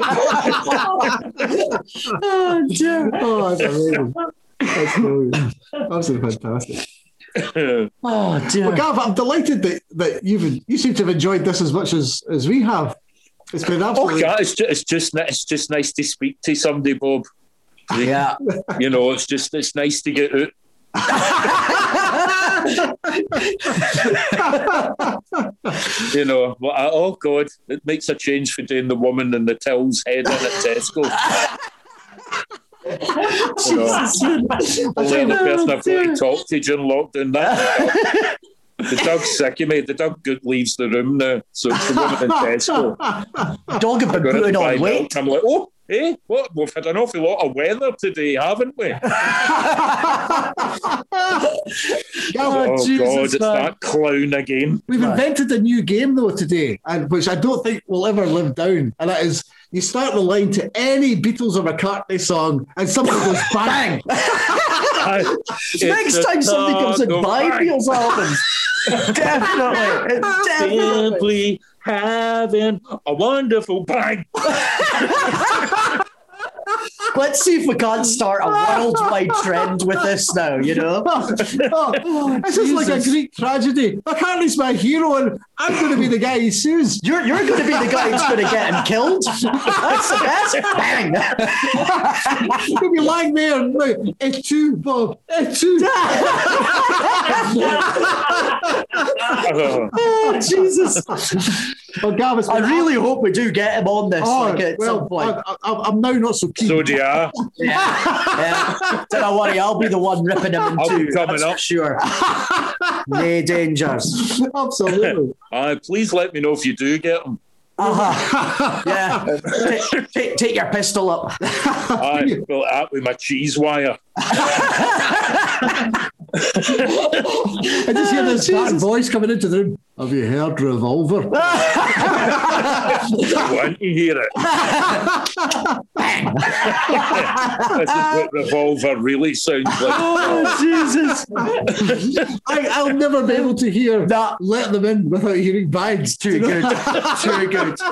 Oh, dear. Oh, that's amazing. That's brilliant. Absolutely fantastic. Oh, dear. Well, Gav, I'm delighted that, that you've you seem to have enjoyed this as much as, as we have. It's been oh, absolutely. God, it's just, it's just it's just nice to speak to somebody, Bob. Yeah. [LAUGHS] You know, it's just it's nice to get out. [LAUGHS] you know, well, I- uh, oh God, it makes a change for doing the woman in the till's head in at Tesco. [LAUGHS] You know, only other person I've got to oh, talk to during lockdown. That the dog's sick of me. The dog good leaves the room now, so it's the woman in Tesco. Dog have been Got putting to buy on weight. milk. I'm like, oh, hey, what? We've had an awful lot of weather today, haven't we? Gavin, [LAUGHS] Oh, oh Jesus, God, it's man. that clown again. We've invented a new game though today, and which I don't think will ever live down. And that is you start the line to any Beatles or McCartney song, and somebody goes [LAUGHS] bang. [LAUGHS] Next time somebody comes and buy Beatles albums, [LAUGHS] definitely, definitely. Simply having a wonderful bang. Let's see if we can't start a worldwide trend with this now. You know, [LAUGHS] oh, oh, this is like a. Greek tragedy. McCartney's my hero, and I'm going to be the guy he sues. you're you're going to be the guy who's going to get him killed. That's the best. Bang. [LAUGHS] He'll be lying there, and like, it's true, Bob. It's true. [LAUGHS] Oh Jesus! Well, Gav, I really hope we do get him on this Oh, like, at well, some point. I, I, I'm now not so keen. So do you. yeah. Don't worry, I'll be the one ripping him in I'll two. coming that's up. for sure. no dangers. [LAUGHS] Absolutely. Aye, please let me know if you do get them. Uh-huh. Yeah. take, take, take your pistol up. Aye, fill it up with my cheese wire. I just hear this fat voice coming into the room. Have you heard Revolver? I want to hear it. [LAUGHS] this is what Revolver really sounds like. [LAUGHS] Oh, Jesus. [LAUGHS] I, I'll never be able to hear That- Let Them In without hearing bangs. Too good. Too good. [LAUGHS]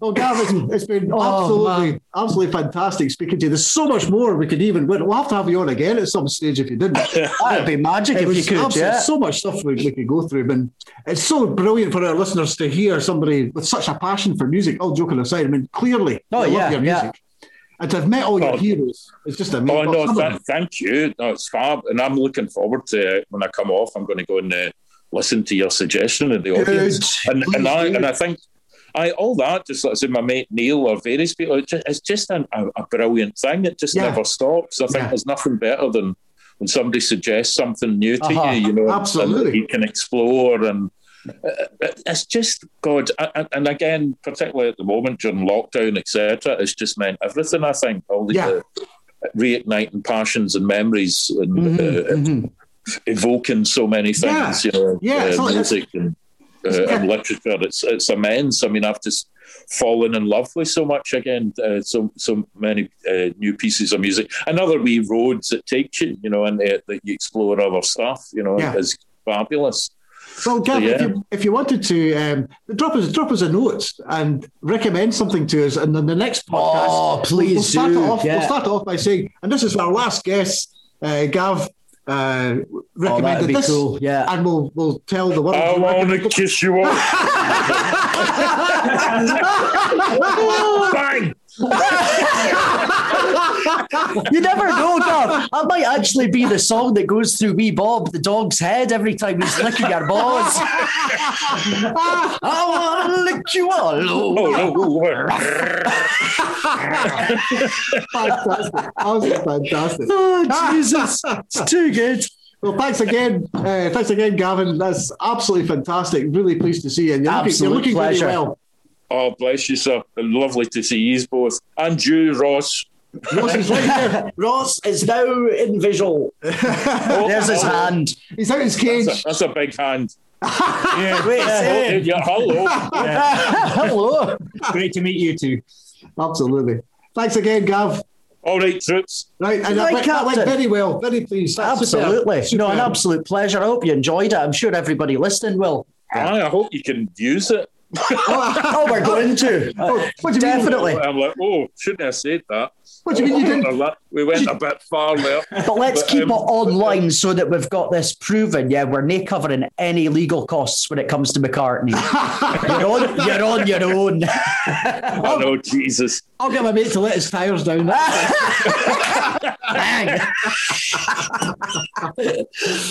Well, Gav, it's, it's been Oh, absolutely, absolutely fantastic speaking to you. There's so much more we could even. We'll have to have you on again at some stage if you didn't. [LAUGHS] That'd be magic It if you could, absolute- yeah. so much stuff we, we could go through. And it's so brilliant for our listeners to hear somebody with such a passion for music. All joking aside, I mean, clearly, Oh, you yeah, love your yeah. music. And to have met all your Oh. heroes, it's just Oh amazing. Well, no, th- thank you. No, it's fab, and I'm looking forward to it. when I come off. I'm going to go and uh, listen to your suggestion in the audience, Good. and and I Please and. I think. I all that just like I said, my mate Neil or various people. It's just, it's just an, a, a brilliant thing. It just Yeah. never stops. I think Yeah. there's nothing better than when somebody suggests something new to Uh-huh. you. You know, Absolutely. you can explore and. uh, It's just God, and and again, particularly at the moment during lockdown, etc. It's just meant everything. I think all the Yeah. uh, reigniting passions and memories and uh, evoking so many things. Yeah. You know, Yeah, it's uh, like- music and, uh, and literature. It's it's immense. I mean, I've just fallen in love with so much again. Uh, so so many uh, new pieces of music and other wee roads that take you. You know, and uh, that you explore other stuff. You know, Yeah. is fabulous. Well, Gav, if, Yeah. you, if you wanted to um, drop us drop us a note and recommend something to us, and then the next podcast, Oh, we'll- please we'll start do, off, yeah. We'll start off by saying, and this is our last guest, uh, Gav. Uh, Oh, recommended that'd this, cool. Yeah. and we'll we'll tell the world. I who want to kiss you all. [LAUGHS] Bang! [LAUGHS] You never know, Gav. That might actually be the song that goes through wee Bob, the dog's head, every time he's licking our balls. I want to lick you all over. Oh, no. fantastic, absolutely fantastic. Oh, Jesus. It's too good. Well, thanks again, uh, thanks again, Gavin. That's absolutely fantastic. Really pleased to see you. And You're looking, Absolute you're looking pleasure. very well. Oh, bless you, sir. Lovely to see you both. And you, Ross. Ross is right there. [LAUGHS] Ross is now in visual. [LAUGHS] There's his hand. He's out his cage. That's a, that's a big hand. [LAUGHS] Yeah, Wait, Oh, say, yeah, hello. hello. great to meet you two. Absolutely. Thanks again, Gav. All right, troops. Right, and that Right, went, that went very well. Very pleased. That's Absolutely. superb. No, an Superb. absolute pleasure. I hope you enjoyed it. I'm sure everybody listening will. Aye, I hope you can use it. Oh, we're going to. Oh, what do you mean? Definitely. I'm like, oh, shouldn't have said that. What do you mean you didn't? We went a bit far there. [LAUGHS] But let's But, keep um, it online so that we've got this proven. Yeah, we're not covering any legal costs when it comes to McCartney. [LAUGHS] you're on, you're on your own. I know, Jesus. I'll get my mate to let his tyres down. [LAUGHS] Bang.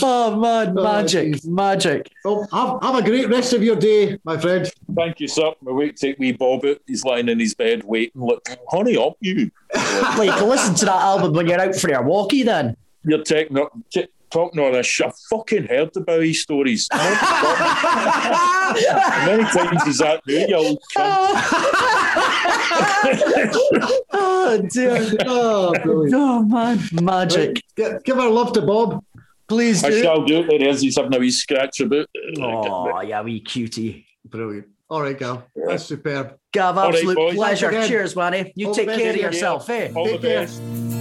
Oh man, magic, geez. magic. Well, have, have a great rest of your day, my friend. Thank you, sir. My wait take wee Bob out. He's lying in his bed waiting. Look, honey up you. Well, you can listen to that album when you're out for your walkie then. You're taking up, t- talking all this shit. I fucking heard the Bowie stories. How many times is that new, you old cunt? [LAUGHS] Oh dear. Oh, brilliant. Oh man, magic. Give, give our love to Bob. Please I do. shall do it. There he is. He's having a wee scratch about. Oh, yeah, wee cutie. Brilliant. All right, Gal. That's superb. Gav, absolute boys. pleasure. Cheers, Manny. You All take care best, of yeah. yourself, eh? All the Take care.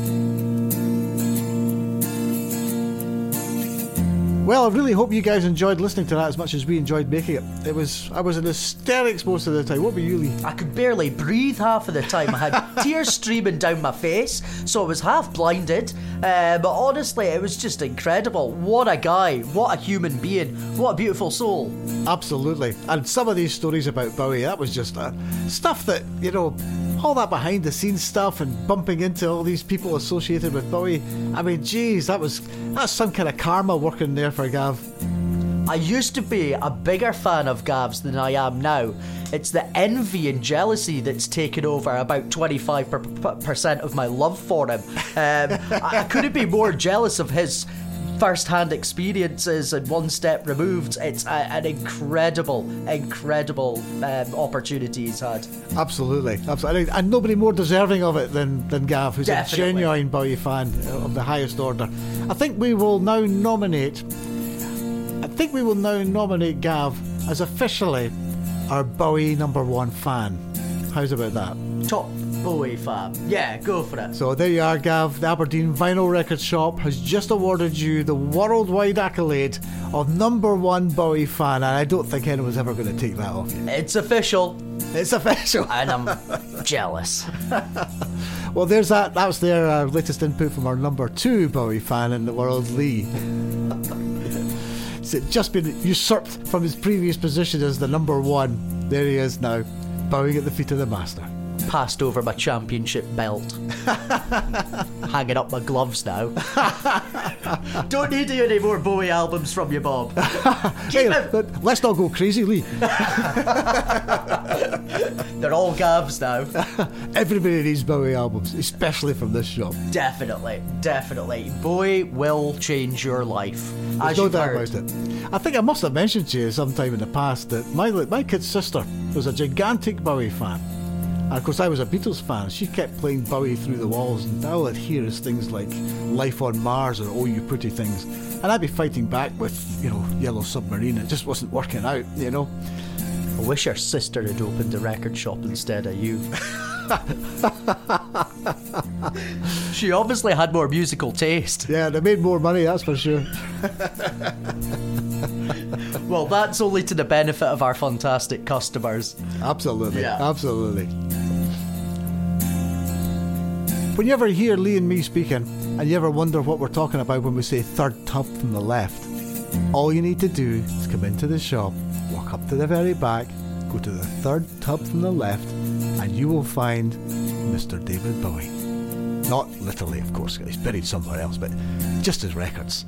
Well, I really hope you guys enjoyed listening to that as much as we enjoyed making it. It was I was in hysterics most of the time. What were you, Lee? I could barely breathe half of the time. I had [LAUGHS] tears streaming down my face, so I was half blinded. Uh, but honestly, it was just incredible. What a guy. What a human being. What a beautiful soul. Absolutely. And some of these stories about Bowie, that was just uh, stuff that, you know, all that behind the scenes stuff and bumping into all these people associated with Bowie. I mean, geez, that was that's some kind of karma working there for Gav. I used to be a bigger fan of Gav's than I am now. It's the envy and jealousy that's taken over about 25% of my love for him. Um, I I couldn't be more jealous of his first-hand experiences and one step removed. It's a, an incredible, incredible um, opportunity he's had. Absolutely, absolutely, and nobody more deserving of it than than Gav, who's Definitely. a genuine Bowie fan of the highest order. I think we will now nominate. I think we will now nominate Gav as officially our Bowie number one fan. How's about that? Top Bowie fan. Yeah, go for it. So there you are, Gav. The Aberdeen Vinyl Record Shop has just awarded you the worldwide accolade of number one Bowie fan, and I don't think anyone's ever going to take that off you. It's official, It's official. [LAUGHS] and I'm [LAUGHS] jealous. Well, there's that. That was their uh, latest input from our number two Bowie fan in the world, Lee. [LAUGHS] It's just been usurped from his previous position as the number one. There he is now, bowing at the feet of the master. Passed over my championship belt. [LAUGHS] Hanging up my gloves now. [LAUGHS] Don't need any more Bowie albums from you, Bob. [LAUGHS] Hey, but let's not go crazy, Lee. They're all Gavs now. Everybody needs Bowie albums, especially from this shop. Definitely, definitely. Bowie will change your life. There's no doubt heard. about it. I think I must have mentioned to you sometime in the past that my my kid's sister was a gigantic Bowie fan. And of course, I was a Beatles fan. She kept playing Bowie through the walls, and all I'd hear is things like "Life on Mars" or "Oh You Pretty Things," and I'd be fighting back with, you know, Yellow Submarine. It just wasn't working out, you know. I wish her sister had opened a record shop instead of you. [LAUGHS] [LAUGHS] she obviously had more musical taste. Yeah, they made more money, that's for sure. [LAUGHS] Well, that's only to the benefit of our fantastic customers. Absolutely, Yeah. absolutely. When you ever hear Lee and me speaking, and you ever wonder what we're talking about when we say third tub from the left, all you need to do is come into the shop, walk up to the very back, go to the third tub from the left, and you will find Mr. David Bowie. Not literally, of course, he's buried somewhere else, but just his records.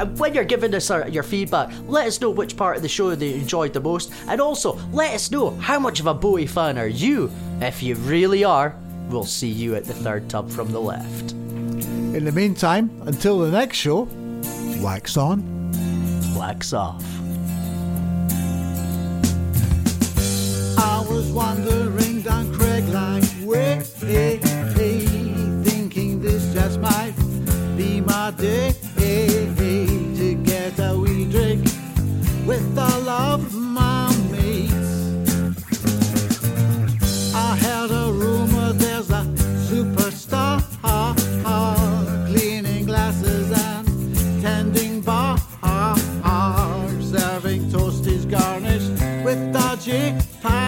And when you're giving us our, your feedback, let us know which part of the show that you enjoyed the most, and also let us know how much of a Bowie fan are you. If you really are, we'll see you at the third tub from the left. In the meantime, until the next show, wax on. Wax off. Wandering down Craigline Way, thinking this just might be my day to get a wee drink with all of my mates. I heard a rumor there's a superstar cleaning glasses and tending bar, serving toasties garnished with dodgy pattern.